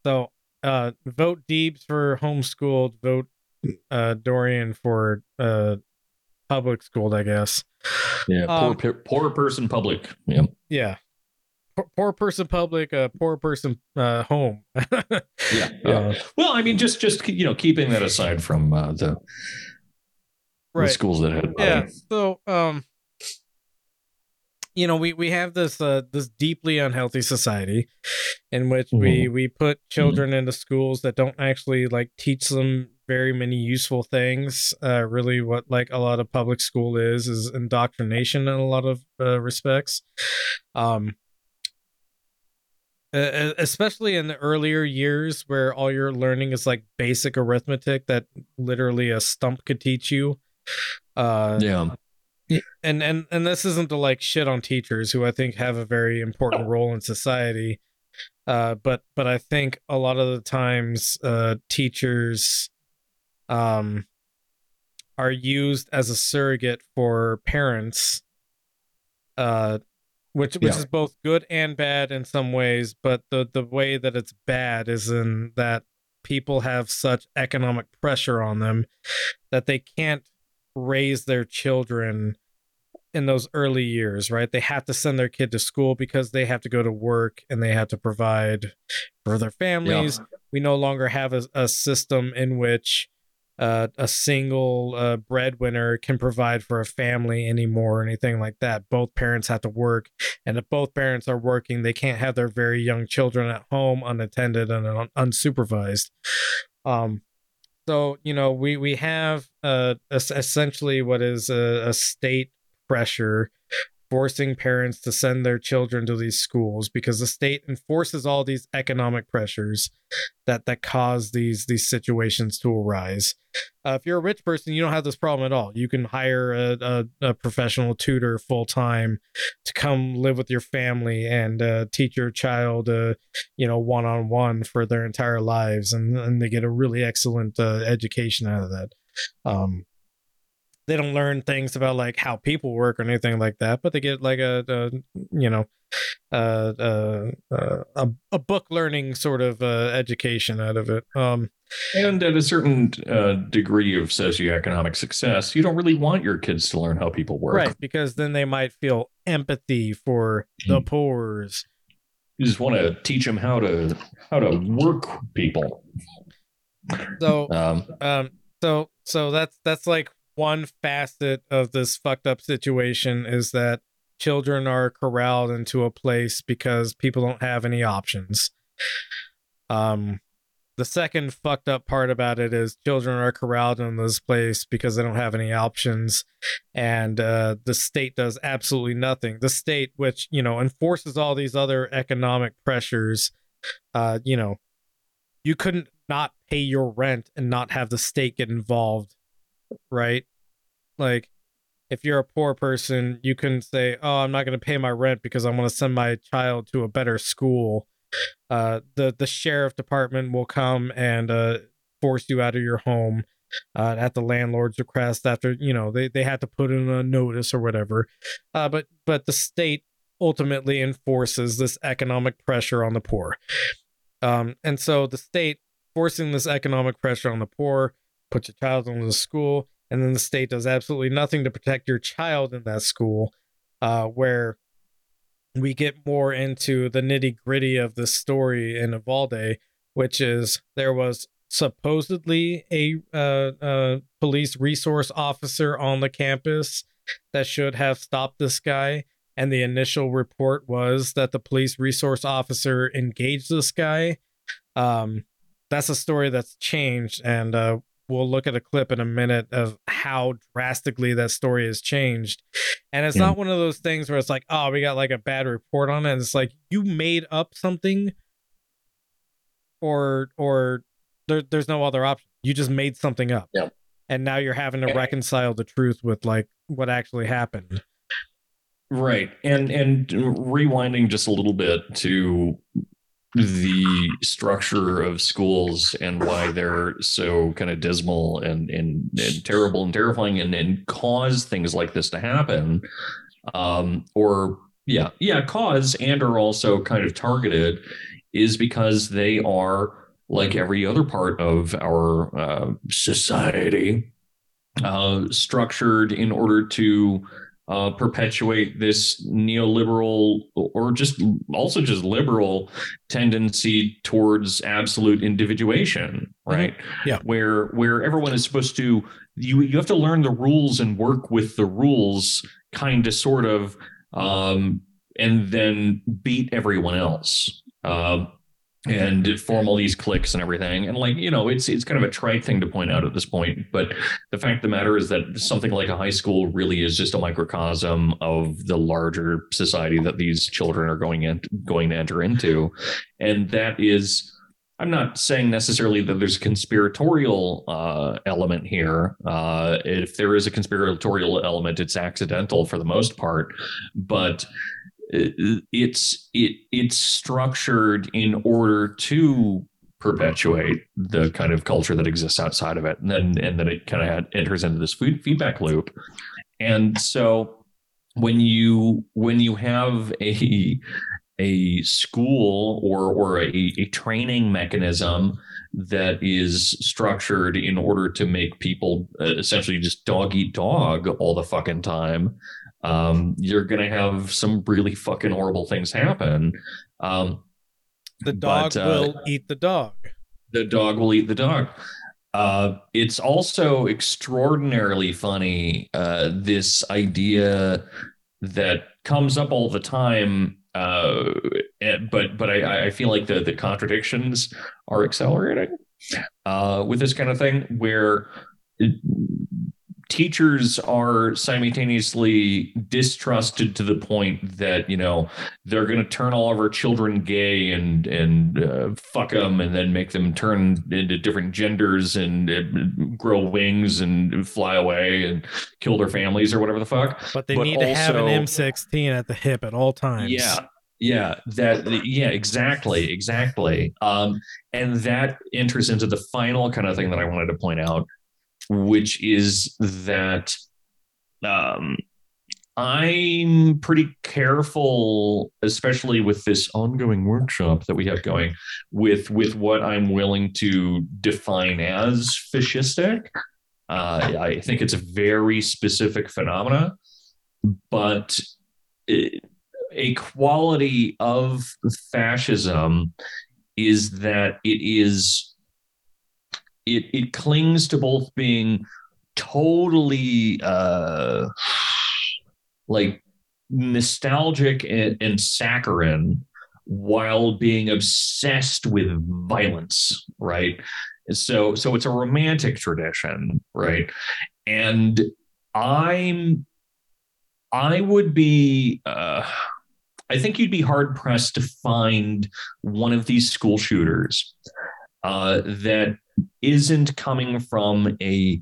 So uh vote Deebs for homeschooled, vote uh Dorian for uh public schooled, I guess. yeah, Um, poor poor person public? Yeah. Yeah. Poor, poor person public, uh poor person uh home. Yeah, yeah. Uh, well, I mean, just just you know, keeping that aside from uh, the, the right. schools that had. Yeah. So um you know, we we have this uh this deeply unhealthy society in which we we put children into schools that don't actually like teach them very many useful things. Uh really what like a lot of public school is is indoctrination in a lot of uh, respects. Um especially in the earlier years where all you're learning is like basic arithmetic that literally a stump could teach you uh yeah, and and and this isn't to like shit on teachers who I think have a very important role in society. Uh, but but I think a lot of the times uh, teachers um, are used as a surrogate for parents, uh, which which Yeah. is both good and bad in some ways. But the the way that it's bad is in that people have such economic pressure on them that they can't raise their children in those early years, right? They have to send their kid to school because they have to go to work and they have to provide for their families. We no longer have a, a system in which uh, a single uh, breadwinner can provide for a family anymore or anything like that. Both parents have to work. And if both parents are working, they can't have their very young children at home unattended and un- unsupervised. Um, so you know we we have uh essentially what is a, a state pressure forcing parents to send their children to these schools because the state enforces all these economic pressures that that cause these these situations to arise. Uh, if you're a rich person you don't have this problem at all. You can hire a, a, a professional tutor full time to come live with your family and uh, teach your child uh, you know one on one for their entire lives and, and they get a really excellent uh, education out of that. Um they don't learn things about like how people work or anything like that but they get like a, a you know uh, uh, uh, a, a book learning sort of uh, education out of it um And at a certain uh, degree of socioeconomic success, you don't really want your kids to learn how people work. Right, because then they might feel empathy for the poors. You just want to teach them how to how to work people. So Um, um so so that's that's like one facet of this fucked up situation is that children are corralled into a place because people don't have any options. Um the second fucked up part about it is children are corralled in this place because they don't have any options and uh, the state does absolutely nothing. The state which you know enforces all these other economic pressures uh you know you couldn't not pay your rent and not have the state get involved right? Like if you're a poor person you can say oh i'm not going to pay my rent because i want to send my child to a better school. Uh the the sheriff department will come and uh force you out of your home uh, at the landlord's request after you know they, they had to put in a notice or whatever. Uh but but the state ultimately enforces this economic pressure on the poor. Um and so the state forcing this economic pressure on the poor puts your child into the school and then the state does absolutely nothing to protect your child in that school uh where we get more into the nitty gritty of the story in Uvalde, which is there was supposedly a uh, uh, police resource officer on the campus that should have stopped this guy. And the initial report was that the police resource officer engaged this guy. Um, that's a story that's changed, and uh, we'll look at a clip in a minute of how drastically that story has changed. And it's Yeah. not one of those things where it's like, oh, we got like a bad report on it. And it's like you made up something, or or there, there's no other option. You just made something up. Yeah. And now you're having to reconcile the truth with like what actually happened. Right. And and rewinding just a little bit to the structure of schools and why they're so kind of dismal and and, and terrible and terrifying and, and cause things like this to happen. Um or yeah, yeah, cause and are also kind of targeted is because they are like every other part of our uh, society uh, structured in order to uh, perpetuate this neoliberal or just also just liberal tendency towards absolute individuation right? Yeah. where where everyone is supposed to you you have to learn the rules and work with the rules kind of sort of um and then beat everyone else. Um and form all these cliques and everything. And like, you know, it's it's kind of a trite thing to point out at this point. But the fact of the matter is that something like a high school really is just a microcosm of the larger society that these children are going in going to enter into. And that is I'm not saying necessarily that there's a conspiratorial uh, element here. Uh, if there is a conspiratorial element, it's accidental for the most part, but it's it it's structured in order to perpetuate the kind of culture that exists outside of it, and then and then it kind of enters into this food feedback loop, and so when you when you have a a school or or a, a training mechanism that is structured in order to make people uh, essentially just dog eat dog all the fucking time um, you're gonna have some really fucking horrible things happen um, The dog But, uh, will eat the dog. the dog will eat the dog. Uh, it's also extraordinarily funny. Uh, this idea that comes up all the time, uh, eh, but but I, I feel like the the contradictions are accelerating uh, with this kind of thing, where it- teachers are simultaneously distrusted to the point that you know they're going to turn all of our children gay and and uh, fuck them and then make them turn into different genders and uh, grow wings and fly away and kill their families or whatever the fuck But they but need to have an M16 at the hip at all times. yeah. Yeah, that yeah, exactly, exactly. Um, and that enters into the final kind of thing that I wanted to point out, which is that um I'm pretty careful, especially with this ongoing workshop that we have going, with with what I'm willing to define as fascistic. Uh, I think it's a very specific phenomena, but it, a quality of fascism is that it is it it clings to both being totally uh like nostalgic and, and saccharine while being obsessed with violence right? So so it's a romantic tradition right? And i'm i would be uh i think you'd be hard pressed to find one of these school shooters uh that isn't coming from a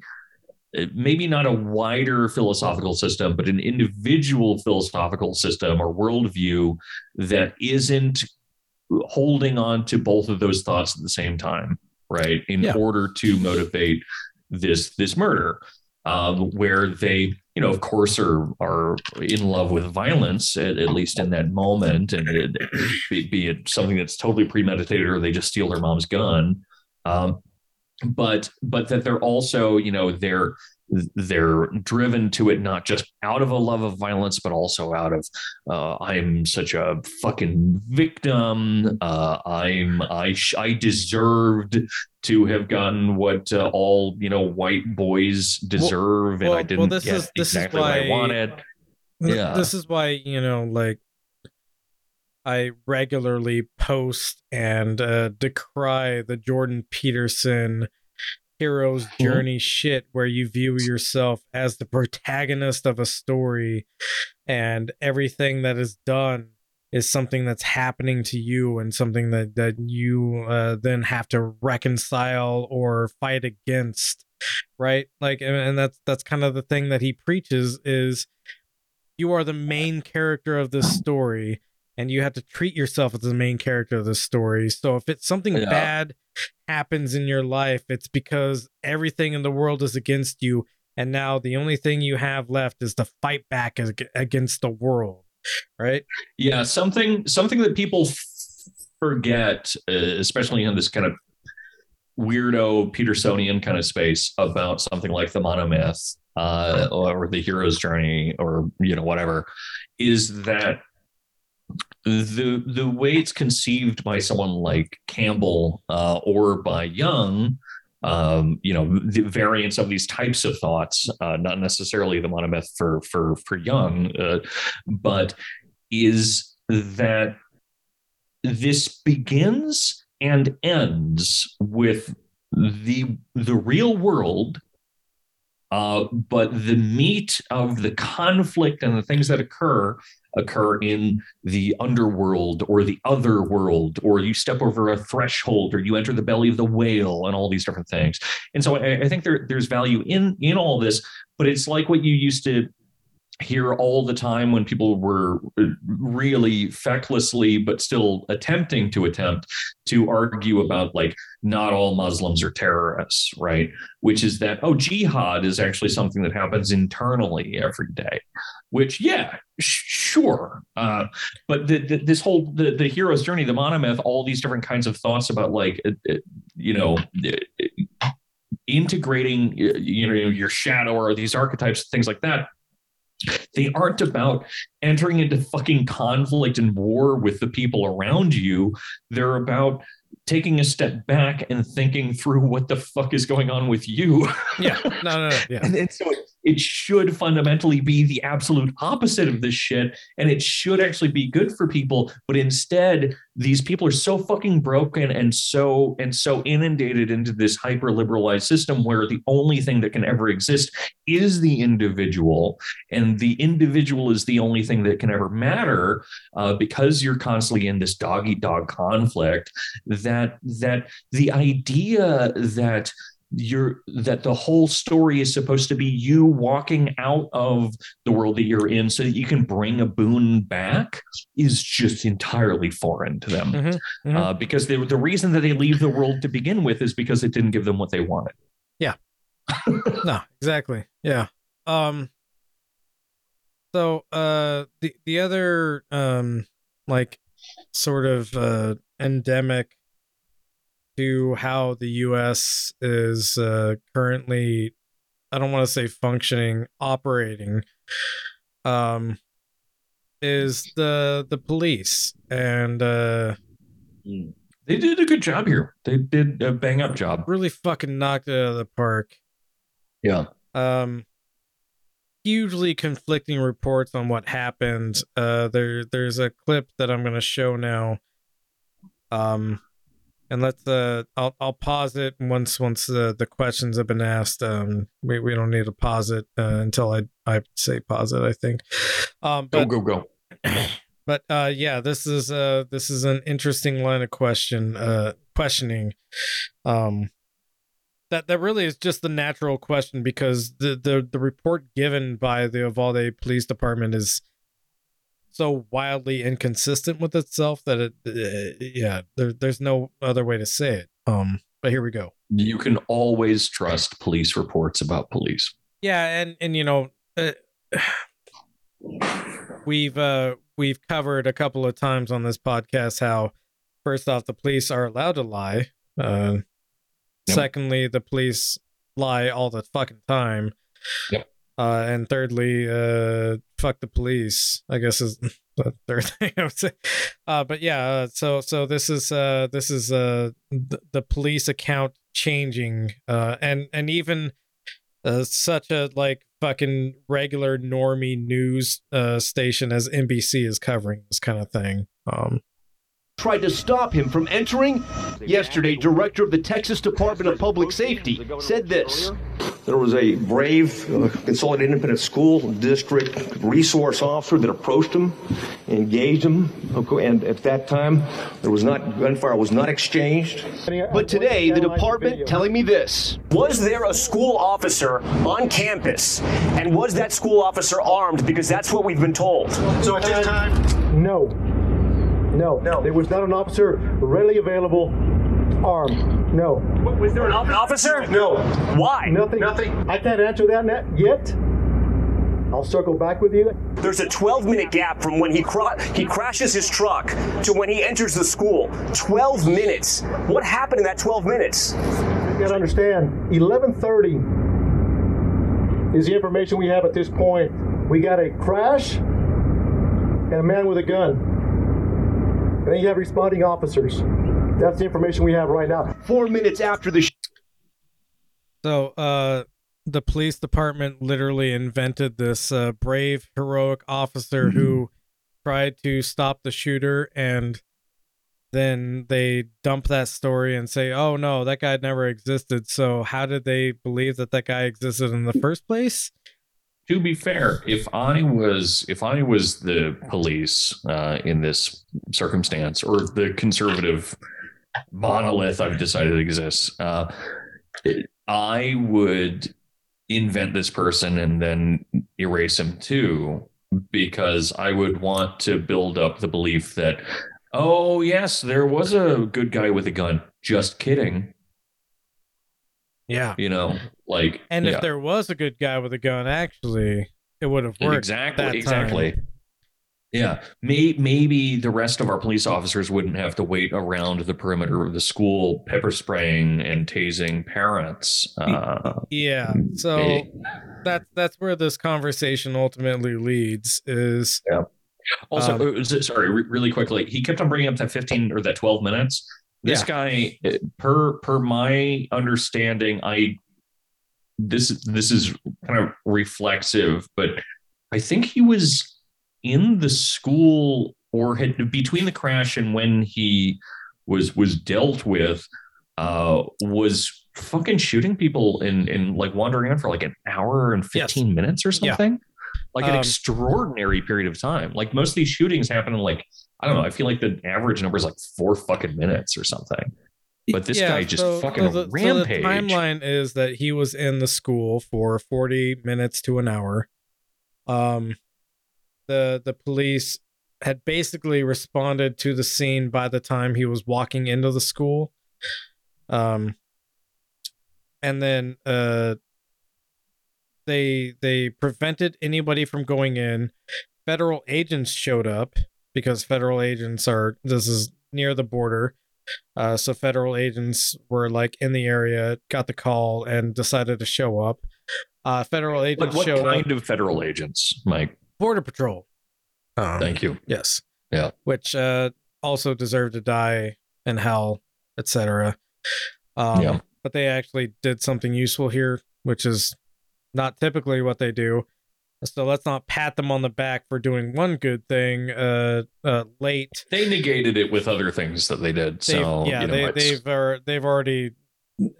maybe not a wider philosophical system, but an individual philosophical system or worldview that isn't holding on to both of those thoughts at the same time, right? In Yeah. order to motivate this this murder, um, where they, you know, of course, are are in love with violence at, at least in that moment, and it, be, be it something that's totally premeditated or they just steal their mom's gun. Um, but but that they're also you know they're they're driven to it not just out of a love of violence but also out of uh, i'm such a fucking victim uh, i'm i sh- i deserved to have gotten what uh, all you know white boys deserve and well- i didn't this get is- this is exactly what i wanted Th- Yeah. This is why, you know, like I regularly post and uh, decry the Jordan Peterson hero's Mm-hmm. journey shit where you view yourself as the protagonist of a story and everything that is done is something that's happening to you and something that that you uh, then have to reconcile or fight against right like and, and that's that's kind of the thing that he preaches is you are the main character of this story and you have to treat yourself as the main character of this story so if it's something Yeah. bad happens in your life it's because everything in the world is against you and now the only thing you have left is to fight back against the world right Yeah, something something that people f- forget, uh, especially in this kind of weirdo Petersonian kind of space about something like the monomyth uh, or the hero's journey or you know whatever, is that the the way it's conceived by someone like Campbell uh, or by Jung. Um, you know, the variants of these types of thoughts, uh, not necessarily the monomyth for for for Jung, uh, but is that this begins and ends with the the real world uh, but the meat of the conflict and the things that occur occur in the underworld or the other world or you step over a threshold or you enter the belly of the whale and all these different things. And so i, I think there, there's value in in all this but it's like what you used to hear all the time when people were uh, really fecklessly but still attempting to attempt to argue about like not all muslims are terrorists right? Which is that oh jihad is actually something that happens internally every day which yeah sh- sure uh, but the, the, this whole the, the hero's journey the monomyth all these different kinds of thoughts about like uh, uh, you know integrating you know your shadow or these archetypes things like that they aren't about entering into fucking conflict and war with the people around you. They're about taking a step back and thinking through what the fuck is going on with you. yeah no no, no yeah And, and so it, it should fundamentally be the absolute opposite of this shit. And it should actually be good for people. But instead, these people are so fucking broken and so and so inundated into this hyper liberalized system where the only thing that can ever exist is the individual. And the individual is the only thing that can ever matter uh, because you're constantly in this dog eat dog conflict. That that the idea that you're that the whole story is supposed to be you walking out of the world that you're in so that you can bring a boon back is just entirely foreign to them. Mhm, mhm. Uh, because the, the reason that they leave the world to begin with is because it didn't give them what they wanted. Yeah. No exactly. Yeah. Um So uh the the other um like sort of uh endemic to how the US is uh currently I don't want to say functioning, operating um is the the police and uh They did a good job here. They did a bang up job. really fucking knocked it out of the park. Yeah. um hugely conflicting reports on what happened uh there there's a clip that i'm going to show now um and let's uh i'll i'll pause it once once the the questions have been asked. Um we, we don't need to pause it uh, until i i say pause it i think. Um Go but go go. but uh yeah this is uh this is an interesting line of question uh questioning. Um that that really is just the natural question because the the, the report given by the Uvalde Police Department is so wildly inconsistent with itself that it uh, yeah there, there's no other way to say it um but here we go You can always trust police reports about police. yeah and and you know uh, we've uh we've covered a couple of times on this podcast how first off the police are allowed to lie uh Yep. secondly the police lie all the fucking time Yep. Uh and thirdly uh fuck the police i guess is the third thing i would say uh but yeah uh, so so this is uh this is uh the, the police account changing uh and and even uh, such a like fucking regular normie news uh station as NBC is covering this kind of thing. Um tried to stop him from entering. Yesterday, director of the Texas Department of Public Safety said this. There was a brave uh, Consolidated Independent School District resource officer that approached him, engaged him, and at that time, there was not gunfire was not exchanged. But today, the department telling me this. Was there a school officer on campus? And was that school officer armed? Because that's what we've been told. So at this time, no. No. No. There was not an officer readily available armed. No. Was there an officer? No. Why? Nothing. Nothing. I can't answer that yet. I'll circle back with you. There's a 12 minute gap from when he cra- he crashes his truck to when he enters the school. 12 minutes. What happened in that 12 minutes? You gotta understand, 11:30 is the information we have at this point. We got a crash and a man with a gun. And then you have responding officers. That's the information we have right now. Four minutes after the so uh the police department literally invented this uh, brave heroic officer who tried to stop the shooter and then they dump that story and say oh no that guy never existed so how did they believe that that guy existed in the first place to be fair, if I was if I was the police uh, in this circumstance or the conservative monolith I've decided exists, uh, I would invent this person and then erase him too, because I would want to build up the belief that, oh yes, there was a good guy with a gun. Just kidding. Yeah You know, like and yeah. if there was a good guy with a gun actually it would have worked exactly that exactly time. yeah May, maybe the rest of our police officers wouldn't have to wait around the perimeter of the school pepper spraying and tasing parents uh, Yeah. So Hey. that's that's where this conversation ultimately leads is yeah. also Um, uh, sorry re- really quickly he kept on bringing up that 15 or that 12 minutes this Yeah. guy per per my understanding i this this is kind of reflexive but i think he was in the school or had between the crash and when he was was dealt with uh was fucking shooting people and and like wandering around for like an hour and 15 minutes or Yeah. something like an Um, extraordinary period of time like most of these shootings happen in like i don't know i feel like the average number is like four fucking minutes or something but this Yeah, guy just so- fucking so the, so the rampage timeline is that he was in the school for 40 minutes to an hour. Um the the police had basically responded to the scene by the time he was walking into the school. Um and then uh they they prevented anybody from going in. Federal agents showed up because federal agents are this is near the border. Uh, so federal agents were like in the area, got the call, and decided to show up. Uh, federal What, agents what showed kind up. of federal agents, Mike? Border Patrol. Um, Thank you. Yes. Yeah. Which uh, also deserved to die in hell, etc. Um, Yeah. But they actually did something useful here, which is not typically what they do. So let's not pat them on the back for doing one good thing uh, uh, late. They negated it with other things that they did. They've- So yeah, you know, they, it's- they've uh, they've already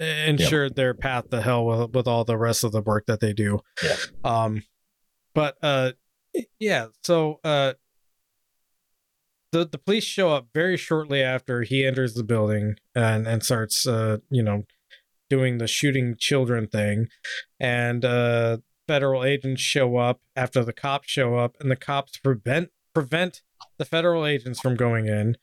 ensured their path to hell with, with all the rest of the work that they do. Yeah. Um, but uh, yeah. So uh, the the police show up very shortly after he enters the building and and starts uh you know doing the shooting children thing, and uh federal agents show up after the cops show up, and the cops prevent prevent the federal agents from going in.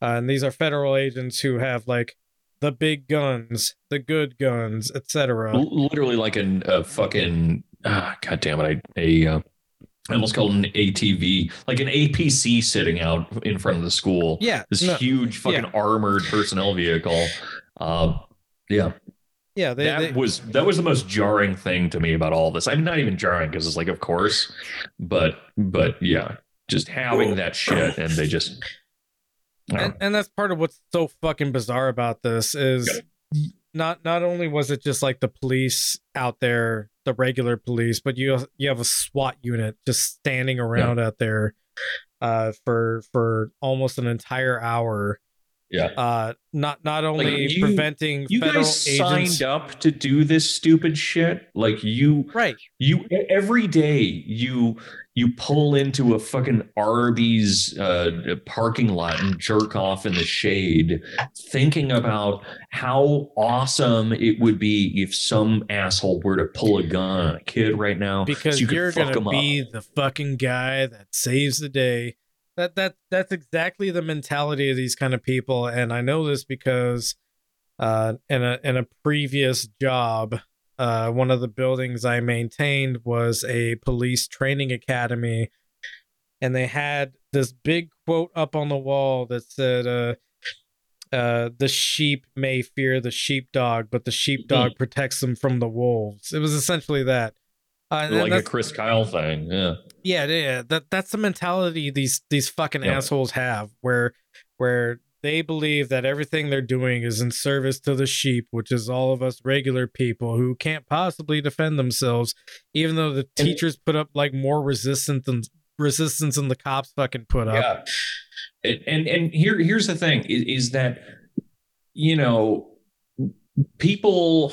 Uh, and these are federal agents who have like the big guns, the good guns, etc. Literally like an, a fucking ah, god damn it I a uh, I almost called an ATV like an APC sitting out in front of the school Yeah, this no, huge fucking yeah. armored personnel vehicle uh, yeah Yeah, they, that they was that was the most jarring thing to me about all this. I'm not even jarring because it's like of course but but yeah just having that shit and they just and, and that's part of what's so fucking bizarre about this is not not only was it just like the police out there the regular police but you you have a SWAT unit just standing around out there uh for for almost an entire hour yeah uh not not only you- preventing you federal guys agents signed up to do this stupid shit like you right you every day you you pull into a fucking arby's uh parking lot and jerk off in the shade thinking about how awesome it would be if some asshole were to pull a gun on a kid right now so because you could you're fuck gonna him up. be the fucking guy that saves the day. That that that's exactly the mentality of these kind of people, and I know this because uh, in a in a previous job, uh, one of the buildings I maintained was a police training academy, and they had this big quote up on the wall that said, uh, uh, "The sheep may fear the sheepdog, but the sheepdog protects them from the wolves." It was essentially that. Uh, like a chris kyle thing yeah yeah, yeah, that that's the mentality these these fucking Yeah. assholes have, where where they believe that everything they're doing is in service to the sheep, which is all of us regular people who can't possibly defend themselves, even though the teachers put up like more resistance than resistance than the cops fucking put up. Yeah. And and, and here here's the thing is, is that you know people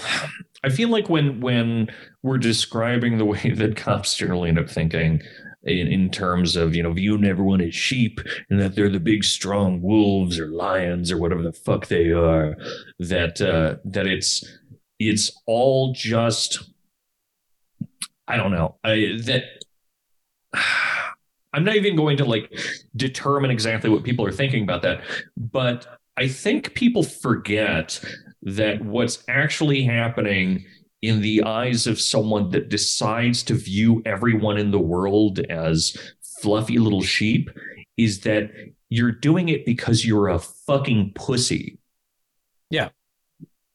I feel like when when we're describing the way that cops generally end up thinking in, in terms of you know viewing everyone as sheep and that they're the big strong wolves or lions or whatever the fuck they are that uh that it's it's all just I don't know. I that I'm not even going to like determine exactly what people are thinking about that, but I think people forget that what's actually happening in the eyes of someone that decides to view everyone in the world as fluffy little sheep is that you're doing it because you're a fucking pussy. Yeah.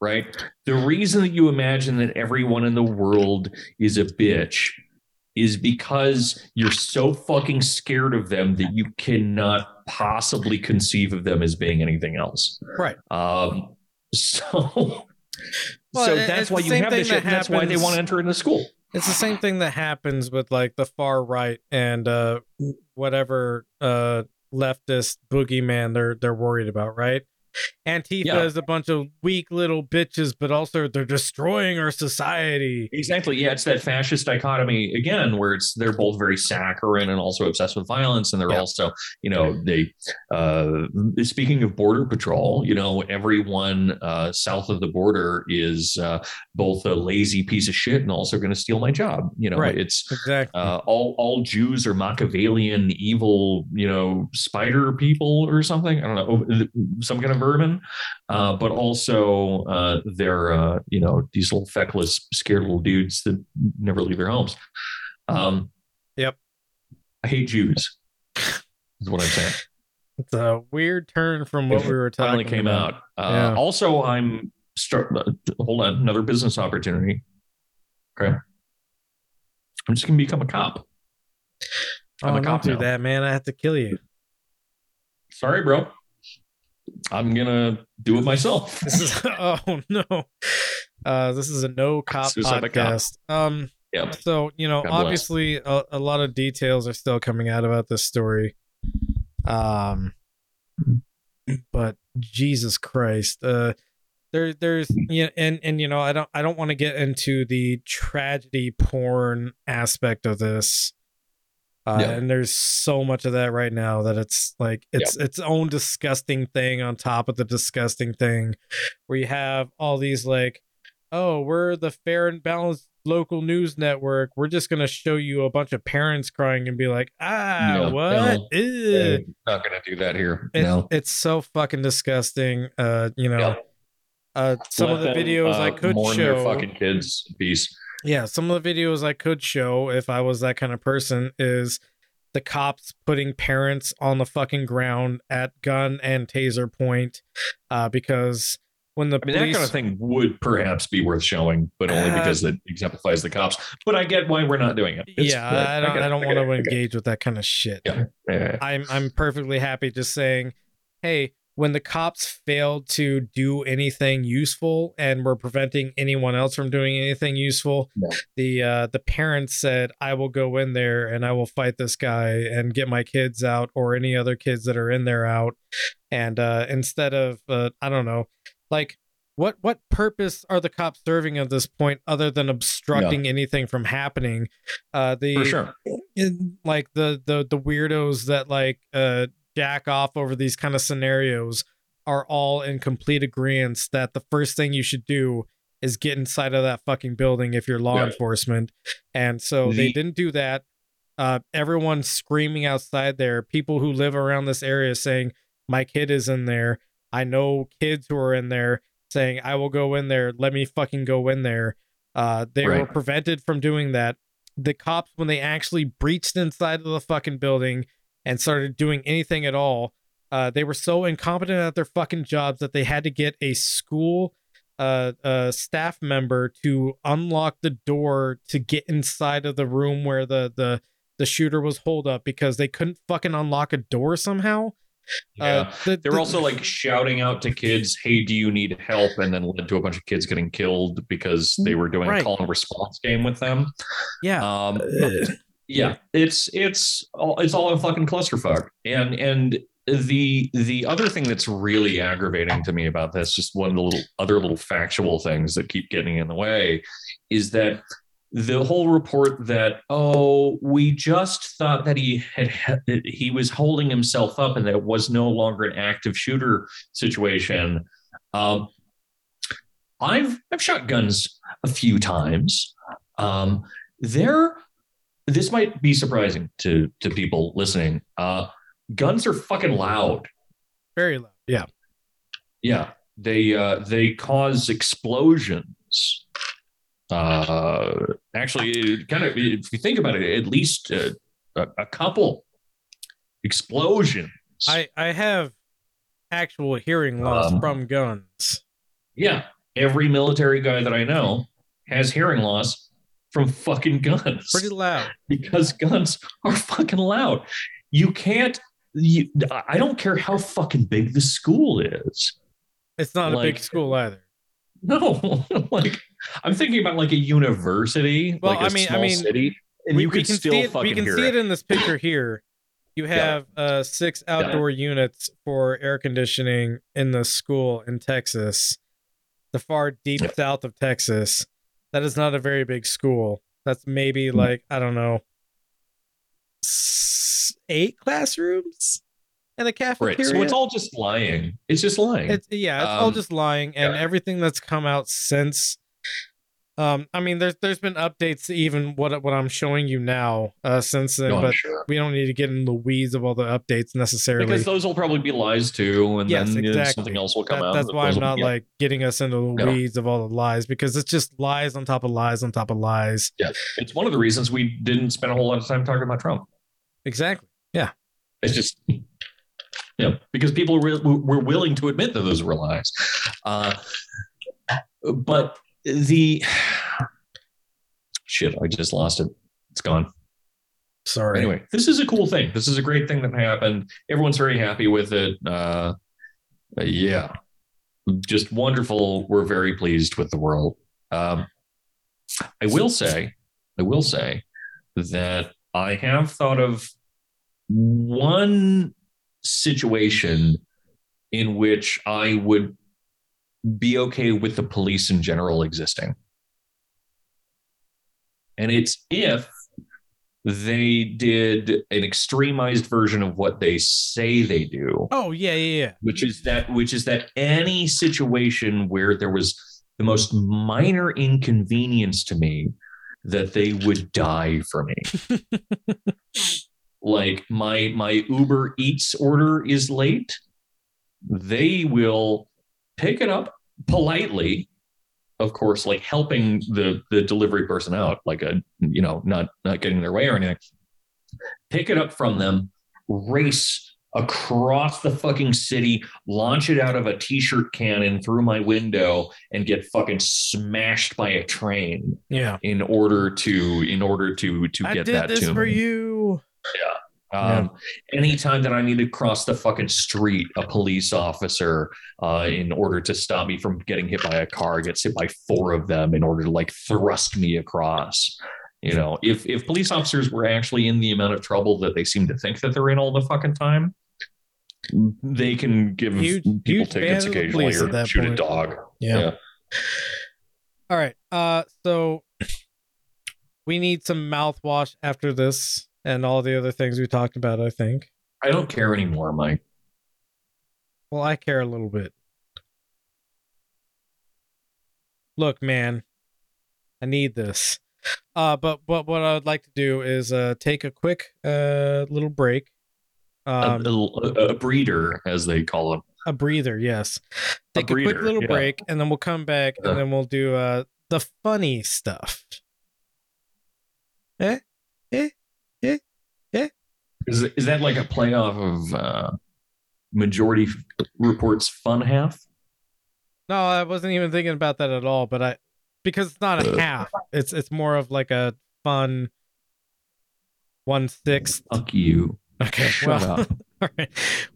Right? The reason that you imagine that everyone in the world is a bitch is because you're so fucking scared of them that you cannot possibly conceive of them as being anything else. Right. Um, so, Well, so that's why you have this shit. that that's why they want to enter into school. It's the same thing that happens with like the far right and uh whatever uh leftist boogeyman they're they're worried about, right? Antifa Yeah. is a bunch of weak little bitches, but also they're destroying our society. Exactly. Yeah, it's that fascist dichotomy again, where it's they're both very saccharine and also obsessed with violence, and they're also, you know, they. Uh, speaking of border patrol, you know, everyone uh, south of the border is uh, both a lazy piece of shit and also going to steal my job. You know, Right. it's Exactly. uh, all all Jews are Machiavellian, evil, you know, spider people or something. I don't know, some kind of suburban, uh, but also uh, they're uh, you know these little feckless, scared little dudes that never leave their homes. Um, Yep. I hate Jews. Is what I'm saying. It's a weird turn from what we were talking Finally came about. out. Uh, Yeah. Also, I'm start. uh, Hold on, another business opportunity. Okay, I'm just gonna become a cop. I'm oh, a cop do now. that, man. I have to kill you. Sorry, bro. I'm gonna do it myself. This is oh no. Uh, this is a no cop Suicide by cop. podcast. Um, Yep. so you know, God obviously, a, a lot of details are still coming out about this story. Um, but Jesus Christ, uh, there, there's yeah, and and you know, I don't, I don't want to get into the tragedy porn aspect of this. Uh, Yeah. And there's so much of that right now that it's like it's its own disgusting thing on top of the disgusting thing, where you have all these like, oh, we're the fair and balanced local news network. We're just gonna show you a bunch of parents crying and be like, ah, No, what? no. Yeah, not gonna do that here. It's, no. it's so fucking disgusting. Uh, you know, Yeah. uh, some of the them, videos I uh, could show. their fucking kids. Peace. Yeah, some of the videos I could show if I was that kind of person is the cops putting parents on the fucking ground at gun and taser point, uh, because when the I mean, police that kind of thing would perhaps be worth showing, but only Uh, because it exemplifies the cops. But I get why we're not doing it. It's- yeah, I don't, get I, don't want to I engage with that kind of shit. Yeah, yeah. I'm I'm perfectly happy just saying, hey, when the cops failed to do anything useful and were preventing anyone else from doing anything useful, Yeah. the uh, the parents said, "I will go in there and I will fight this guy and get my kids out or any other kids that are in there out." And uh, instead of uh, I don't know, like what what purpose are the cops serving at this point other than obstructing anything from happening? Uh, the For sure. in, like the the the weirdos that like uh jack off over these kind of scenarios are all in complete agreement that the first thing you should do is get inside of that fucking building if you're law Yeah. enforcement. And so they didn't do that. Uh everyone's screaming outside there. People who live around this area saying my kid is in there. I know kids who are in there saying i will go in there. Let me fucking go in there. Uh they were prevented from doing that. The cops when they actually breached inside of the fucking building and started doing anything at all uh, they were so incompetent at their fucking jobs that they had to get a school uh, uh, staff member to unlock the door to get inside of the room where the the the shooter was holed up because they couldn't fucking unlock a door somehow. Yeah. Uh, the- they were the- also like shouting out to kids, "Hey, do you need help?" And then led to a bunch of kids getting killed because they were doing Right. a call and response game with them. yeah. Um, yeah, it's it's all it's all a fucking clusterfuck. And and the the other thing that's really aggravating to me about this, just one of the little other little factual things that keep getting in the way, is that the whole report that oh we just thought that he had he was holding himself up and that it was no longer an active shooter situation um i've i've shot guns a few times. Um there this might be surprising to to people listening. Uh guns are fucking loud. Very loud. Yeah. yeah. They uh they cause explosions. Uh actually kind of if you think about it at least uh, a, a couple explosions. I I have actual hearing loss Um, from guns. yeah. Every military guy that i know has hearing loss from fucking guns Pretty loud. because guns are fucking loud you can't you, i don't care how fucking big the school is It's not a big school either. No, like I'm thinking about like a university, Well, like a I mean- I mean, city, and we, you could can still see it, fucking we can see it. it in this picture here. You have uh six outdoor units for air conditioning in the school in Texas, the far deep Yeah. south of Texas. That is not a very big school. That's maybe like I don't know, eight classrooms and a Right, cafeteria. so it's all just lying. It's just lying. It's yeah, it's all Um, just lying, and yeah. everything that's come out since Um, I mean, there's there's been updates even what what I'm showing you now uh, since then, No, but sure. we don't need to get in the weeds of all the updates necessarily. Because those will probably be lies too, and yes, then exactly. something else will come That- out. That's why I'm not yeah. like getting us into the No. weeds of all the lies because it's just lies on top of lies on top of lies. Yeah, it's one of the reasons we didn't spend a whole lot of time talking about Trump. Exactly. Yeah. It's just, yeah, because people were, were willing to admit that those were lies. Uh, but the shit, I just lost it. It's gone. Sorry. Anyway, this is a cool thing. This is a great thing that happened. Everyone's very happy with it. Uh, yeah, just wonderful. We're very pleased with the world. Um, I will say, I will say that I have thought of one situation in which I would be okay with the police in general existing. And it's if they did an extremized version of what they say they do Oh yeah, yeah, yeah. which is that which is that any situation where there was the most minor inconvenience to me that they would die for me like my my uber eats order is late they will pick it up politely of course like helping the the delivery person out like a you know not not getting their way or anything pick it up from them race across the fucking city launch it out of a t-shirt cannon through my window and get fucking smashed by a train Yeah. in order to in order to to I get did that this to for me. you. Um, Anytime that I need to cross the fucking street, a police officer, uh, in order to stop me from getting hit by a car, gets hit by four of them in order to like thrust me across. You know, if if police officers were actually in the amount of trouble that they seem to think that they're in all the fucking time, they can give Huge- people huge tickets fan of the occasionally or shoot a point. dog. Yeah. All right. Uh so we need some mouthwash after this and all the other things we talked about, I think. I don't care anymore, Mike. Well, I care a little bit. Look, man, I need this. Uh, but but what I would like to do is uh take a quick uh little break. Um, a, a, a breeder, as they call them. a breather, yes. A Take a, quick little yeah. break, and then we'll come back, Uh. and then we'll do uh the funny stuff. Eh, eh, eh, eh. Is is that like a playoff of uh, Majority Reports Fun Half? No, I wasn't even thinking about that at all. But I, because it's not a Uh. half. It's it's more of like a fun one sixth. Fuck you. Okay, Shut well, up. all right.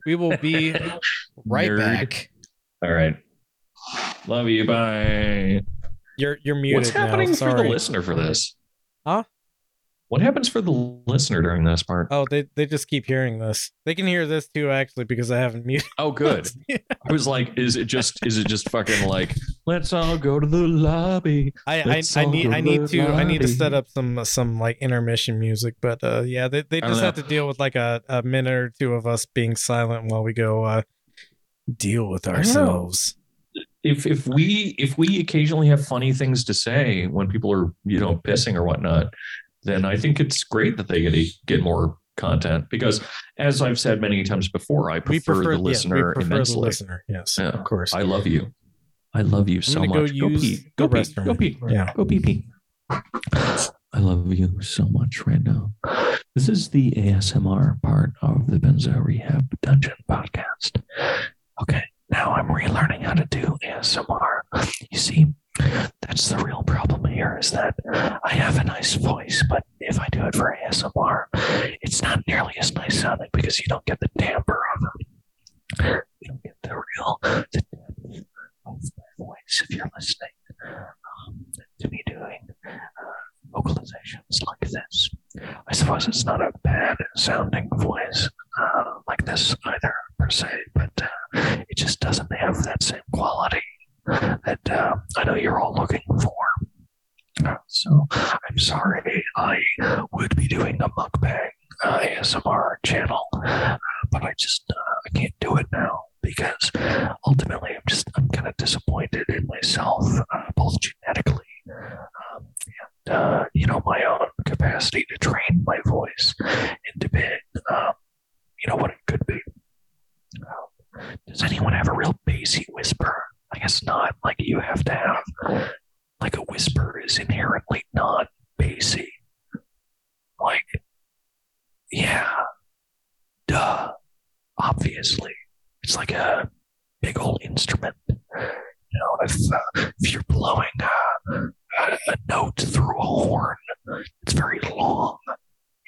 We will be right Nerd. back. All right. Love you. Bye. You're you're muted What's happening now. for the listener for this? Huh? What happens for the listener during this part? Oh, they they just keep hearing this. They can hear this too, actually, because I haven't muted. Oh, good. I was like, is it just is it just fucking like let's all go to the lobby? I, I, I need I need to I need to set up some some like intermission music, but uh yeah, they, they just have to deal with like a, a minute or two of us being silent while we go uh deal with ourselves. if if we if we occasionally have funny things to say when people are you know pissing or whatnot, then I think it's great that they get to get more content because as I've said many times before, I prefer, prefer the yeah, we listener prefer immensely. the listener. Yes, Yeah. of course. I love you. I love you so go much. Go, use pee. Go pee. restroom. Go pee. Yeah. Go pee pee. I love you so much right now. This is the ASMR part of the Benzo Rehab Dungeon podcast. Okay, now I'm relearning how to do ASMR. You see, that's the real problem here is that I have a nice voice, but if I do it for ASMR, it's not nearly as nice sounding because you don't get the timbre of it. You don't get the real the depth of my voice if you're listening um, to me doing uh, vocalizations like this. I suppose it's not a bad sounding voice uh, like this either, per se, but uh, it just doesn't have that same quality that uh, I know you're all looking for. So I'm sorry. I would be doing a mukbang uh, ASMR channel, uh, but I just uh, I can't do it now because ultimately I'm just I'm kind of disappointed in myself, uh, both genetically uh, you know, my own capacity to train my voice into being, um, you know, what it could be. Um, does anyone have a real bassy whisper? I guess not. Like you have to have, like a whisper is inherently not bassy. Like, yeah, duh. Obviously, it's like a big old instrument. You know, if uh, if you're blowing uh, a, a note through a horn, it's very long.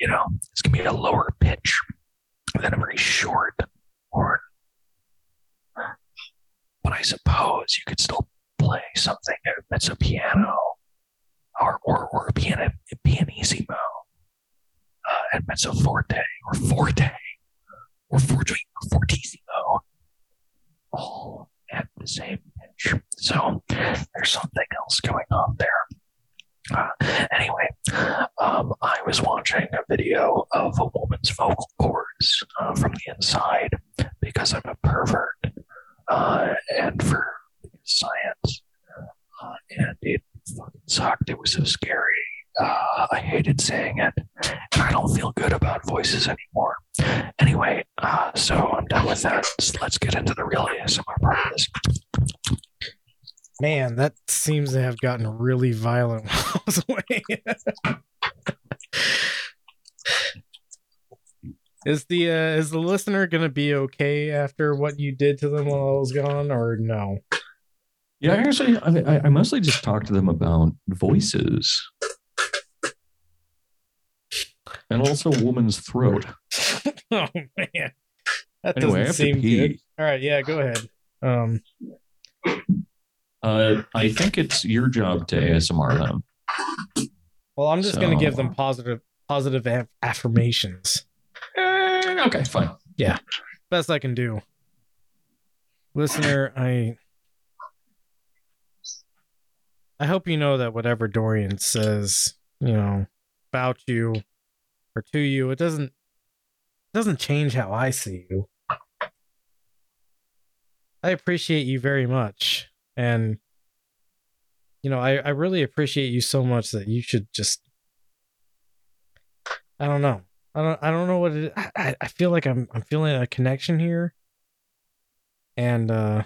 You know, it's gonna be a lower pitch than a very short horn. But I suppose you could still play something that's a piano or or, or a piano pianissimo uh, and mezzo forte or forte or forte or fortissimo all at the same pitch. So there's something else going on there. Uh, anyway, um, I was watching a video of a woman's vocal cords uh, from the inside because I'm a pervert uh, and for science. Uh, and it fucking sucked. It was so scary. Uh, I hated saying it, and I don't feel good about voices anymore. Anyway, uh, so I'm done with that. So let's get into the real ASMR part of this. Man, that seems to have gotten really violent while I was away. Is the uh, is the listener gonna be okay after what you did to them while I was gone, or no? Yeah, actually, I, I- mostly just talked to them about voices and also a woman's throat. oh man, that Anyway, doesn't seem good. All right, yeah, go ahead. Um, Uh, I think it's your job to ASMR them. well, I'm just gonna give them positive positive aff- affirmations. Okay, fine. Yeah, best I can do. Listener, I I hope you know that whatever Dorian says, you know, about you or to you, it doesn't doesn't change how I see you. I appreciate you very much. And you know, I, I really appreciate you so much that you should just I don't know. I don't I don't know what it. I, I- feel like I'm I'm feeling a connection here. And uh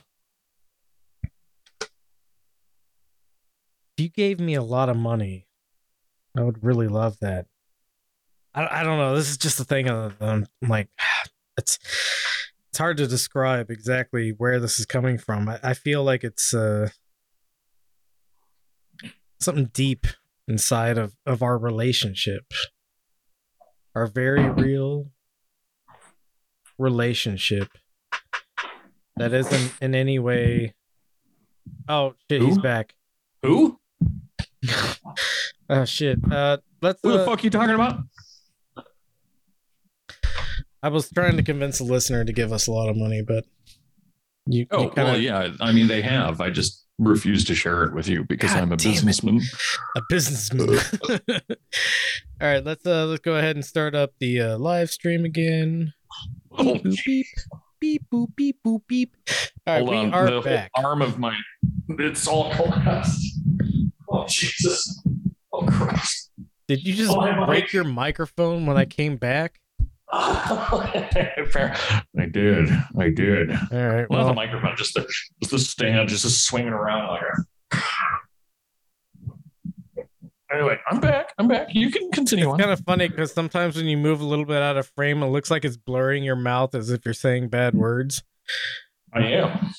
if you gave me a lot of money, I would really love that. I, I don't know. This is just a thing of um, I'm like it's it's hard to describe exactly where this is coming from. I, I feel like it's uh something deep inside of of our relationship. Our very real relationship that isn't in any way Oh shit, he's back. Who? Oh shit. Uh let's Who the uh, fuck you talking about? I was trying to convince the listener to give us a lot of money, but you, Oh, you kinda, well, yeah. I mean, they have. I just refuse to share it with you because God I'm a it. businessman. a businessman. All right, let's uh let's go ahead and start up the uh, live stream again. Oh, Boop, beep beep boop beep boop beep. All right, Hold we on. are the whole back. arm of my it's all collapsed. Oh Jesus. Oh Christ. Did you just Oh, break mic. your microphone when I came back? Fair. I did. I did. All right, Well, not the microphone, just the just the stand, just swinging around like a. Anyway, I'm back. I'm back. You can continue it's on. kind of funny because sometimes when you move a little bit out of frame, it looks like it's blurring your mouth as if you're saying bad words. I am.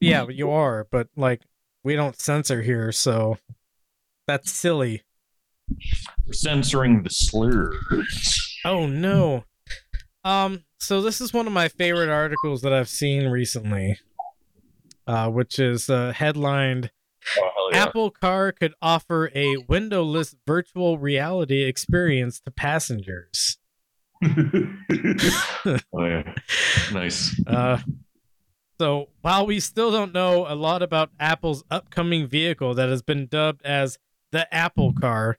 Yeah, you are, but like we don't censor here, so that's silly. We're censoring the slurs. Oh no. Um so this is one of my favorite articles that I've seen recently. Uh which is uh headlined Oh, yeah. Apple Car could offer a windowless virtual reality experience to passengers. oh, yeah. Nice. Uh so while we still don't know a lot about Apple's upcoming vehicle that has been dubbed as the Apple Car,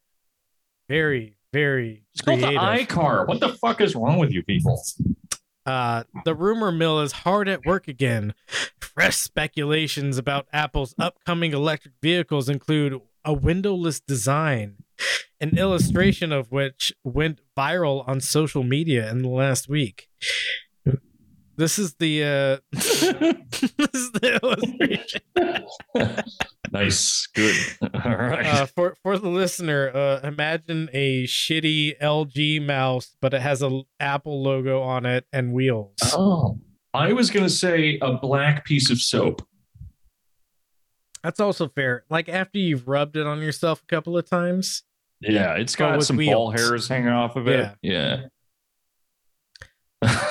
very very It's called the iCar. What the fuck is wrong with you people? Uh, the rumor mill is hard at work again. Fresh speculations about Apple's upcoming electric vehicles include a windowless design, an illustration of which went viral on social media in the last week. This is the uh this is the illustration. nice, good. All right. Uh, for for the listener, uh, imagine a shitty LG mouse, but it has a Apple logo on it and wheels. oh, I was gonna say a black piece of soap. That's also fair. Like after you've rubbed it on yourself a couple of times. Yeah, it's got some ball hairs hanging off of it. Yeah.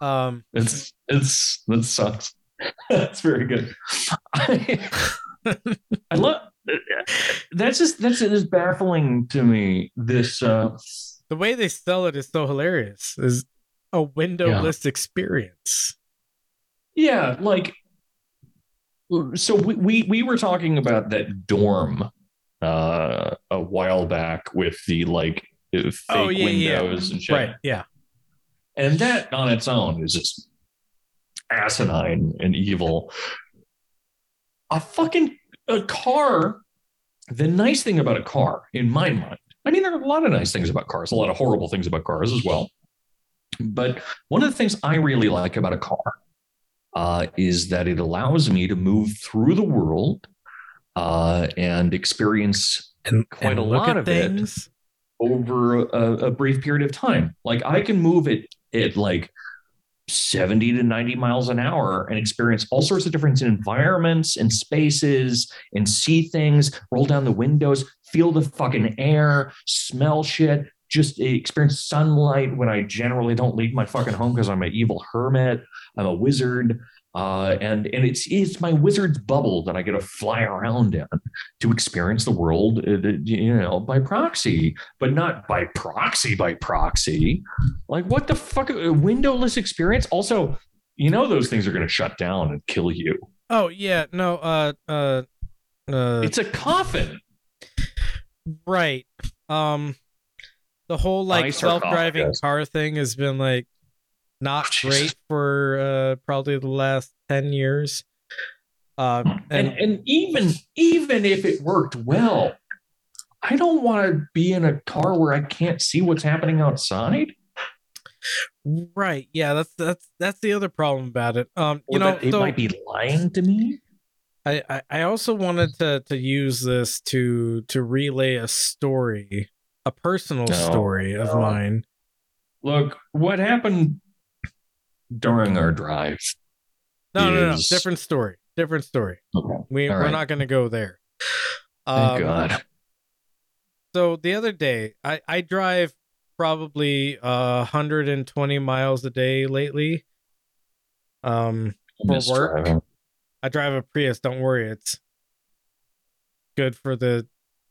Um, it's it's that sucks. that's very good. I, I love that's just that's just baffling to me. This uh the way they sell it is so hilarious. Is a windowless experience. yeah, like so we, we we were talking about that dorm uh a while back with the like uh, fake Oh, yeah, yeah. windows and shit. Right. Yeah. And that on its own is just asinine and evil. A fucking a car. The nice thing about a car, in my mind, I mean, there are a lot of nice things about cars, a lot of horrible things about cars as well. But one of the things I really like about a car uh, is that it allows me to move through the world uh, and experience quite and a lot at of things. it over a, a brief period of time. Like I can move it at like 70 to 90 miles an hour and experience all sorts of different environments and spaces and see things, roll down the windows, feel the fucking air, smell shit, just experience sunlight when I generally don't leave my fucking home because I'm an evil hermit. I'm a wizard. Uh, and and it's it's my wizard's bubble that I get to fly around in to experience the world, uh, you know, by proxy, but not by proxy by proxy. Like what the fuck? A windowless experience. Also, you know those things are going to shut down and kill you. Oh yeah, no, uh, uh, uh, It's a coffin. right. Um, the whole like self-driving car thing has been like not great for uh probably the last ten years. Um, And and and even even if it worked well, I don't want to be in a car where I can't see what's happening outside. right, yeah, that's that's that's the other problem about it. Um, you Or know, it so- might be lying to me. I, I I also wanted to to use this to to relay a story, a personal No, story of no. mine. Look, what happened during our drive? No, no, no, is- different story, different story. Okay. We All we're right. not going to go there. Thank Um, God. So the other day, I I drive probably uh 120 miles a day lately. Um, for work. driving. I drive a Prius. Don't worry, it's good for the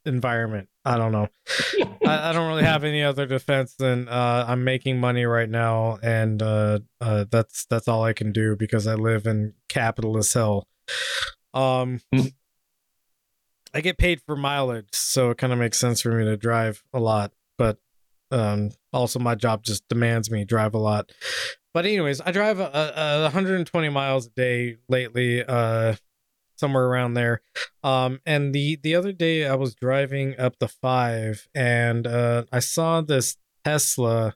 environment. I don't know. I, I don't really have any other defense than uh, I'm making money right now, and uh, uh, that's that's all I can do because I live in capitalist hell. Um, I get paid for mileage, so it kind of makes sense for me to drive a lot. But um, also, my job just demands me drive a lot. But anyways, I drive a, a, a 120 miles a day lately, uh, somewhere around there. Um, and the the other day I was driving up the five, and uh, I saw this Tesla,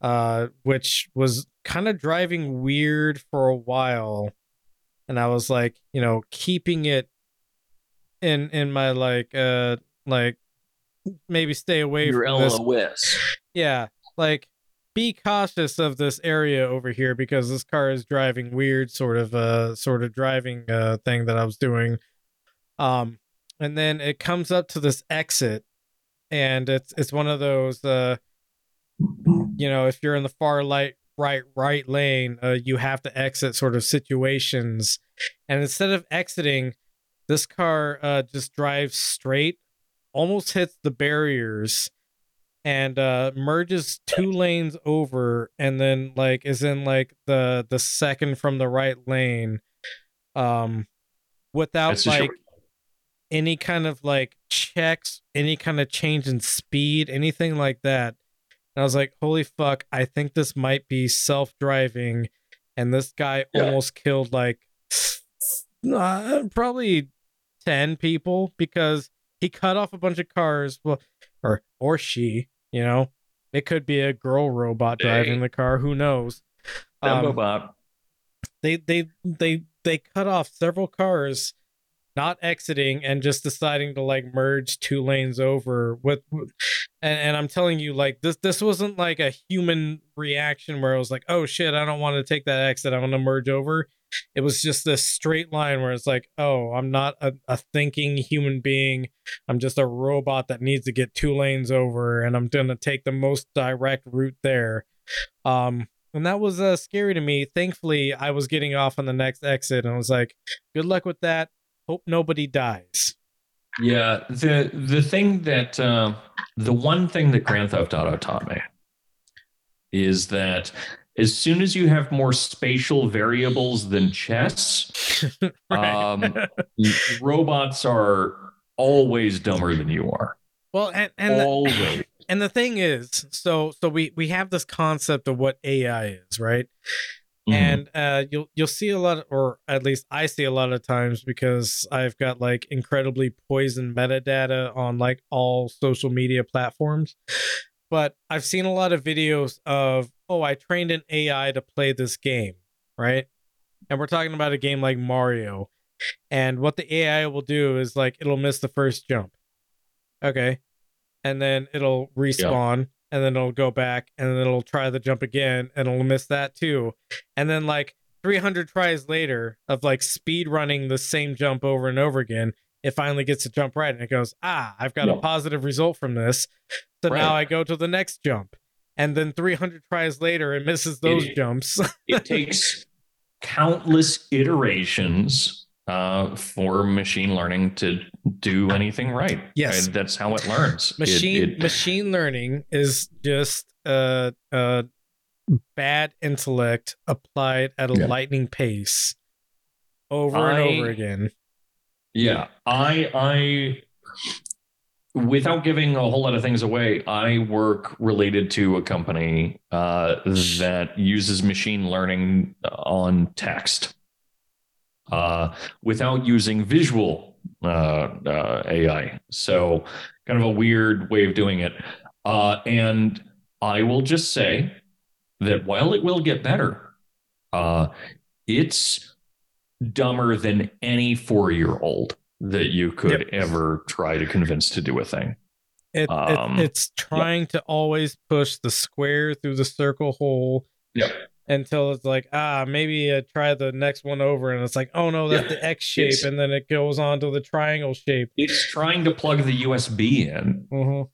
uh, which was kind of driving weird for a while, and I was like, you know, keeping it in in my like uh like maybe stay away Your from this yeah, like be cautious of this area over here because this car is driving weird sort of uh sort of driving uh thing that I was doing. Um and then it comes up to this exit and it's it's one of those uh you know, if you're in the far light right right lane, uh you have to exit sort of situations. And instead of exiting, this car uh just drives straight, almost hits the barriers and uh merges two lanes over and then like is in like the the second from the right lane um without a short- like any kind of like checks any kind of change in speed anything like that and i was like holy fuck i think this might be self-driving and this guy Yeah. almost killed like uh, probably 10 people because he cut off a bunch of cars well or or she. You know, it could be a girl robot driving the car. Who knows? Um, Dumbo they they they they cut off several cars not exiting and just deciding to like merge two lanes over with and, and i'm telling you like this this wasn't like a human reaction where i was like oh shit i don't want to take that exit i want to merge over it was just this straight line where it's like oh i'm not a, a thinking human being i'm just a robot that needs to get two lanes over and i'm gonna take the most direct route there um and that was uh, scary to me. Thankfully, I was getting off on the next exit, and I was like, "Good luck with that. Hope nobody dies." Yeah, the the thing that uh, the one thing that Grand Theft Auto taught me is that as soon as you have more spatial variables than chess, um, robots are always dumber than you are. Well, and and always. and the thing is, so so we we have this concept of what AI is, right? Mhm. And uh, you'll you'll see a lot, of, or at least I see a lot of times because I've got like incredibly poisoned metadata on like all social media platforms. But I've seen a lot of videos of, oh, I trained an AI to play this game, right? And we're talking about a game like Mario, and what the AI will do is like it'll miss the first jump, okay, and then it'll respawn and then it'll go back and then it'll try the jump again and it'll miss that too. And then like 300 tries later of like speed running the same jump over and over again it finally gets to jump right and it goes ah i've got a positive result from this. So now i go to the next jump and then 300 tries later it misses those It- jumps it takes countless iterations uh, for machine learning to do anything right. Yes. And that's how it learns. Machine it- machine learning is just uh uh bad intellect applied at a Yeah. lightning pace over and over again Yeah, I I without giving a whole lot of things away, I work related to a company uh, that uses machine learning on text uh, without using visual uh, uh, AI. So, kind of a weird way of doing it. Uh, and I will just say that while it will get better, uh, it's dumber than any four year old that you could ever try to convince to do a thing. It, Um, it it's trying to always push the square through the circle hole Yep. until it's like ah maybe uh, try the next one over and it's like oh no that's Yeah. the X shape It's- and then it goes on to the triangle shape. It's trying to plug the USB in, Mhm.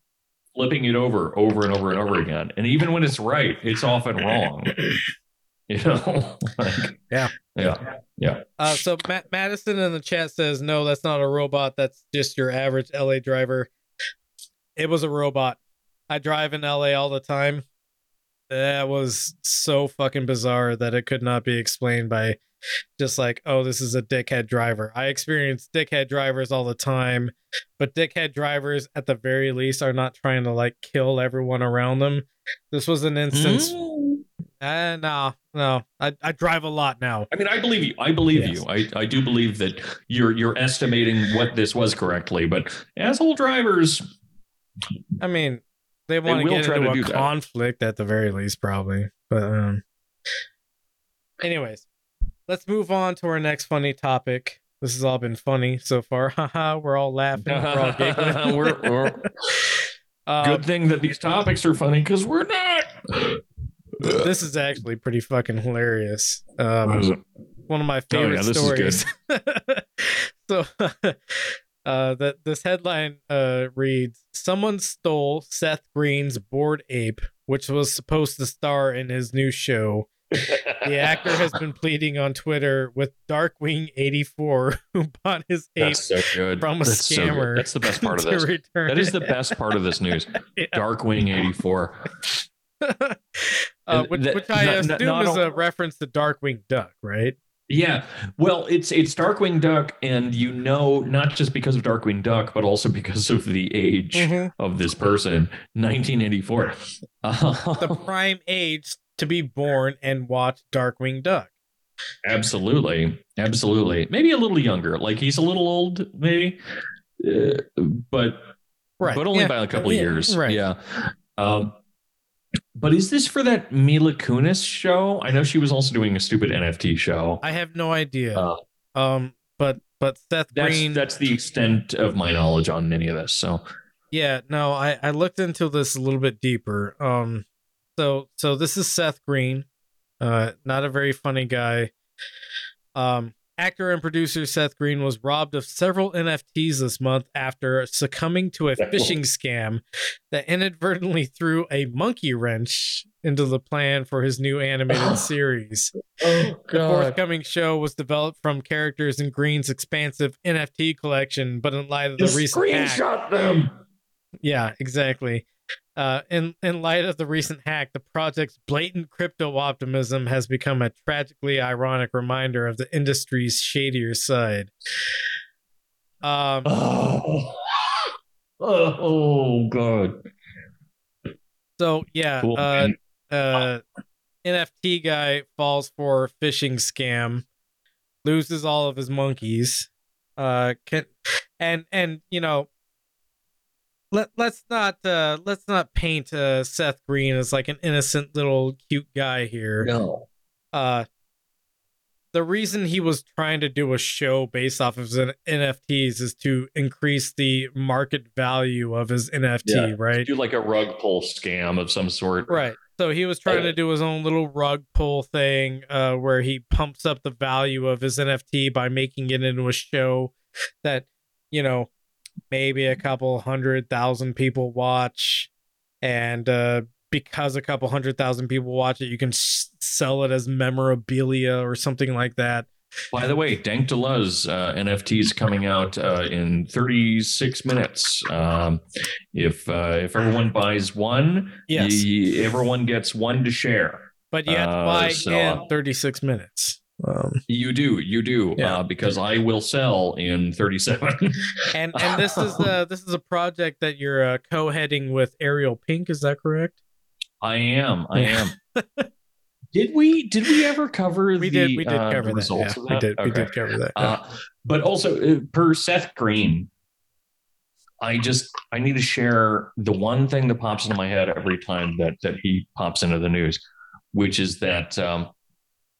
flipping it over over and over and over again. And even when it's right, it's often wrong. You know? like, Yeah. Yeah. Yeah. Uh, so Matt Madison in the chat says no, that's not a robot. That's just your average LA driver. It was a robot. I drive in LA all the time. That was so fucking bizarre that it could not be explained by just like, oh, this is a dickhead driver. I experience dickhead drivers all the time, but dickhead drivers at the very least are not trying to like kill everyone around them. This was an instance. Uh, no, no. I, I drive a lot now. I mean, I believe you. I believe Yes. you. I, I do believe that you're you're estimating what this was correctly, but asshole drivers I mean, they want to get try into to a do that. conflict at the very least, probably. But um, anyways, let's move on to our next funny topic. This has all been funny so far. Haha, we're all laughing. We're all giggling. We're- we're- Um, good thing that these topics are funny because we're not. This is actually pretty fucking hilarious. Um, one of my Oh, yeah, favorite is stories. so, uh, that this headline uh reads: Someone stole Seth Green's bored ape, which was supposed to star in his new show. The actor has been pleading on Twitter with Darkwing84, who bought his ape That's so good. from a That's so scammer. That's the best part of this. return That is the best part of this news. Yeah. Darkwing eighty four. Uh, which, that- which I not- not- assume not is all- a reference to Darkwing Duck, right? Yeah, well, it's it's Darkwing Duck, and you know not just because of Darkwing Duck, but also because of the age Mhm. of this person, 1984. the prime age to be born and watch Darkwing Duck. absolutely, absolutely. Maybe a little younger, like he's a little old, maybe, uh, but Right, but only yeah, by a couple yeah, years. right. Yeah. Um, but is this for that Mila Kunis show? I know she was also doing a stupid NFT show. I have no idea. Uh, um, but but Seth that's Green. that's the extent of my knowledge on any of this. So Yeah, no, I I looked into this a little bit deeper. Um, so so this is Seth Green, uh, not a very funny guy. Um, actor and producer Seth Green was robbed of several NFTs this month after succumbing to a phishing scam that inadvertently threw a monkey wrench into the plan for his new animated series. oh The forthcoming show was developed from characters in Green's expansive NFT collection, but in light of the Just recent hack, screenshot them. yeah, exactly. Uh, in in light of the recent hack, the project's blatant crypto optimism has become a tragically ironic reminder of the industry's shadier side. Um, Oh. oh, god. so yeah, Cool, uh, uh, NFT guy falls for phishing scam, loses all of his monkeys. Uh, can and and you know, let let's not uh let's not paint uh Seth Green as like an innocent little cute guy here. No. Uh, the reason he was trying to do a show based off of his NFTs is to increase the market value of his NFT, Yeah. right? Do like a rug pull scam of some sort. Right. So he was trying to do his own little rug pull thing uh, where he pumps up the value of his NFT by making it into a show that, you know, maybe a couple hundred thousand people watch. And uh, because a couple hundred thousand people watch it, you can s- sell it as memorabilia or something like that. By the way, Dank Deleuze uh, NFT is coming out uh, in 36 minutes. Um, if uh, if everyone buys one, Yes. y- everyone gets one to share. But you have to Uh, buy so, in uh, 36 minutes. Um, You do, you do, Yeah. uh, because I will sell in 37. and and this is uh this is a project that you're uh, co-heading with Ariel Pink. Is that correct? I am, I am. did we did we ever cover We the, did. We did uh, cover that. results Yeah, of we that? did. We did cover that. yeah. Uh, but also uh, per Seth Green, I just I need to share the one thing that pops into my head every time that that he pops into the news, which is that um,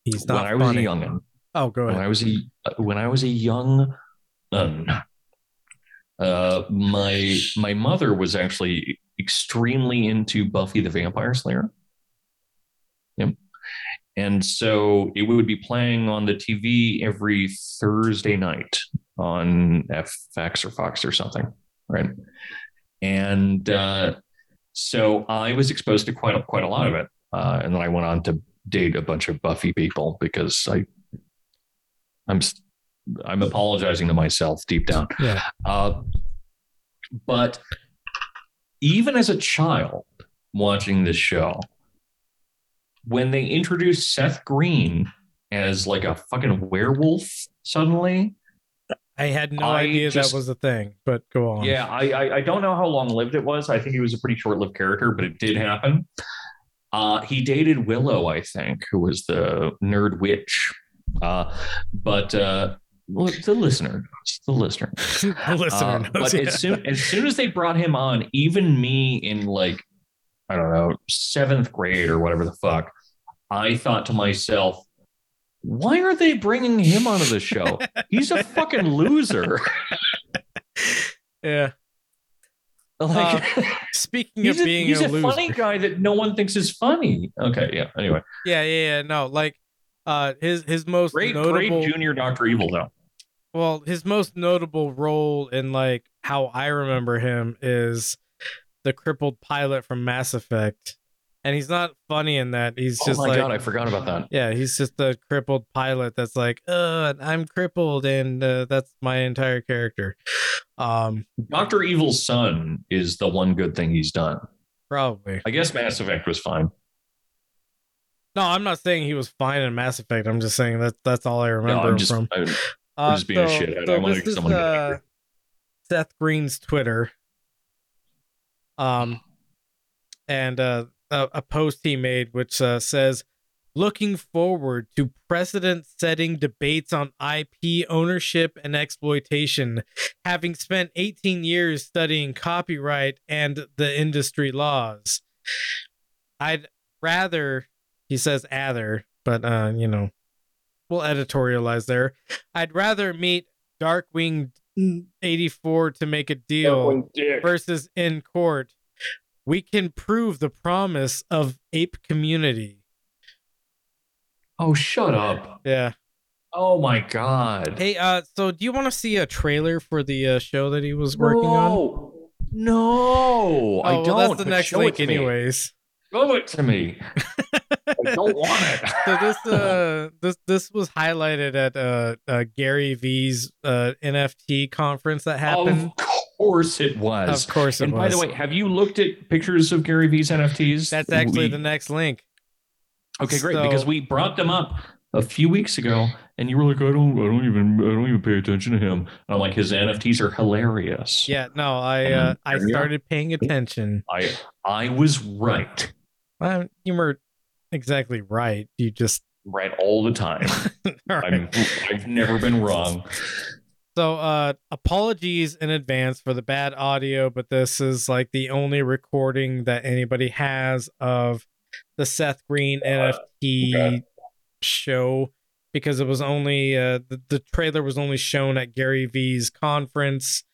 He's when not I was funny. a youngin, Oh, go ahead. when. I was a when I was a young, um, uh, my my mother was actually extremely into Buffy the Vampire Slayer. Yep. And so it would be playing on the TV every Thursday night on FX or Fox or something, right? And uh, so I was exposed to quite a, quite a lot of it, uh, and then I went on to date a bunch of Buffy people because I I'm I'm apologizing to myself deep down. Yeah. Uh, but even as a child watching this show, when they introduced Seth Green as like a fucking werewolf suddenly, I had no I idea just- that was a thing, but go on. yeah, I, I I don't know how long lived it was. I think he was a pretty short lived character, but it did happen. Uh, he dated Willow, I think, who was the nerd witch. Uh, but uh, well, the listener knows. The listener. the listener Uh, knows. but yeah. as soon as soon as they brought him on, even me in like I don't know seventh grade or whatever the fuck, I thought to myself, why are they bringing him onto the show? He's a fucking loser. yeah. Like, Speaking he's of a, being he's a, a, funny guy that no one thinks is funny. Okay, yeah. Anyway, yeah, yeah, yeah. No, like, uh, his his most great, notable, great junior Doctor Evil though. well, his most notable role in like how I remember him is the crippled pilot from Mass Effect, and he's not funny in that. He's just like, Oh just my like, god, I forgot about that. yeah, he's just the crippled pilot that's like, uh, I'm crippled, and uh, that's my entire character. Um, Doctor Evil's son is the one good thing he's done. probably. I guess Mass Effect was fine. No, I'm not saying he was fine in Mass Effect. I'm just saying that that's all I No, remember I'm just, from. I'm, Uh, just being a shithead. I this is, someone to get uh. Seth Green's Twitter. Um, and uh, a, a post he made which uh, says, looking forward to precedent setting debates on IP ownership and exploitation, having spent 18 years studying copyright and the industry laws. I'd rather, he says, either, but, uh, you know, we'll editorialize there. I'd rather meet Darkwing 84 to make a deal versus in court. We can prove the promise of ape community. Oh, shut up. Yeah. Oh my god. Hey, uh, so do you want to see a trailer for the uh, show that he was working on? No. No, I Oh, don't. that's the next link, anyways. Show it to me. I don't want it. So this, uh, this, this was highlighted at uh, uh Gary Vee's uh NFT conference that happened. Of course it was. Of course it was. and by the way, have you looked at pictures of Gary Vee's NFTs? That's actually We- the next link. Okay, great. So- because we brought them up a few weeks ago, and you were like, "I don't, I don't even, I don't even pay attention to him." And I'm like, "His NFTs are hilarious." Yeah, no, I And uh, I there are. started paying attention. I, I was right, Well, you were exactly right. You just right all the time. All right. I'm, I've never been wrong. So, uh, apologies in advance for the bad audio, but this is like the only recording that anybody has of the Seth Green NFT show because it was only uh, the, the trailer was only shown at Gary Vee's conference,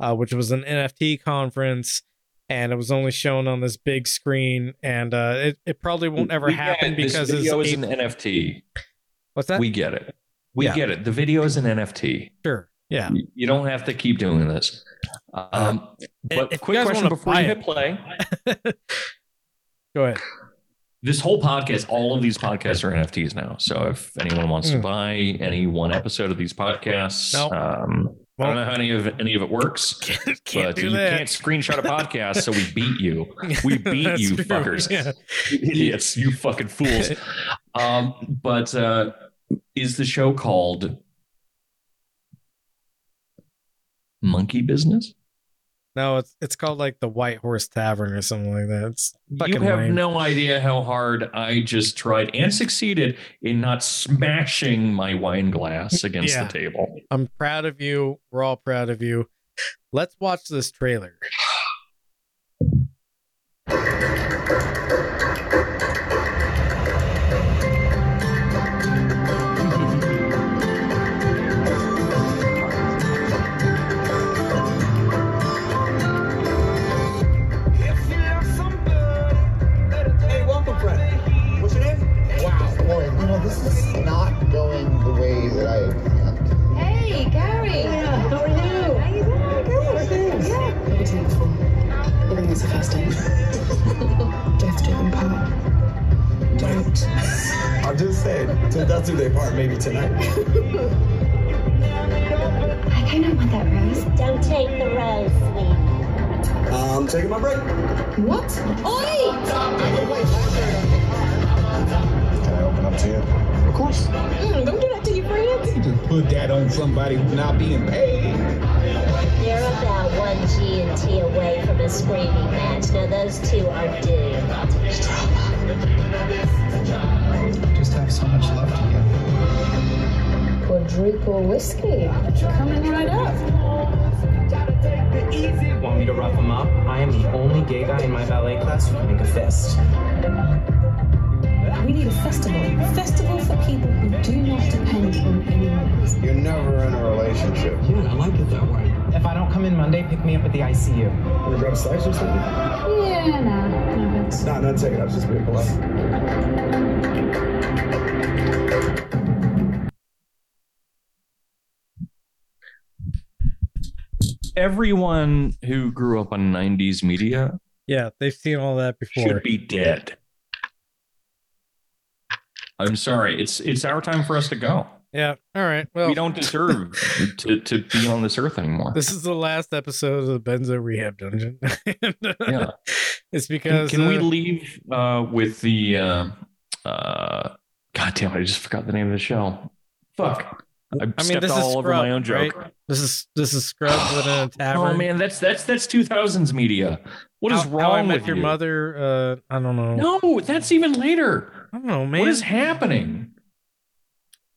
uh, which was an NFT conference. And it was only shown on this big screen, and uh, it, it probably won't ever We happen it. This because it's video is an NFT. what's that? We get it. We Yeah. get it. The video is an NFT. sure, yeah. You- don't have to keep doing this. Um, but if quick question before you hit it- play. Go ahead. This whole podcast, all of these podcasts are NFTs now. So if anyone wants to Hmm. buy any one episode of these podcasts, Nope. um, I don't know how any of any of it works, Can't but do you that. can't screenshot a podcast, so we beat you. We beat you, true, fuckers, yeah. you idiots, you fucking fools. Um, but uh, is the show called Monkey Business? No, it's it's called like the White Horse Tavern or something like that. It's you have lame. no idea how hard I just tried and succeeded in not smashing my wine glass against Yeah. the table. I'm proud of you. We're all proud of you. Let's watch this trailer. I'm just saying, till death do they part, maybe tonight. I kind of want that rose. Don't take the rose, sweet. I'm taking my break. What? Oi! Can I open up to you? Of course. Mm, don't do that to your friends. You just put that on somebody who's not being paid. You're about one G and T away from a screaming match. Now those two are doomed. Just have so much love together. Quadruple whiskey. Coming right up. Want me to rough him up? I am the only gay guy in my ballet class who can make a fist. We need a festival. A festival for people who do not depend on anyone else. You're never in a relationship. Yeah, I like it that way. If I don't come in Monday, pick me up at the ICU. Wanna grab a slice or something? Yeah, nah. No, thanks. Nah, not take it. I was just being polite. Everyone who grew up on 90s media Yeah, they've seen all that before. should be dead. I'm sorry. It's it's our time for us to go. Yeah. All right. Well, we don't deserve to, to be on this earth anymore. This is the last episode of the Benzo Rehab Dungeon. And, uh, Yeah. It's because can we uh, leave uh, with the uh, uh, God damn it, I just forgot the name of the show. Fuck. I, I mean, stepped this is all over Scrub, my own joke. right? This is this is Scrubs in a tavern. Oh man, that's that's that's 2000s media. What is How- wrong How I with Your you? Mother? Uh, I don't know. No, that's even later. I don't know, man. What is happening?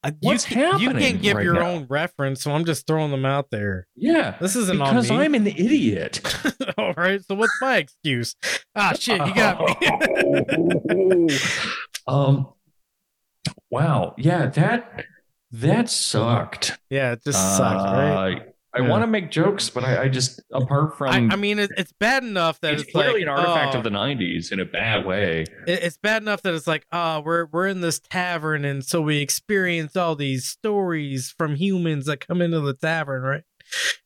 Uh, What's you, can- You happening can't give right your now? own reference, so I'm just throwing them out there. Yeah, This isn't on because me. I'm an idiot. All right, so what's my excuse? Ah, shit, you got me. um, wow, yeah, that that sucked. yeah, it just sucks, right? I Yeah. want to make jokes, but I, I just apart from I, I mean, it, it's bad enough that it's, it's, clearly like, an artifact oh, of the '90s in a bad way. it- it's bad enough that it's like, oh, we're we're in this tavern, and so we experience all these stories from humans that come into the tavern, right?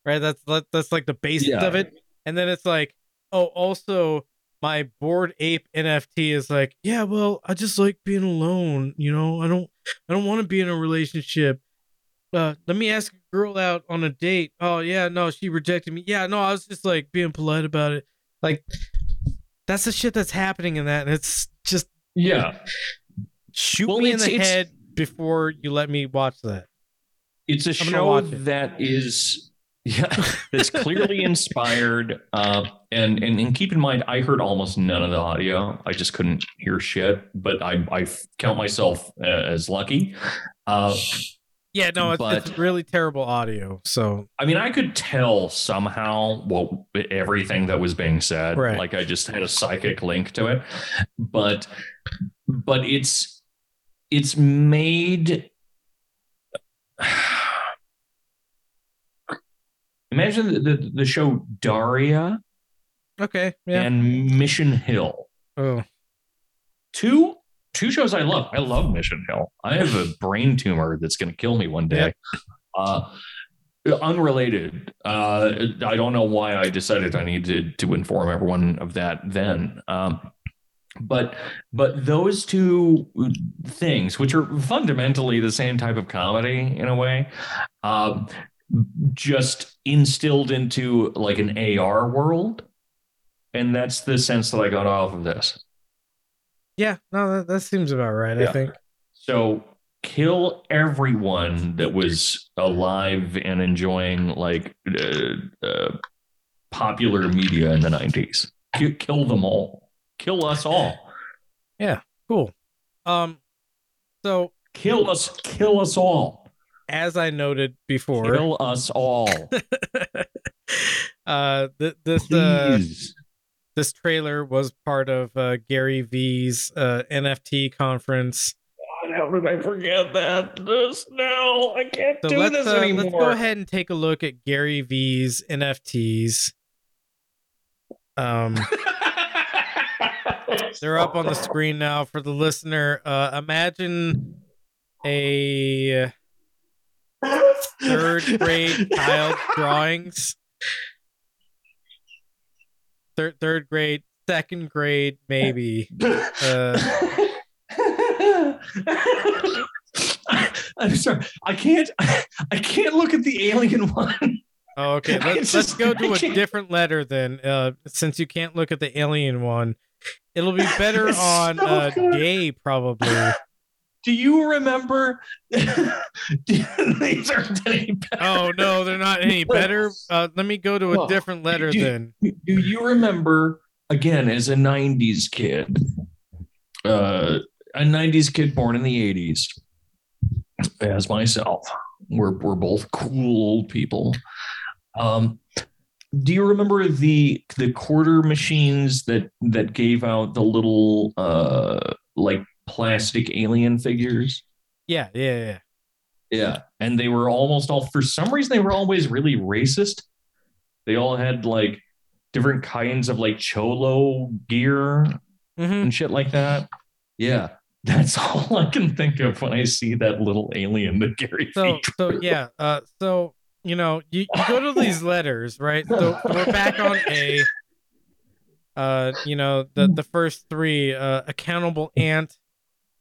Right. That's that, that's like the basis Yeah. of it, and then it's like, oh, also my bored ape NFT is like, yeah, well, I just like being alone, you know. I don't I don't want to be in a relationship. Uh, let me ask a girl out on a date. Oh yeah, no, she rejected me. Yeah, no, I was just like being polite about it. Like that's the shit that's happening in that. And it's just Yeah, shoot Well, me in the head before you let me watch that. it's a I'm show it. that is yeah that's clearly inspired uh and, and and keep in mind i heard almost none of the audio i just couldn't hear shit but i i count myself uh, as lucky uh Yeah, no, it's, But- it's really terrible audio. So I mean, I could tell somehow what everything that was being said. Right. Like I just had a psychic link to it, but but it's it's made. Imagine the, the, the show Daria okay, yeah. and Mission Hill. oh, Two two shows I love. I love Mission Hill. I have a brain tumor that's going to kill me one day. Uh, unrelated. Uh, I don't know why I decided I needed to inform everyone of that then. Um, but but those two things, which are fundamentally the same type of comedy in a way, um, just instilled into like an AR world, and that's the sense that I got off of this. Yeah, no, that, that seems about right. I Yeah. think. So kill everyone that was alive and enjoying like uh, uh, popular media in the 90s. Ki- Kill them all. Kill us all. Yeah, cool. Um, so Kill us. Kill us all. as I noted before, Kill us all. uh, th- this uh, Please. This trailer was part of uh, Gary Vee's uh, NFT conference. God, how did I forget that? This now I can't So do this uh, anymore. let's go ahead and take a look at Gary Vee's NFTs. Um, they're up on the screen now for the listener. Uh, imagine a third grade child drawings. Third third grade, second grade, maybe. Uh, I'm sorry. I can't. I can't look at the alien one. Oh, okay. Let's, just- let's go to a different letter then. Uh, since you can't look at the alien one, it'll be better on so uh, gay probably. Do you remember? These aren't any better. Oh no, they're not any better. Uh, let me go to a Well, different letter do- then. Do you remember again as a '90s kid, uh, a '90s kid born in the '80s, as myself? We're we're both cool old people. Um, do you remember the the quarter machines that that gave out the little uh like plastic alien figures? Yeah, yeah, yeah. Yeah. And they were almost all, for some reason, they were always really racist. They all had like different kinds of like cholo gear Mm-hmm. and shit like that. Yeah. That's all I can think of when I see that little alien that Gary So so yeah. Uh, so you know you, you go to these letters right. So we're back on A. Uh, you know the the first three: uh, accountable ant,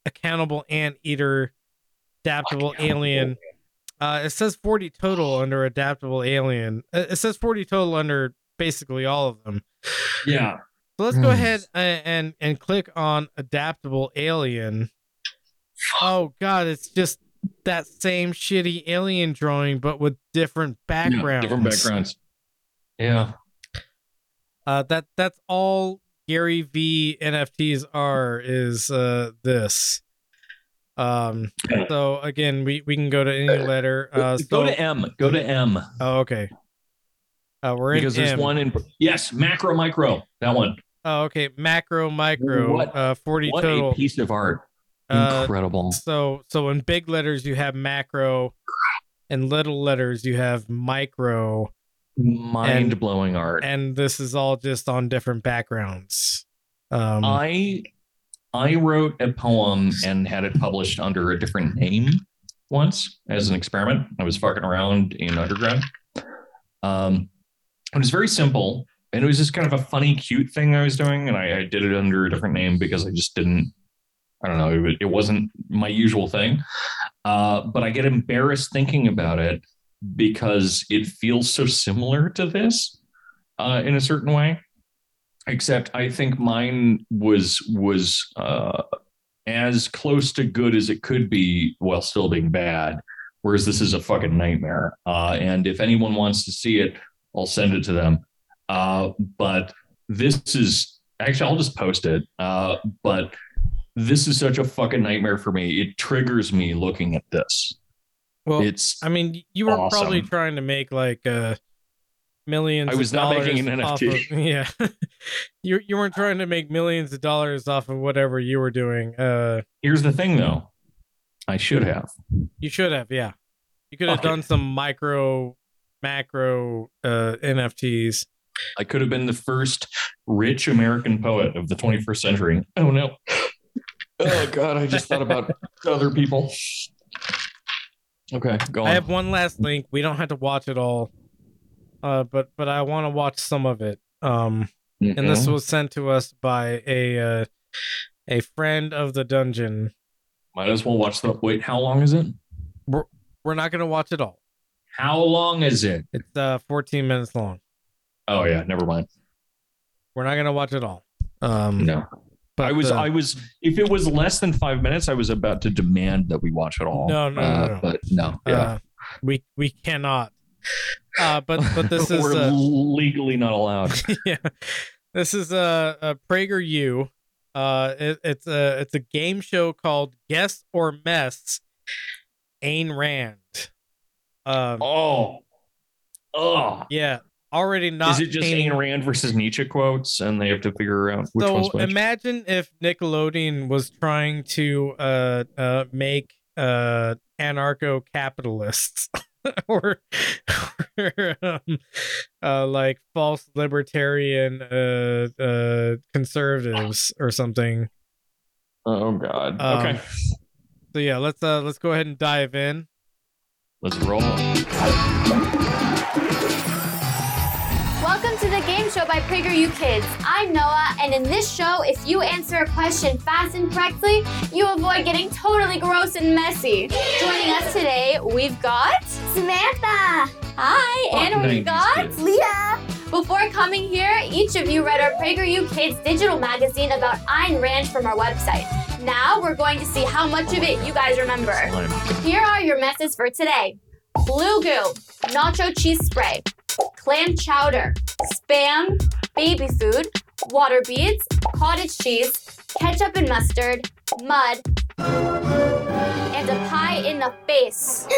accountable ant eater, adaptable alien. Uh, it says 40 total under adaptable alien. Uh, It says 40 total under basically all of them. Yeah. So let's go Hmm. ahead and, and and click on adaptable alien. Oh god, it's just that same shitty alien drawing, but with different Yeah, backgrounds. different backgrounds. Yeah. Uh, that that's all Gary Vee NFTs are is uh this. Um so again we we can go to any letter. Uh Go to M. Go to M. Oh okay. Uh we're in Because there's M. one in yes, macro micro. That one. Oh okay, macro micro What- uh 40 What total. a piece of art. Uh, Incredible. So so in big letters you have macro in little letters you have micro Mind blowing art. and this is all just on different backgrounds. Um I I wrote a poem and had it published under a different name once as an experiment. I was fucking around in undergrad. Um, it was very simple, and it was just kind of a funny, cute thing I was doing, and I, I did it under a different name because I just didn't. I don't know. It, it wasn't my usual thing, uh, but I get embarrassed thinking about it because it feels so similar to this uh, in a certain way except I think mine was was uh, as close to good as it could be while still being bad. Whereas this is a fucking nightmare. Uh, and if anyone wants to see it, I'll send it to them. Uh, but this is actually I'll just post it. Uh, but this is such a fucking nightmare for me. It triggers me looking at this. Well, it's I mean, you were probably trying to make like uh millions. I was of not making an NFT. Of, yeah, you you weren't trying to make millions of dollars off of whatever you were doing. Uh, Here's the thing, though. I should have. you should have, yeah. You could have it. done some micro, macro uh NFTs. I could have been the first rich American poet of the 21st century. Oh no. Oh god, I just thought about other people. Okay, go on. I have one last link. We don't have to watch it all, uh, but but I want to watch some of it. Um, and this Mhm. was sent to us by a uh, a friend of the dungeon. Might as well watch the wait, how long is it? We're we're not gonna watch it all. How long is it? It's uh 14 minutes long. Oh yeah, never mind. We're not gonna watch it all. Um, No. I was uh, I was if it was less than five minutes, I was about to demand that we watch it all. No, no, no, Uh, no. But no, yeah. Uh, we we cannot. Uh, but but this is We're uh, legally not allowed. yeah. This is a, a PragerU. Uh, it, it's a it's a game show called Guess or Mess. Ayn Rand. Um, oh, oh, yeah. Already not. is it just painting- Ayn Rand versus Nietzsche quotes, and they have to figure out which so one's which? imagine if Nickelodeon was trying to uh uh make uh anarcho capitalists or, or um, uh like false libertarian uh uh conservatives or something. oh God. Um, okay, So yeah, let's uh let's go ahead and dive in. let's roll. Show by PragerU Kids. I'm Noah, and in this show, if you answer a question fast and correctly, you avoid getting totally gross and messy. Joining us today, we've got Samantha. Hi, Fuck and we've got. Leah. Before coming here, each of you read our PragerU Kids digital magazine about Ayn Rand from our website. Now we're going to see how much of it you guys remember. Here are your messes for today. Blue goo, nacho cheese spray, clam chowder, spam, baby food, water beads, cottage cheese, ketchup and mustard, mud, and a pie in the face.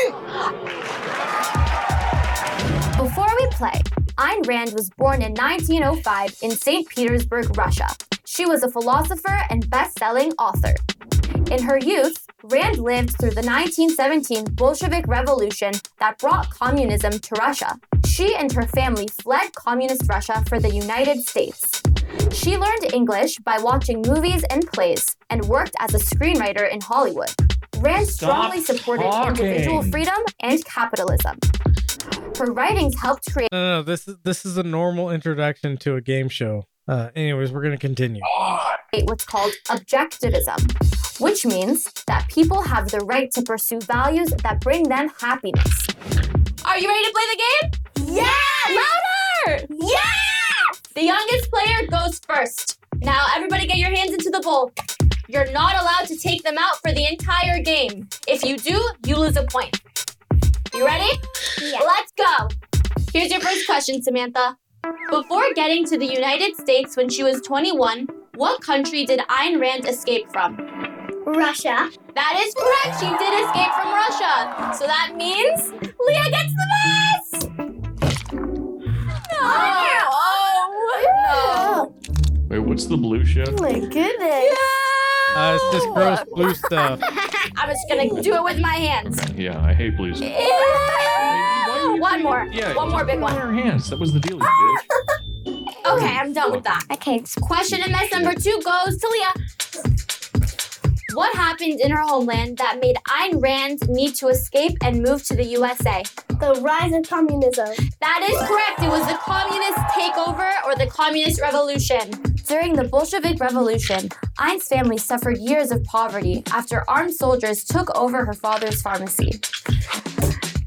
Before we play, Ayn Rand was born in 1905 in St. Petersburg, Russia. She was a philosopher and best selling author. In her youth, Rand lived through the 1917 Bolshevik Revolution that brought communism to Russia. She and her family fled communist Russia for the United States. She learned English by watching movies and plays and worked as a screenwriter in Hollywood. Rand strongly supported individual freedom and capitalism. Her writings helped create No, no, this is this is a normal introduction to a game show. Uh, anyways, we're gonna continue. what's called objectivism, which means that people have the right to pursue values that bring them happiness. Are you ready to play the game? Yeah! Louder! Yeah! The youngest player goes first. Now, everybody get your hands into the bowl. You're not allowed to take them out for the entire game. If you do, you lose a point. You ready? Yeah. Let's go. Here's your first question, Samantha. Before getting to the United States when she was 21, what country did Ayn Rand escape from? Russia. That is correct. She did escape from Russia. So that means Leah gets the best. No. Oh, Wait, what's the blue shit? Oh my goodness. Uh, it's just gross blue stuff. I'm just gonna do it with my hands. Yeah, I hate blue stuff. Oh, Ew. One more. Yeah, One more big one. Your hands. That was the deal, you bitch. Okay, I'm done with that. Okay. Question and mess number two goes to Leah. What happened in her homeland that made Ayn Rand need to escape and move to the USA? The rise of communism. That is correct. It was the communist takeover or the communist revolution. During the Bolshevik Revolution, Ayn's family suffered years of poverty after armed soldiers took over her father's pharmacy.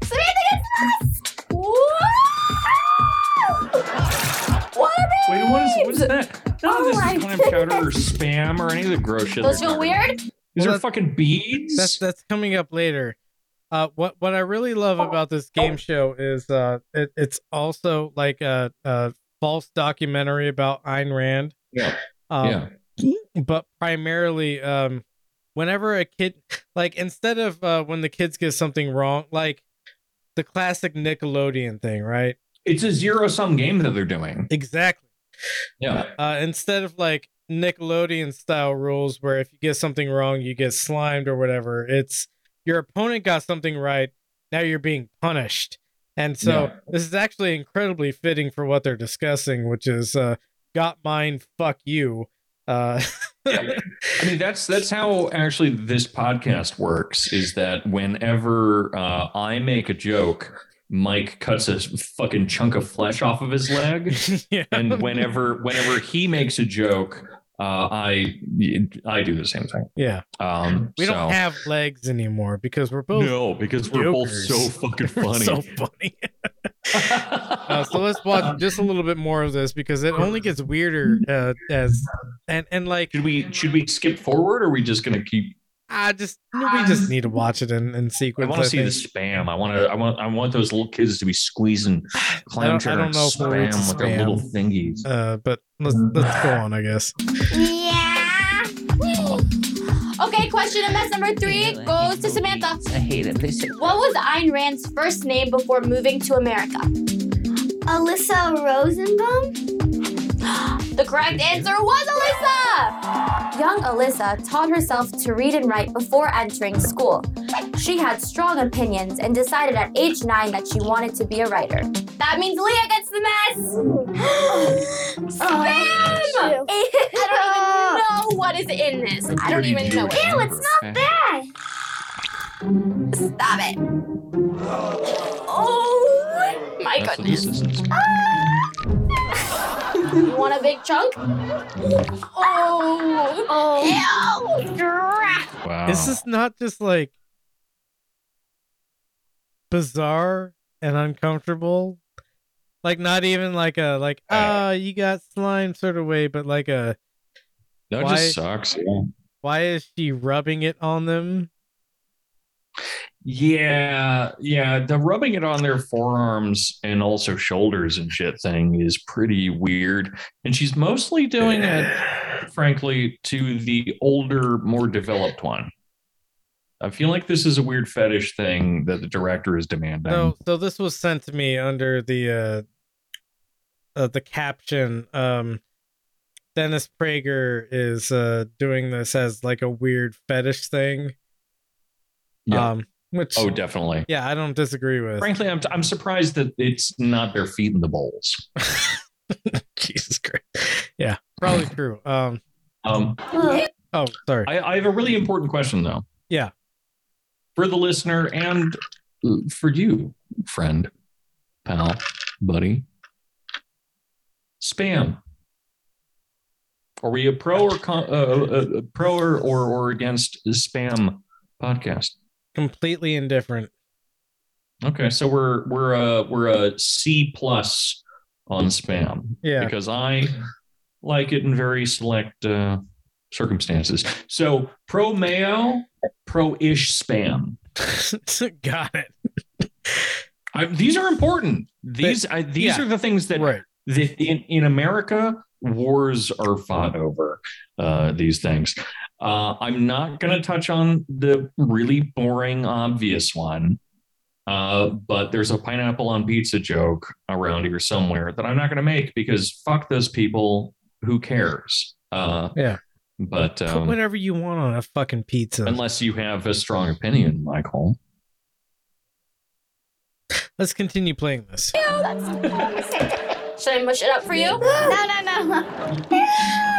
Samantha gets this! Wait, what is what is that? None Oh of this my is clam chowder or spam or any of the gross shit. Those they're feel talking about. weird? These Well, are fucking beads. That's that's coming up later. Uh, what what I really love about this game show is uh, it, it's also like a, a false documentary about Ayn Rand. Yeah. Um, But primarily, um, whenever a kid, like instead of uh, when the kids get something wrong, like the classic Nickelodeon thing, right? It's a zero sum game that they're doing. Exactly. Yeah. Uh, instead of like Nickelodeon style rules where if you get something wrong, you get slimed or whatever, it's your opponent got something right. Now you're being punished. And so Yeah. this is actually incredibly fitting for what they're discussing, which is uh, got mine, fuck you. Uh, I mean, that's that's how actually this podcast works. Is that whenever uh, I make a joke, Mike cuts a fucking chunk of flesh off of his leg, yeah. and whenever whenever he makes a joke, uh, I I do the same thing. yeah. Um, We so- don't have legs anymore because we're both no because we're both so fucking funny. so funny. Uh, so let's watch just a little bit more of this because it only gets weirder uh, as and and like should we should we skip forward or are we just gonna keep? I just we just need to watch it in, in sequence. I want to see the spam. I want to. I want. I want those little kids to be squeezing clam don't, I chowder don't know if spam with their little thingies. Uh, but let's let's go on, I guess. Yeah. Okay, question and mess number three goes to Samantha. I hate it. What was Ayn Rand's first name before moving to America? Alisa Rosenbaum? The correct answer was Alisa! Young Alisa taught herself to read and write before entering school. She had strong opinions and decided at age nine that she wanted to be a writer. That means Leah gets the mess! Spam! I don't even know what is in this. I don't even know it. Ew, it's not bad. Stop it. Oh my That's what goodness. this is. You want a big chunk? Oh. Oh. Ew. Wow. Is this not just like bizarre and uncomfortable? Like not even like a like ah you got slime sort of way, but like a That why- just sucks. Yeah. why is she rubbing it on them? Yeah, yeah. The rubbing it on their forearms and also shoulders and shit thing is pretty weird. And she's mostly doing it, frankly, to the older, more developed one. I feel like this is a weird fetish thing that the director is demanding. So so this was sent to me under the uh, uh the caption um Dennis Prager is uh doing this as like a weird fetish thing. Yeah. Um which oh, definitely. yeah, I don't disagree with. Frankly, I'm I'm surprised that it's not their feet in the bowls. Jesus Christ. Yeah, probably true. Um Um, oh, sorry. I, I have a really important question though. Yeah. For the listener and for you, friend, pal, buddy. Spam. Are we a pro or con, uh, uh, uh, pro or, or or against spam podcast? Completely indifferent. Okay, so we're we're a we're a C plus on spam. Yeah. because I like it in very select uh, circumstances. So pro mayo, pro ish spam. Got it. I, these are important. These I, these yeah. are the things that Right. the, in, in America, wars are fought over uh, these things. Uh, I'm not going to touch on the really boring, obvious one, uh, but there's a pineapple on pizza joke around here somewhere that I'm not going to make because fuck those people. Who cares? Uh, Yeah. but Put um, whatever you want on a fucking pizza. unless you have a strong opinion, Michael. Let's continue playing this. Should I mush it up for you? No, no, no.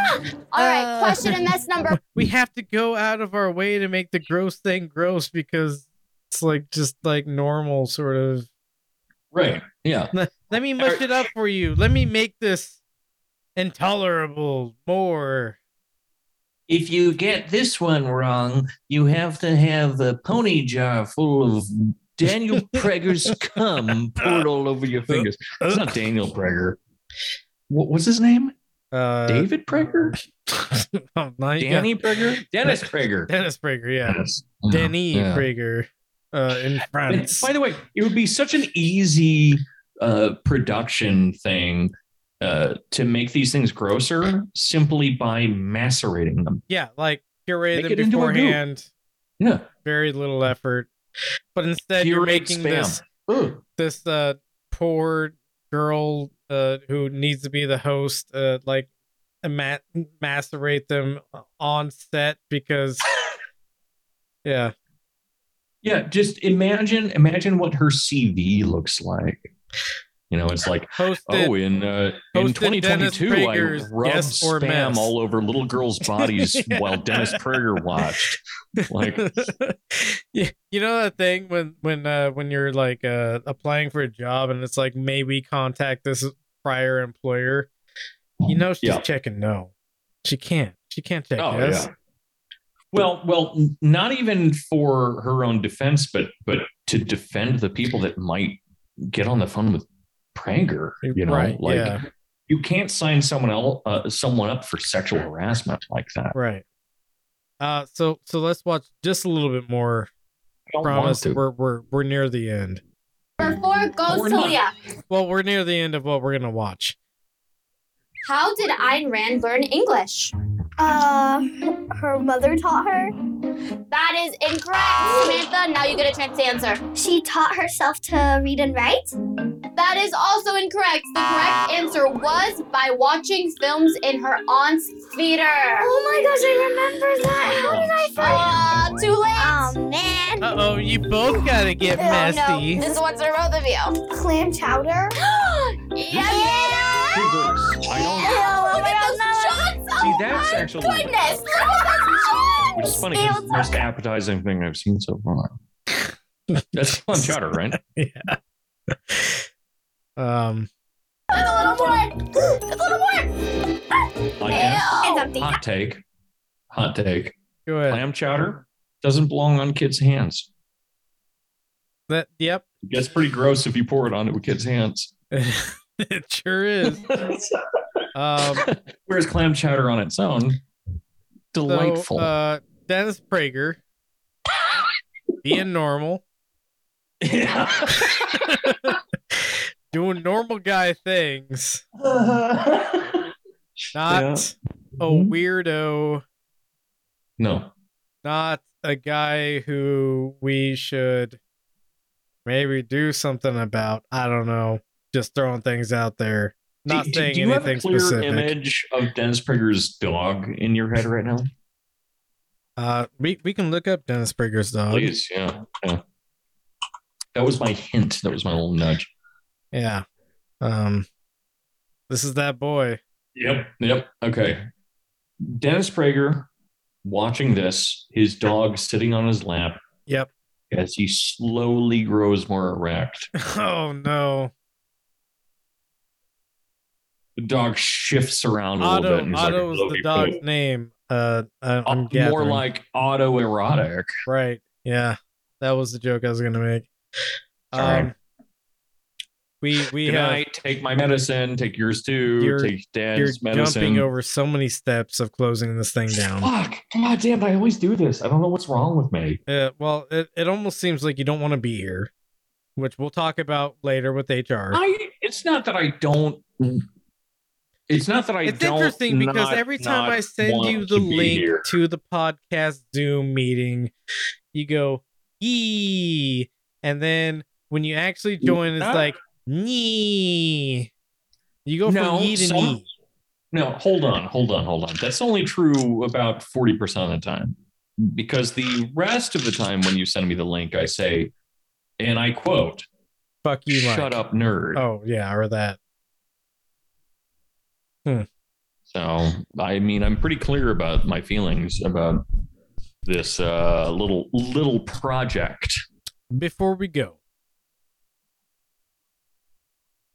All right, uh, question and mess number. We have to go out of our way to make the gross thing gross because it's like just like normal sort of. Right. Yeah. Let, let me mush it up for you. Let me make this intolerable more. If you get this one wrong, you have to have a pony jar full of Daniel Prager's cum poured all over your fingers. It's not Daniel Prager. What, was his name? Uh, David Prager? oh, Danny got- Prager? Dennis Prager. Dennis Prager, yeah. Dennis. Denny Yeah. Prager uh, in And by the way, it would be such an easy uh, production thing uh, to make these things grosser simply by macerating them. Yeah, like puree Make them it into a goop. beforehand. Yeah. Very little effort. But instead you're Pureed making this spam. this uh poor girl uh who needs to be the host uh like ma- macerate them on set because yeah Yeah, just imagine imagine what her CV looks like. You know, it's like oh, in uh, in 2022, I rubbed Yes or spam Mess. all over little girls' bodies while Dennis Prager watched. Like, yeah, you know that thing when when uh when you're like uh applying for a job and it's like maybe contact this prior employer. You know she's Yeah. checking no. She can't. She can't check Oh, yes. yeah. well, well, not even for her own defense, but but to defend the people that might get on the phone with Prager. You know, Right, like yeah. you can't sign someone else, uh, someone up for sexual harassment like that. Right. Uh so so let's watch just a little bit more. don't Promise to. we're we're we're near the end. Number four goes We're to not. Leah. Well, we're near the end of what we're gonna watch. How did Ayn Rand learn English? Uh, her mother taught her. That is incorrect, Samantha. Now you get a chance to answer. She taught herself to read and write. That is also incorrect. The correct answer was by watching films in her aunt's theater. Oh my gosh, I remember that. How did I Uh, find too late. Oh man. Uh oh, you both gotta get Oh, messy. no. This one's for both of you. Clam chowder. yeah. I that's my actually- goodness. Look at those shots. Which is funny. 'cause it's the most appetizing thing I've seen so far. That's fun cheddar, right? yeah. Um There's a little more. There's a little more. I guess. It's empty. Hot take. Hot take. go ahead. Clam chowder doesn't belong on kids' hands. That yep. It gets pretty gross if you pour it onto a kid's hands. it sure is. Um Whereas clam chowder on its own, delightful. So, uh, Dennis Prager being normal, Yeah. doing normal guy things, not Yeah. a weirdo, no. not a guy who we should maybe do something about. I don't know. Just throwing things out there. Not do, saying do you have a clear specific. image of Dennis Prager's dog in your head right now? Uh, we we can look up Dennis Prager's dog. Please, yeah, yeah. That was my hint. That was my little nudge. Yeah. Um, this is that boy. Yep. Yep. Okay. Dennis Prager watching this, his dog sitting on his lap Yep. as he slowly grows more erect. Oh no. The dog shifts around a little bit. Otto. Like, Otto is the dog's you." name. Uh, I'm Uh, more gathering. like autoerotic. right. Yeah, that was the joke I was gonna make. Um, we we Good have night. Take my medicine. Take yours too. You're- take you're medicine. jumping over so many steps of closing this thing down. Fuck. God damn, I always do this. I don't know what's wrong with me. Uh, well, it, it almost seems like you don't want to be here, which we'll talk about later with HR. I it's not that I don't it's not that I it's interesting because not- every time I send you the link here. to the podcast Zoom meeting, you go yee, and then when you actually join, it's like nee. You go No, from yee to some- nee. No, hold on, hold on, hold on. That's only true about 40% of the time. Because the rest of the time when you send me the link, I say, and I quote, Fuck you, Mike. shut up, nerd. Oh yeah, or that. So, I mean, I'm pretty clear about my feelings about this uh, little little project. Before we go,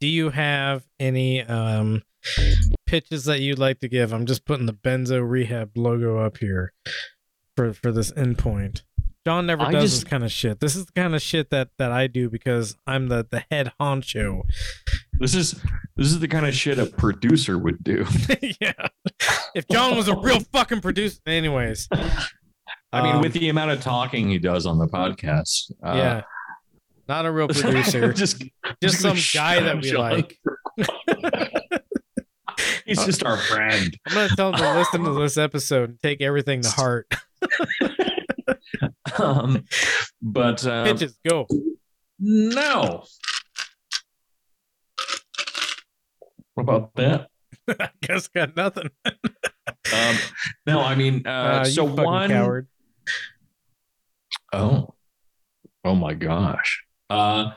do you have any um pitches that you'd like to give? I'm just putting the Benzo Rehab logo up here for for this endpoint. John never I does just- this kind of shit. This is the kind of shit that that I do because I'm the the head honcho. This is this is the kind of shit a producer would do. yeah. If John was a real fucking producer, anyways. I mean, Um, with the amount of talking he does on the podcast. Uh, yeah. Not a real producer. just, just some guy that we John. like. He's just our friend. I'm gonna tell him to listen to this episode and take everything to heart. Um, but uh, Pitches, go. No. What about that? I guess got nothing. Um, no, I mean, uh, Uh, so one. coward. Oh, oh my gosh. Uh,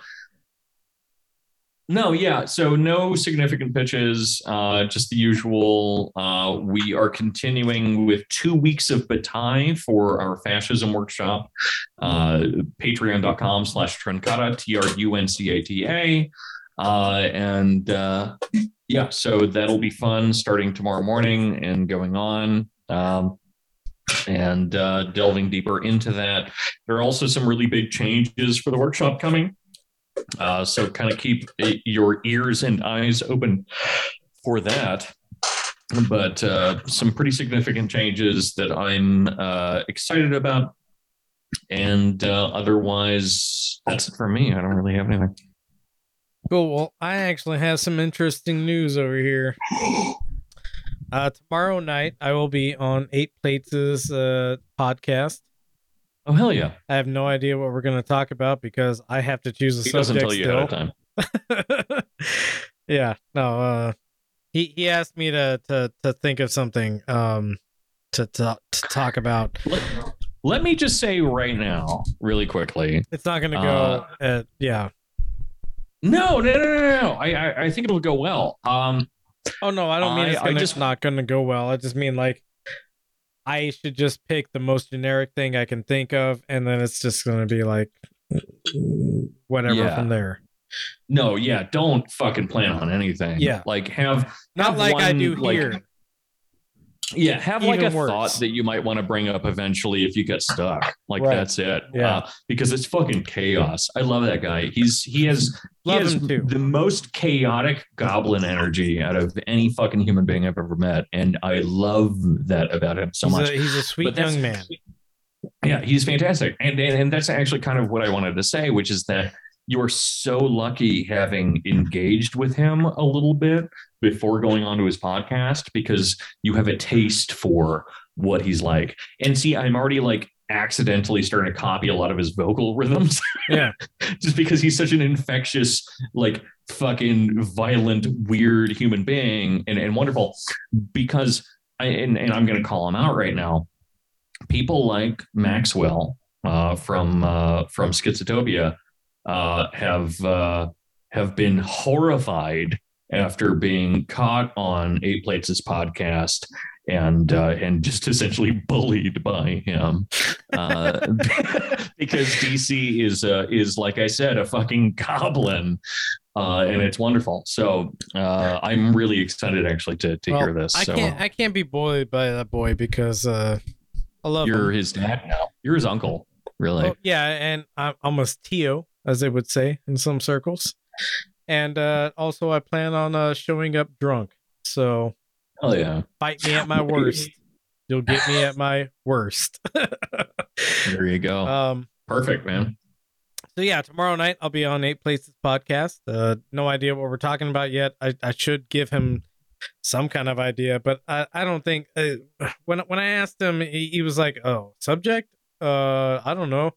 no, yeah. So no significant pitches. Uh, just the usual. Uh, we are continuing with two weeks of bataille for our fascism workshop. Uh, Patreon.com slash Truncata, T R U N C A T A. Uh, and uh, yeah, so that'll be fun starting tomorrow morning and going on. Um, and uh, delving deeper into that. There are also some really big changes for the workshop coming. Uh, so kind of keep uh, your ears and eyes open for that. But uh, some pretty significant changes that I'm uh, excited about. And uh, otherwise, that's it for me. I don't really have anything. Cool. Well, I actually have some interesting news over here. Uh, tomorrow night, I will be on Eight Plates' uh, podcast. Oh hell yeah! I have no idea what we're going to talk about because I have to choose a He doesn't subject tell you still. ahead of time. yeah, no. Uh, he he asked me to to to think of something um to to, to talk about. Let me just say right now, really quickly. It's not going to go. Uh, at, yeah. No, no, no, no, no. I, I, I think it'll go well. Um, Oh no, I don't mean I- it's I gonna, just- not going to go well. I just mean like I should just pick the most generic thing I can think of, and then it's just going to be like whatever Yeah. from there. No, yeah, don't fucking plan on anything. Yeah. like have Not have like I one, do like- here. Yeah, have like a worse. thought that you might want to bring up eventually if you get stuck. Like Right. that's it. Yeah. Uh, because it's fucking chaos. I love that guy. He's he has he Love has the most chaotic goblin energy out of any fucking human being I've ever met, and I love that about him so he's, much. a, he's a sweet young man. Yeah, he's fantastic. And, and and that's actually kind of what I wanted to say, which is that you are so lucky having engaged with him a little bit before going on to his podcast because you have a taste for what he's like. And see, I'm already like accidentally starting to copy a lot of his vocal rhythms Yeah. just because he's such an infectious, like fucking violent, weird human being and, and wonderful. Because I and, and I'm gonna call him out right now. People like Maxwell uh, from uh, from Schizotopia uh, have uh, have been horrified after being caught on Eight Plates' podcast and uh, and just essentially bullied by him uh, because DC is uh, is like I said a fucking goblin. Uh, and it's wonderful. So uh, I'm really excited actually to, to hear Well, this. I can't I can't be bullied by that boy because uh I love you're him. his dad now. You're his uncle, really. Oh, yeah, and I'm almost Tio, as they would say in some circles. And uh also I plan on uh showing up drunk. So Oh yeah. bite me at my worst. You'll get me at my worst. There you go. um Perfect, man. so yeah, tomorrow night I'll be on Eight Plates podcast. Uh no idea what we're talking about yet. I, I should give him some kind of idea. But I, I don't think uh, when when I asked him, he, he was like, "Oh, subject? Uh, I don't know.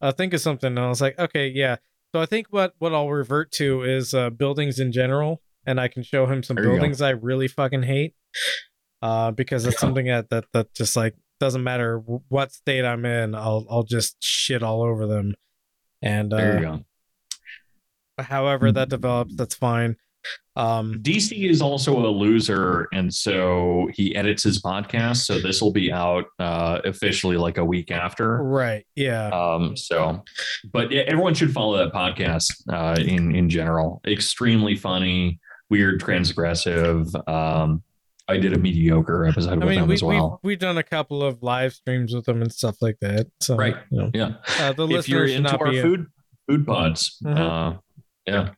Uh, think of something." And I was like, "Okay, yeah." So I think what what I'll revert to is uh, buildings in general, and I can show him some There buildings I really fucking hate, uh, because it's something that that that just like doesn't matter what state I'm in, I'll I'll just shit all over them, and uh, There you go. however that develops, that's fine. Um, DC is also a loser, and so he edits his podcast. So this will be out uh, officially like a week after. right, yeah. Um, so, but yeah, everyone should follow that podcast uh, in in general. Extremely funny, weird, transgressive. Um, I did a mediocre episode I with mean, them we, as well. we've, we've done a couple of live streams with them and stuff like that. So, Right. you know, Yeah. uh, the if you're listeners into not our be a- food food pods, Mhm. uh, yeah.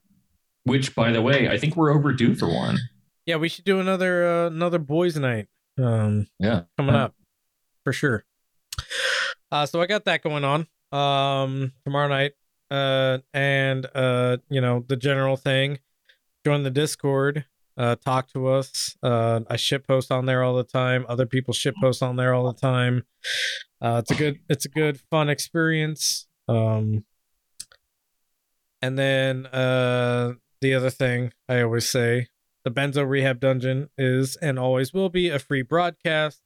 Which, by the way, I think we're overdue for one. yeah, we should do another uh, another boys' night. Um, Yeah, coming Yeah. up for sure. Uh, so I got that going on um tomorrow night. Uh, and uh, you know the general thing. Join the Discord. Uh, talk to us. Uh, I ship post on there all the time. Other people ship post on there all the time. Uh, it's a good, it's a good, fun experience. Um, and then uh, the other thing I always say, the Benzo Rehab Dungeon is and always will be a free broadcast.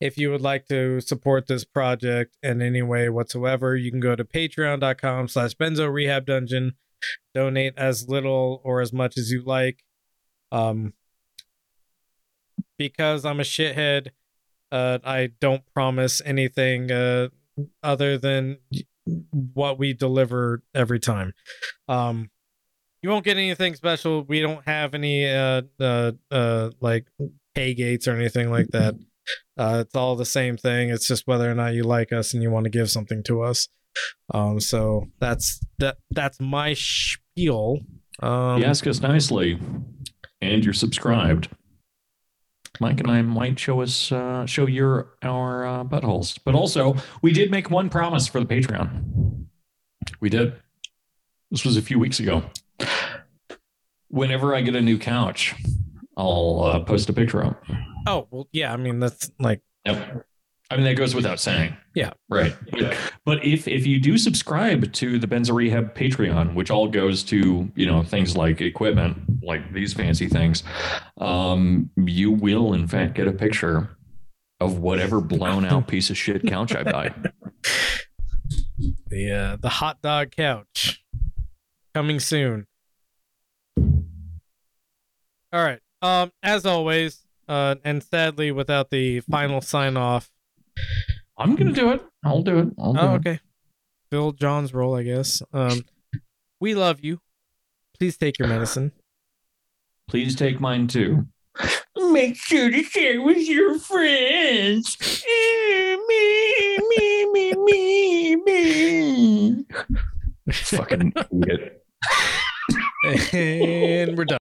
If you would like to support this project in any way whatsoever, you can go to patreon.com slash benzo rehab dungeon. Donate as little or as much as you like. Um because I'm a shithead, uh I don't promise anything uh other than what we deliver every time. Um you won't get anything special. We don't have any uh uh uh like pay gates or anything like that. Uh it's all the same thing. It's just whether or not you like us and you want to give something to us. Um so that's that that's my spiel. Um you ask us nicely, and you're subscribed. Mike and I might show us uh, show your our uh, buttholes, but also we did make one promise for the Patreon. We did. This was a few weeks ago. Whenever I get a new couch, I'll uh, post a picture up. Oh, well yeah, I mean that's like Yep. I mean that goes without saying. Yeah. Right. But, but if if you do subscribe to the Benzo Rehab Patreon, which all goes to, you know, things like equipment, like these fancy things, um, you will in fact get a picture of whatever blown out piece of shit couch I buy. the uh, the hot dog couch coming soon. All right. Um, as always, uh, and sadly without the final sign off. I'm gonna do it. I'll do it. I'll do oh, it. okay. Fill John's role, I guess. Um, we love you. Please take your medicine. Please take mine too. Make sure to share with your friends. Eh, me, me, me, me, me. Fucking idiot. and we're done.